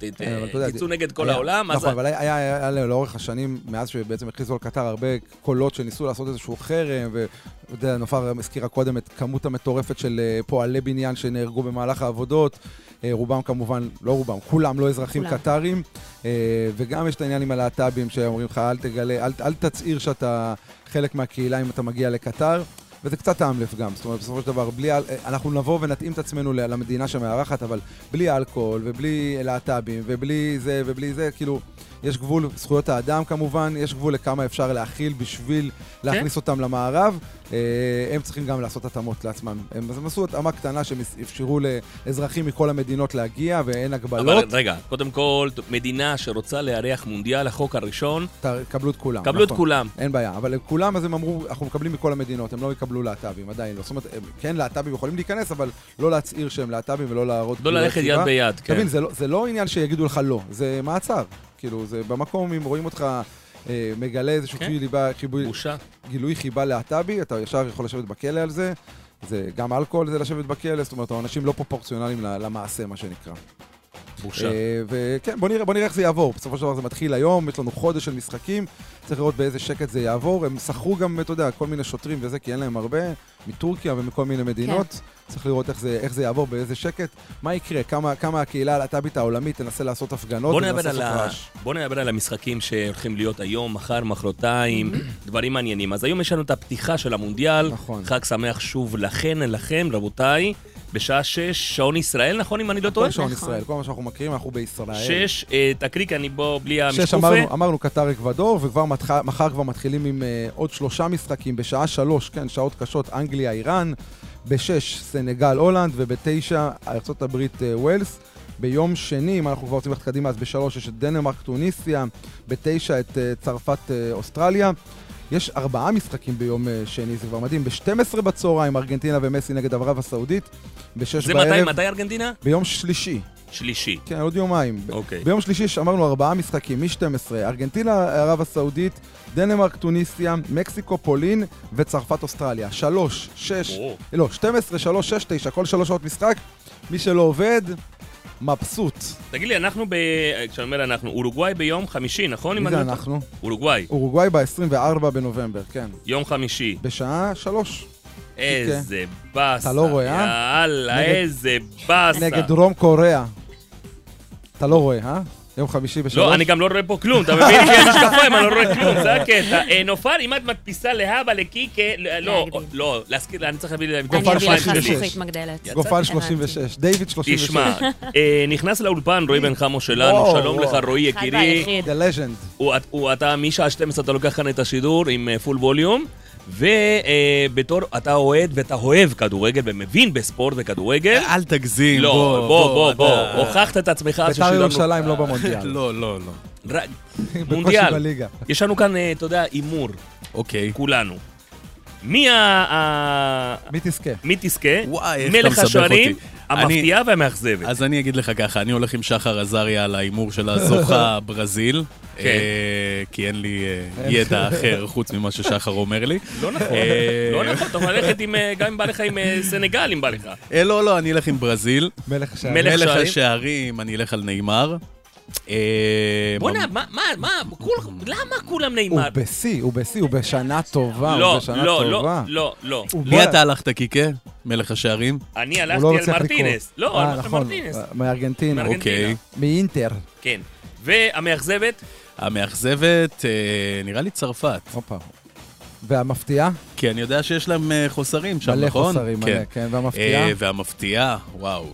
יודע, תצאו נגד כל העולם? נכון, אבל היה, לאורך השנים, מאז שבעצם הכריזו על קטר, הרבה קולות שניסו לעשות איזשהו חרם, ואתה יודע, נופר הזכירה קודם את כמות המטורפת של אה, פועלי בניין שנהרגו במהלך העבודות. אה, רובם כמובן, לא רובם, כולם לא אזרחים כולם. קטרים. אה, וגם יש את העניין עם הלהט"בים, שאומרים לך, אל תגלה, אל, אל תצהיר שאתה חלק מהקהילה אם אתה מגיע לקטר. וזה קצת טעם לב גם, זאת אומרת, בסופו של דבר, בלי, אנחנו נבוא ונתאים את עצמנו למדינה שמארחת, אבל בלי אלכוהול, ובלי להט"בים, ובלי זה, ובלי זה, כאילו, יש גבול, זכויות האדם כמובן, יש גבול לכמה אפשר להכיל בשביל להכניס אותם למערב. אה, הם צריכים גם לעשות התאמות לעצמם. הם, הם עשו התאמה קטנה שהם אפשרו לאזרחים מכל המדינות להגיע, ואין הגבלות. אבל רגע, קודם כל, מדינה שרוצה לארח מונדיאל, החוק הראשון, קבלו את כולם. קבלו את נכון. כולם. אין בעיה, אבל כולם, אז הם אמרו, אנחנו מקבלים מכל המדינות, הם לא יקבלו להט"בים, עדיין לא. זאת אומרת, הם, כן, להט"בים יכולים להיכנס, אבל לא להצהיר שהם להט"בים ולא להראות... לא כאילו ללכת. יד ביד, כן. תבין, זה, לא, זה לא עניין שיגידו לך לא, זה מעצר. כאילו, זה במקום, אם רואים אותך אה, מגלה איזשהו כן. כן. חיבה, חיבוי, בושה. גילוי חיבה להט"בי, אתה ישר יכול לשבת בכלא על זה. זה גם אלכוהול זה לשבת בכלא, זאת אומרת, האנשים לא פרופורציונליים למעשה, מה שנקרא. בושה. אה, וכן, בוא נראה, בוא נראה איך זה יעבור. בסופו של דבר זה מתחיל היום, יש לנו חודש של משחקים, צריך לראות באיזה שקט זה יעבור. הם שכרו גם, אתה יודע, כל מיני שוטרים וזה, כי אין להם הרבה, מטורקיה ומכל מיני מדינות. כן. צריך לראות איך זה, איך זה יעבור, באיזה שקט. מה יקרה? כמה, כמה הקהילה הלהט"בית העולמית תנסה לעשות הפגנות ותנסה לעשות. רעש. בוא נדבר על המשחקים שהולכים להיות היום, מחר, מחרתיים, דברים מעניינים. אז היום יש לנו את הפתיחה של המונדיאל. נכון. חג שמח שוב לכן, לכם, רבותיי, בשעה שש, שעון ישראל, נכון? אם אני לא טועה? כל שעון נכון. ישראל, כל מה שאנחנו מכירים, אנחנו בישראל. שש, אה, תקריא, כי אני בוא בלי שש המשקופה. אמרנו, אמרנו קטר אקוודור, וכבר מתח... מחר כבר מתחילים עם uh, עוד שלושה משחקים, בשעה שלוש, כן, שעות קשות, אנגליה, איראן, בשש, סנגל, הולנד, ובתשע, ארה"ב, uh, ווילס. ביום שני, אם אנחנו כבר רוצים ללכת קדימה, אז בשלוש יש את דנמרק, טוניסיה, בתשע את צרפת, אוסטרליה. יש ארבעה משחקים ביום uh, שני, זה כבר מדהים. ב-12 בצהריים, ארגנטינה ומסי נגד ערב הסעודית. בשש זה בערב, מתי? מתי ארגנטינה? ביום שלישי. שלישי. כן, עוד יומיים. אוקיי. ביום שלישי יש- אמרנו ארבעה משחקים, מ-12, ארגנטינה, ערב הסעודית, דנמרק, טוניסיה, מקסיקו, פולין וצרפת, אוסטרליה. שלוש, שש. לא, 12, שלוש, שש, תשע, כל שלוש שעות משחק. מי שלא עובד, מבסוט. תגיד לי, אנחנו ב... כשאני אומר אנחנו, אורוגוואי ביום חמישי, נכון? מי זה לא? אנחנו? אורוגוואי, אורוגוואי ב-24 בנובמבר, כן. יום חמישי. בשעה שלוש. איזה באסה. אתה לא רואה, אה? יאללה, איזה באסה. נגד דרום קוריאה. אתה לא רואה, אה? יום חמישי בשלוש. לא, אני גם לא רואה פה כלום, אתה מבין? יש לי משקפיים, אני לא רואה כלום, זה הקטע. אה, נופר, אם את מדפיסה להבא לקיקה, לא. לא, להזכיר, אני צריך להביא לי... אני גופן אביא לך 36. זכוכית מגדלת. גופן 36. דיוויד 36. תשמע, אה, נכנס לאולפן רועי בן חמו שלנו, שלום. לך רועי יקירי. The legend. אתה משעה 12 אתה לוקח כאן את השידור עם אה, פול ווליום, ובתור, אתה אוהד ואתה אוהב כדורגל ומבין בספורט וכדורגל. אל תגזים, לא, בוא, בוא, בוא, בוא, אתה- הוכחת את עצמך אז בית"ר ששילמנו- ירושלים לא במונדיאל. לא, לא, לא. מונדיאל. בליגה. יש לנו כאן, אה, אתה יודע, הימור, אוקיי. כולנו. מי ה... מי תזכה? מי תזכה? וואי, איך אתה מלך מסבך אותי. המפתיעה והמאכזבת. אז אני אגיד לך ככה, אני הולך עם שחר עזריה על ההימור של הזוכה ברזיל. כן. אה, כי אין לי אה, ידע אחר חוץ ממה ששחר אומר לי. לא נכון, אה, לא נכון, אתה יכול ללכת גם אם בא לך עם סנגל, אם בא לך. לא, לא, אני אלך עם ברזיל. מלך השערים. מלך מלך שערים. השערים, אני אלך על נאמר. אה, בוא'נה, מה, מה, מה, למה כולם הוא נאמר? בשיא, הוא בשיא, הוא בשנה טובה, הוא לא, בשנה לא, לא, טובה. לא, לא. הוא לי בא- אתה הלכת קיקה? מלך השערים? אני הוא הלכתי לא על מצליח מרטינס. לא, אה, הלכתי על נכון, מרטינס. מארגנטינה. מארגנטינה. אוקיי. מאינטר. כן. והמאכזבת? המאכזבת, אה, נראה לי צרפת. הופה. והמפתיע? כי אני יודע שיש להם אה, חוסרים שם, מלא נכון? חוסרים, מלא, כן, והמפתיע? אה, והמפתיע, וואו.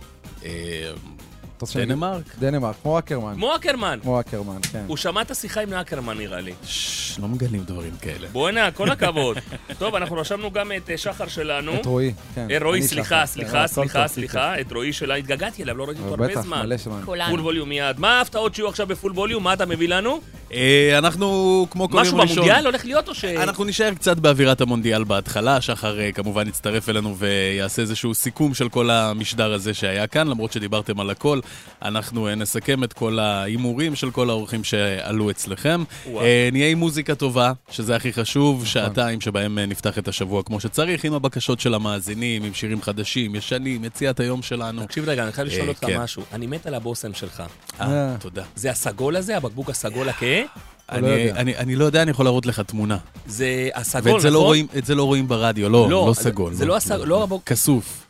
אה? דנמרק? דנמרק, כמו אקרמן. כמו אקרמן. כמו אקרמן, כן. הוא שמע את השיחה עם אקרמן נראה לי. ששש, לא מגלים דברים כאלה. בואנה, כל הכבוד. טוב, אנחנו רשמנו גם את אה, שחר שלנו. את רועי, כן. אה, רועי, סליחה. סליחה, הכל סליחה, סליחה, את רועי שלה התגעגעתי אליו, לא ראיתי אותו הרבה בטח, זמן. מלא זמן. Full. Volume מיד. מה ההפתעות שיהיו עכשיו ב Full Volume? מה אתה מביא לנו? אה, אנחנו, כמו כל משהו יום ראשון... במונדיאל הולך להיות או ש... אנחנו נישאר קצת באווירת המונדיאל בהתחלה, שחר אה, כמובן יצטרף אלינו ויעשה איזשהו סיכום של כל המשדר הזה שהיה כאן, למרות שדיברתם על הכל. אנחנו אה, נסכם את כל ההימורים של כל האורחים שעלו אצלכם. וואו. אה, נהיה עם מוזיקה טובה, שזה הכי חשוב, שעתיים שבהם אה, נפתח את השבוע כמו שצריך, עם הבקשות של המאזינים, עם שירים חדשים, ישנים, יציאת היום שלנו. תקשיב רגע, אני חייב לשאול אותך כן. משהו. אני מת על הבושם שלך. אה. תודה. זה הסגול הזה, הבקבוק הסגול הכהה? הוא לא אני- יודע. אני אני לא יודע, אני יכול להראות לך תמונה. זה הסגול, ואת זה לא נכון? רואים- את זה לא רואים ברדיו, לא, לא, לא סגול. זה לא הסג- לא הבוק- כסוף.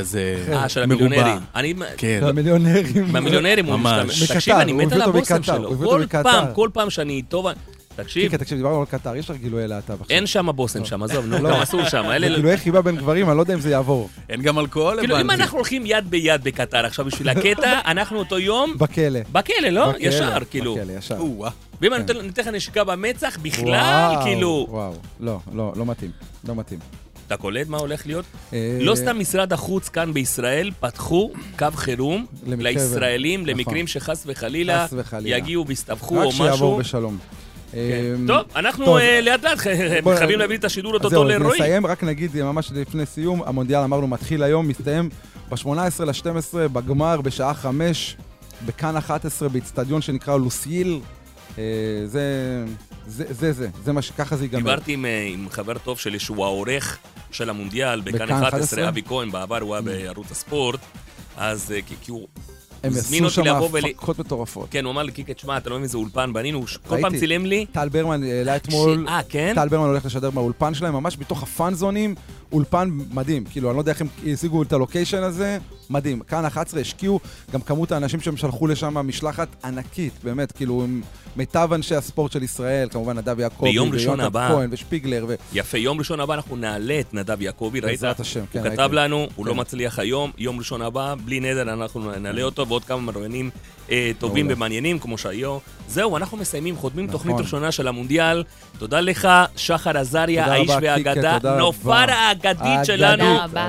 כזה אה, של. המיליונרים. אני... כן. המיליונרים. מהמיליונרים הוא. משתמש. תקשיב, אני מת על הבושם שלו. כל. פעם, כל פעם שאני איתו... תקשיב, קיקה, תקשיב, דיברנו על קטר, יש לך גילויי להט"ב עכשיו. אין שם בושם שם, עזוב, נו, לא. גם אסור שם. גילויי חיבה בין גברים, אני לא יודע אם זה יעבור. אין גם אלכוהול, כאילו, אם הבנתי. אנחנו הולכים יד ביד בקטר עכשיו בשביל הקטע, אנחנו אותו יום בכלא. בכלא, לא? ישר, כאילו. בכלא, ישר. או-אה. ואם אני נותן- ניתן לך נשיקה במצח, בכלל, כאילו... וואו, לא, לא, לא מתאים. לא מתאים. אתה קולט מה הולך להיות? אה, לא סתם משרד החוץ כאן בישראל פתחו קו חירום לישראלים, נכון. למקרים שחס וחלילה. יגיעו ויסתבכו רק או שיעבור משהו. בשלום. כן. אה, טוב, אנחנו טוב. אה, לאט לאט חייבים להביא את השידור אותו אז לרועי. נסיים, רק נגיד ממש לפני סיום, המונדיאל אמרנו מתחיל היום, מסתיים ב-18 ל-12 בגמר בשעה 5 בכאן 11 באיצטדיון שנקרא לוסייל. אה, זה, זה, זה, זה, זה מה שככה זה ייגמר. דיברתי עם, אה, עם חבר טוב שלי שהוא העורך של המונדיאל בכאן בכאן 11, 11? אבי כהן, בעבר הוא היה בערוץ הספורט, אז אה, כי כי הוא... הם עשו שם הפקות מטורפות. כן, הוא אמר לי, קיקה, תשמע, אתה לא מבין איזה אולפן בנינו, כל. פעם צילם לי. טל ברמן העלה אתמול, אה, כן? טל ברמן הולך לשדר מהאולפן שלהם, ממש בתוך הפאנזונים, אולפן מדהים. כאילו, אני לא יודע איך הם השיגו את הלוקיישן הזה, מדהים. כאן 11 השקיעו, גם כמות האנשים שהם שלחו לשם משלחת ענקית, באמת, כאילו, עם מיטב אנשי הספורט של ישראל, כמובן נדב יעקבי, ויונתן. כהן ושפיגלר, ו... יפה, יום ראשון הבא אנחנו נעלה את נדב יעקבי, ראית? בעזרת השם, כן, הוא. כתב לנו, הוא לא כן. מצליח היום, יום ראשון הבא, בלי נדר אנחנו נעלה אותו, ועוד כמה מרואיינים אה, טובים מעולה. ומעניינים, כמו שהיו. זהו, אנחנו מסיימים, חותמים נכון. תוכנית ראשונה של המונדיאל. תודה לך, שחר עזריה, האיש והאגדה, נופר. האגדית. שלנו,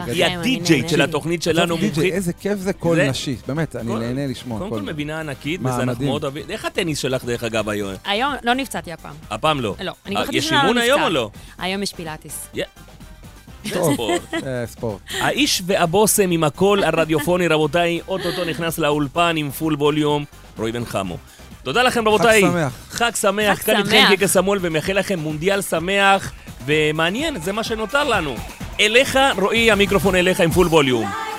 היא הדי-ג'יי נהנית. של התוכנית שלנו, די.ג'יי. איזה כיף זה קול נשי, באמת, אני נהנה לשמוע. קודם. כל מבינה ענקית, וזה אנחנו. מאוד אוהבים. איך הטניס שלך, דרך אגב, היום? היום לא נפצעתי הפעם. הפעם לא. לא, אני אה, כבר חצי יש שנה לא אימון היום או. לא? היום יש פילאטיס. זה טוב. ספורט. אה, ספורט. האיש והבושם עם הקול הרדיופוני, רבותיי, אוטוטו נכנס לאולפן עם Full Volume, רועי בן חמו. תודה לכם, רבותיי. שמח. חג שמח. חג כאן איתכם. קיקה סמואל ומאחל לכם מונדיאל שמח ומעניין, זה מה שנותר לנו. אליך, רועי, המיקרופון אליך עם פול ווליום.